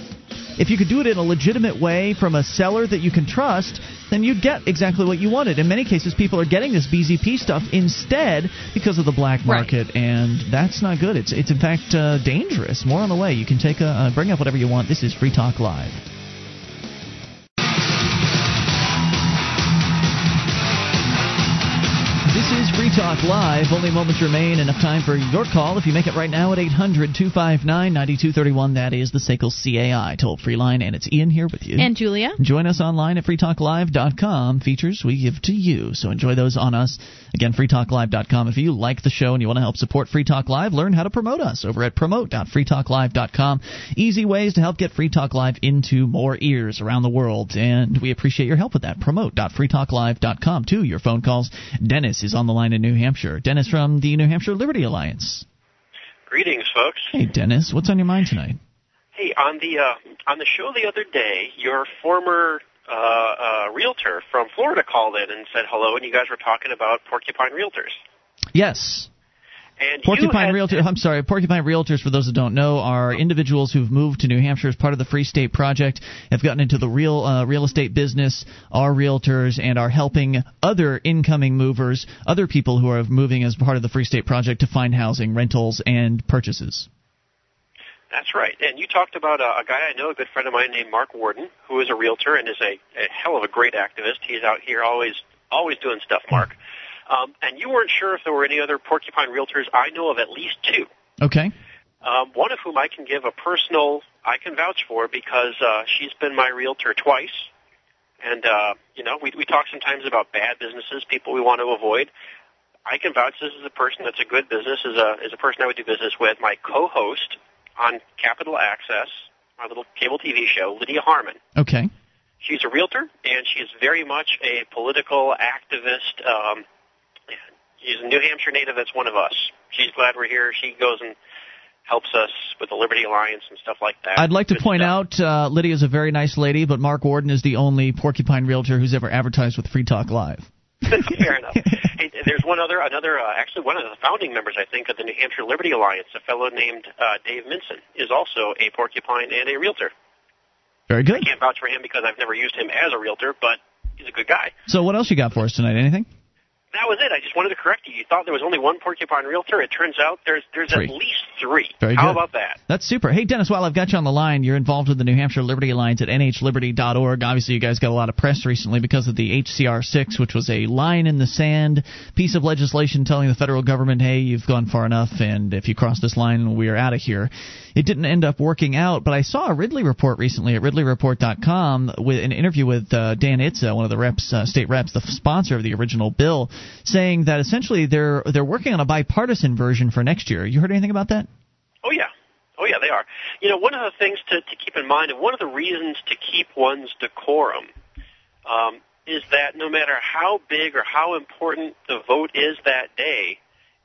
If you could do it in a legitimate way from a seller that you can trust, then you'd get exactly what you wanted. In many cases, people are getting this BZP stuff instead because of the black market, right. and that's not good. It's it's in fact uh, dangerous. More on the way. You can take a uh, bring up whatever you want. This is Free Talk Live. Free Talk Live. Only moments remain. Enough time for your call. If you make it right now at 800 259 9231, that is the SACL CAI toll free line. And it's Ian here with you. And Julia. Join us online at freetalklive.com. Features we give to you. So enjoy those on us. Again, freetalklive.com. If you like the show and you want to help support Free Talk Live, learn how to promote us over at promote.freetalklive.com. Easy ways to help get Free Talk Live into more ears around the world. And we appreciate your help with that. Promote.freetalklive.com. To your phone calls. Dennis is on the line in New Hampshire. Dennis from the New Hampshire Liberty Alliance. Greetings, folks. Hey, Dennis. What's on your mind tonight? Hey, on the uh, on the show the other day, your former uh, uh, realtor from Florida called in and said hello, and you guys were talking about porcupine realtors. Yes. And Porcupine Realtors. I'm sorry. Porcupine Realtors, for those that don't know, are individuals who've moved to New Hampshire as part of the Free State Project, have gotten into the real uh, real estate business, are realtors, and are helping other incoming movers, other people who are moving as part of the Free State Project to find housing, rentals, and purchases. That's right. And you talked about a, a guy I know, a good friend of mine named Mark Warden, who is a realtor and is a, a hell of a great activist. He's out here always always doing stuff, Mark. Um, and you weren't sure if there were any other porcupine realtors. I know of at least two. Okay. Um, one of whom I can give a personal, I can vouch for because uh, she's been my realtor twice. And, uh, you know, we, we talk sometimes about bad businesses, people we want to avoid. I can vouch this is a person that's a good business, is a, is a person I would do business with. My co-host on Capital Access, our little cable TV show, Lydia Harmon. Okay. She's a realtor, and she is very much a political activist. Um, she's a New Hampshire native that's one of us. She's glad we're here. She goes and helps us with the Liberty Alliance and stuff like that. I'd like to Good point stuff. out uh, Lydia's a very nice lady, but Mark Warden is the only porcupine realtor who's ever advertised with Free Talk Live. Fair enough. Hey, there's one other, another, uh, actually one of the founding members, I think, of the New Hampshire Liberty Alliance, a fellow named uh, Dave Minson, is also a porcupine and a realtor. Very good. I can't vouch for him because I've never used him as a realtor, but he's a good guy. So, what else you got for us tonight? Anything? That was it. I just wanted to correct you. You thought there was only one porcupine realtor. It turns out there's there's Three. at least three. Very How good. about that? That's super. Hey, Dennis, while I've got you on the line, you're involved with the New Hampshire Liberty Alliance at nhliberty.org. Obviously, you guys got a lot of press recently because of the HCR 6, which was a line in the sand piece of legislation telling the federal government, hey, you've gone far enough, and if you cross this line, we are out of here. It didn't end up working out, but I saw a Ridley report recently at ridleyreport.com with an interview with uh, Dan Itse, one of the reps, uh, state reps, the sponsor of the original bill, saying that essentially they're they're working on a bipartisan version for next year. You heard anything about that? Oh yeah. Oh yeah, they are. You know, one of the things to, to keep in mind, and one of the reasons to keep one's decorum, um, is that no matter how big or how important the vote is that day,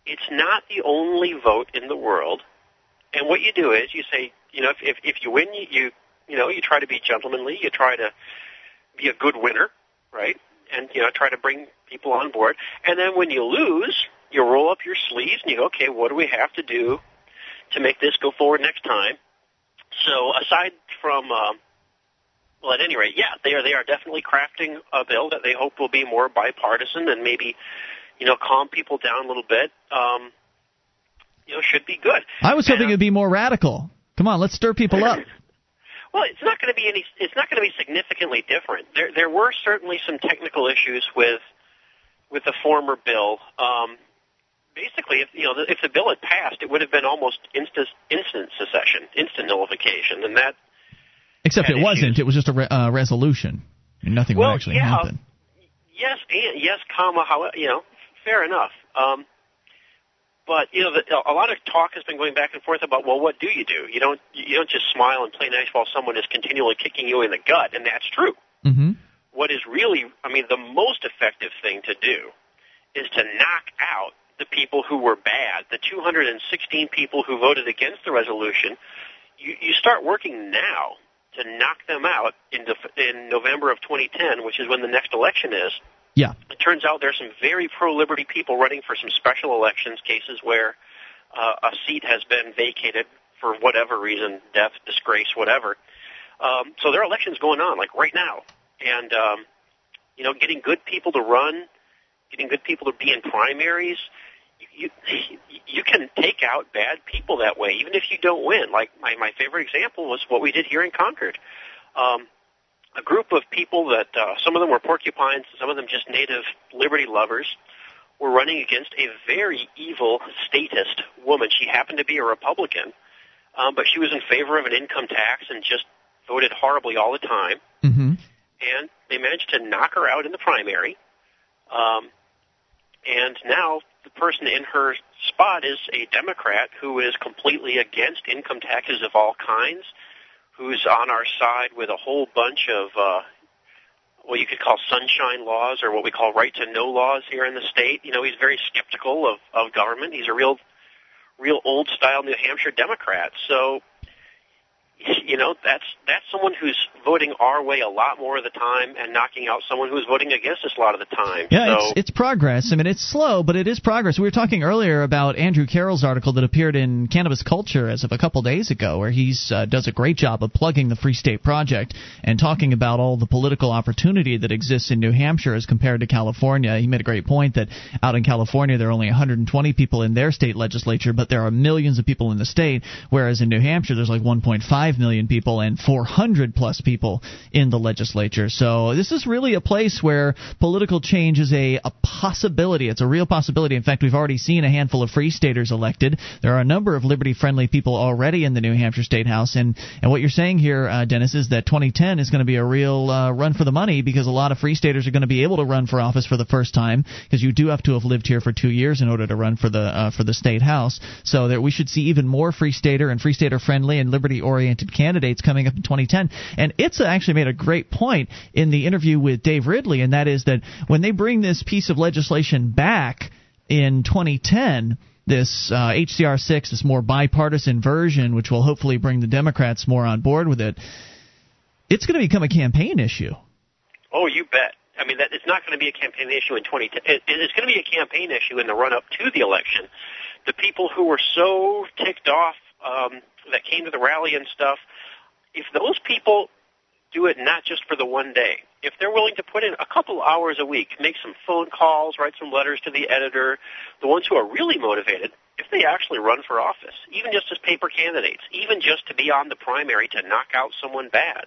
it's not the only vote in the world. And what you do is you say, you know, if if, if you win, you, you you know you try to be gentlemanly, you try to be a good winner, right? And you know try to bring people on board. And then when you lose, you roll up your sleeves and you go, okay, what do we have to do to make this go forward next time? So aside from, um, well, at any rate, yeah, they are they are definitely crafting a bill that they hope will be more bipartisan and maybe, you know, calm people down a little bit. Um, you know, should be good. I was hoping it'd be more radical. Come on, let's stir people up. Well, it's not going to be any. It's not going to be significantly different. There, there were certainly some technical issues with with the former bill. Um, basically, if you know, if the bill had passed, it would have been almost instant instant secession, instant nullification, and that. Except it wasn't. issues. It was just a re- uh, resolution. Nothing well, would actually yeah, happen. Yes, and yes, comma. How you know? Fair enough. Um, but you know, the, a lot of talk has been going back and forth about, well, what do you do? You don't you don't just smile and play nice while someone is continually kicking you in the gut, and that's true. Mm-hmm. What is really, I mean, the most effective thing to do is to knock out the people who were bad, the 216 people who voted against the resolution. You, you start working now to knock them out in, def- in November of 2010, which is when the next election is. Yeah. It turns out there's some very pro-liberty people running for some special elections cases where uh, a seat has been vacated for whatever reason, death, disgrace, whatever. Um, so there are elections going on, like right now, and um, you know, getting good people to run, getting good people to be in primaries. You, you can take out bad people that way, even if you don't win. Like my my favorite example was what we did here in Concord. Um, a group of people that uh, some of them were porcupines, some of them just native liberty lovers, were running against a very evil statist woman. She happened to be a Republican, um, but she was in favor of an income tax and just voted horribly all the time. Mm-hmm. And they managed to knock her out in the primary. Um, and now the person in her spot is a Democrat who is completely against income taxes of all kinds who's on our side with a whole bunch of uh, what you could call sunshine laws or what we call right to know laws here in the state. You know, he's very skeptical of, of government. He's a real, real old style New Hampshire Democrat. So you know that's that's someone who's voting our way a lot more of the time and knocking out someone who's voting against us a lot of the time. Yeah, so, it's, it's progress. I mean, it's slow, but it is progress. We were talking earlier about Andrew Carroll's article that appeared in Cannabis Culture as of a couple days ago, where he uh, does a great job of plugging the Free State Project and talking about all the political opportunity that exists in New Hampshire as compared to California. He made a great point that out in California there are only 120 people in their state legislature, but there are millions of people in the state, whereas in New Hampshire there's like 1.5 million people and 400 plus people in the legislature. So this is really a place where political change is a, a possibility. It's a real possibility. In fact, we've already seen a handful of free staters elected. There are a number of liberty friendly people already in the New Hampshire State House. And, and what you're saying here, uh, Dennis, is that 2010 is going to be a real uh, run for the money because a lot of free staters are going to be able to run for office for the first time because you do have to have lived here for two years in order to run for the uh, for the state house. So that we should see even more free stater and free stater friendly and liberty oriented candidates coming up in 2010. And Itse actually made a great point in the interview with Dave Ridley, and that is that when they bring this piece of legislation back in 2010, this uh, HCR 6, this more bipartisan version, which will hopefully bring the Democrats more on board with it, it's going to become a campaign issue. Oh, you bet. I mean, that it's not going to be a campaign issue in 2010. It, it's going to be a campaign issue in the run up to the election. The people who were so ticked off um, that came to the rally and stuff, if those people do it not just for the one day, if they're willing to put in a couple hours a week, make some phone calls, write some letters to the editor, the ones who are really motivated, if they actually run for office, even just as paper candidates, even just to be on the primary to knock out someone bad,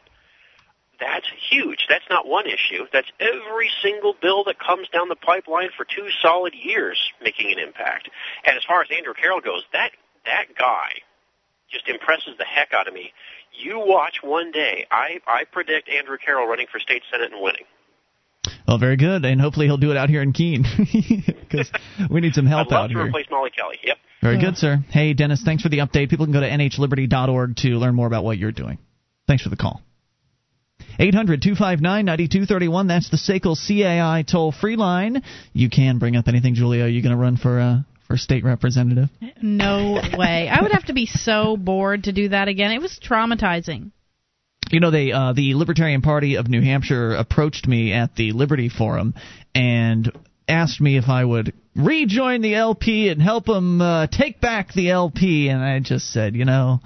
that's huge. That's not one issue. That's every single bill that comes down the pipeline for two solid years making an impact. And as far as Andrew Carroll goes, that that guy just impresses the heck out of me. You watch one day. I I predict Andrew Carroll running for state senate and winning. Well, very good, and hopefully he'll do it out here in Keene because we need some help I'd love out to here. replace Molly Kelly. Yep. Very good, sir. Hey, Dennis, thanks for the update. People can go to nhliberty.org to learn more about what you're doing. Thanks for the call. 800 259 9231. That's the SACL CAI toll free line. You can bring up anything, Julia. Are you going to run for uh, for state representative? No way. I would have to be so bored to do that again. It was traumatizing. You know, they uh, the Libertarian Party of New Hampshire approached me at the Liberty Forum and asked me if I would rejoin the LP and help them uh, take back the LP, and I just said, you know,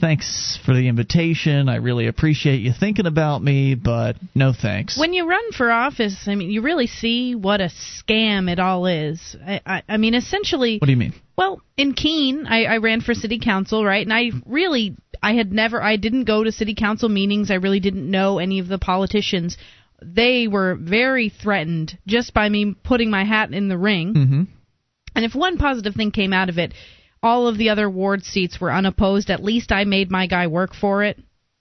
thanks for the invitation. I really appreciate you thinking about me, but no thanks. When you run for office, I mean, you really see what a scam it all is. I, I, I mean, essentially. What do you mean? Well, in Keene, I, I ran for city council, right? And I really, I had never, I didn't go to city council meetings. I really didn't know any of the politicians. They were very threatened just by me putting my hat in the ring. Mm-hmm. And if one positive thing came out of it, all of the other ward seats were unopposed. At least I made my guy work for it.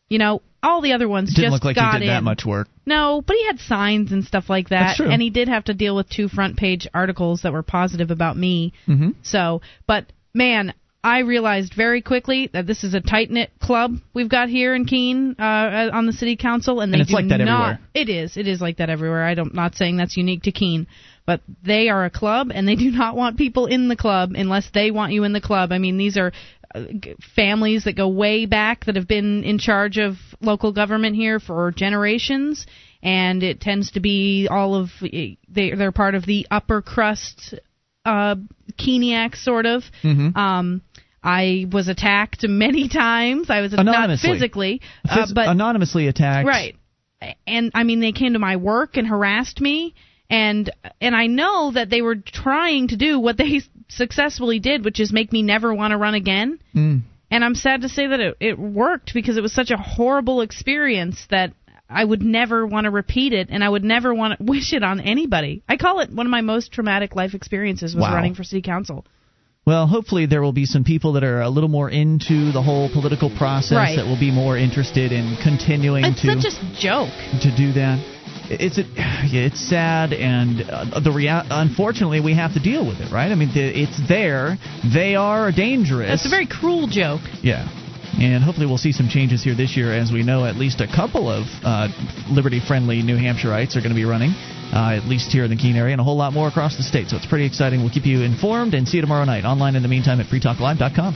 You know, all the other ones It didn't just look like got he did in. that much work. No, but he had signs and stuff like that, and he did have to deal with two front page articles that were positive about me. Mm-hmm. So, but man, I realized very quickly that this is a tight knit club we've got here in Keene uh, on the city council, and they And it's do like that not. everywhere. It is. It is like that everywhere. I don't not saying that's unique to Keene, but they are a club, and they do not want people in the club unless they want you in the club. I mean, these are uh, families that go way back that have been in charge of local government here for generations and it tends to be all of they they're part of the upper crust uh Keeniac sort of Mhm. um I was attacked many times. I was not physically, uh, but anonymously attacked. Right. And I mean they came to my work and harassed me and and I know that they were trying to do what they successfully did, which is make me never want to run again. Mm. And I'm sad to say that it, it worked because it was such a horrible experience that I would never want to repeat it and I would never want to wish it on anybody. I call it one of my most traumatic life experiences was Wow. running for city council. Well, hopefully there will be some people that are a little more into the whole political process Right. that will be more interested in continuing It's to such a joke. to do that. It's it, yeah, it's sad, and uh, the rea- unfortunately we have to deal with it, right? I mean, the, it's there. They are dangerous. It's a very cruel joke. Yeah. And hopefully we'll see some changes here this year, as we know at least a couple of uh, liberty-friendly New Hampshireites are going to be running, uh, at least here in the Keene area, and a whole lot more across the state. So it's pretty exciting. We'll keep you informed and see you tomorrow night online in the meantime at freetalklive.com.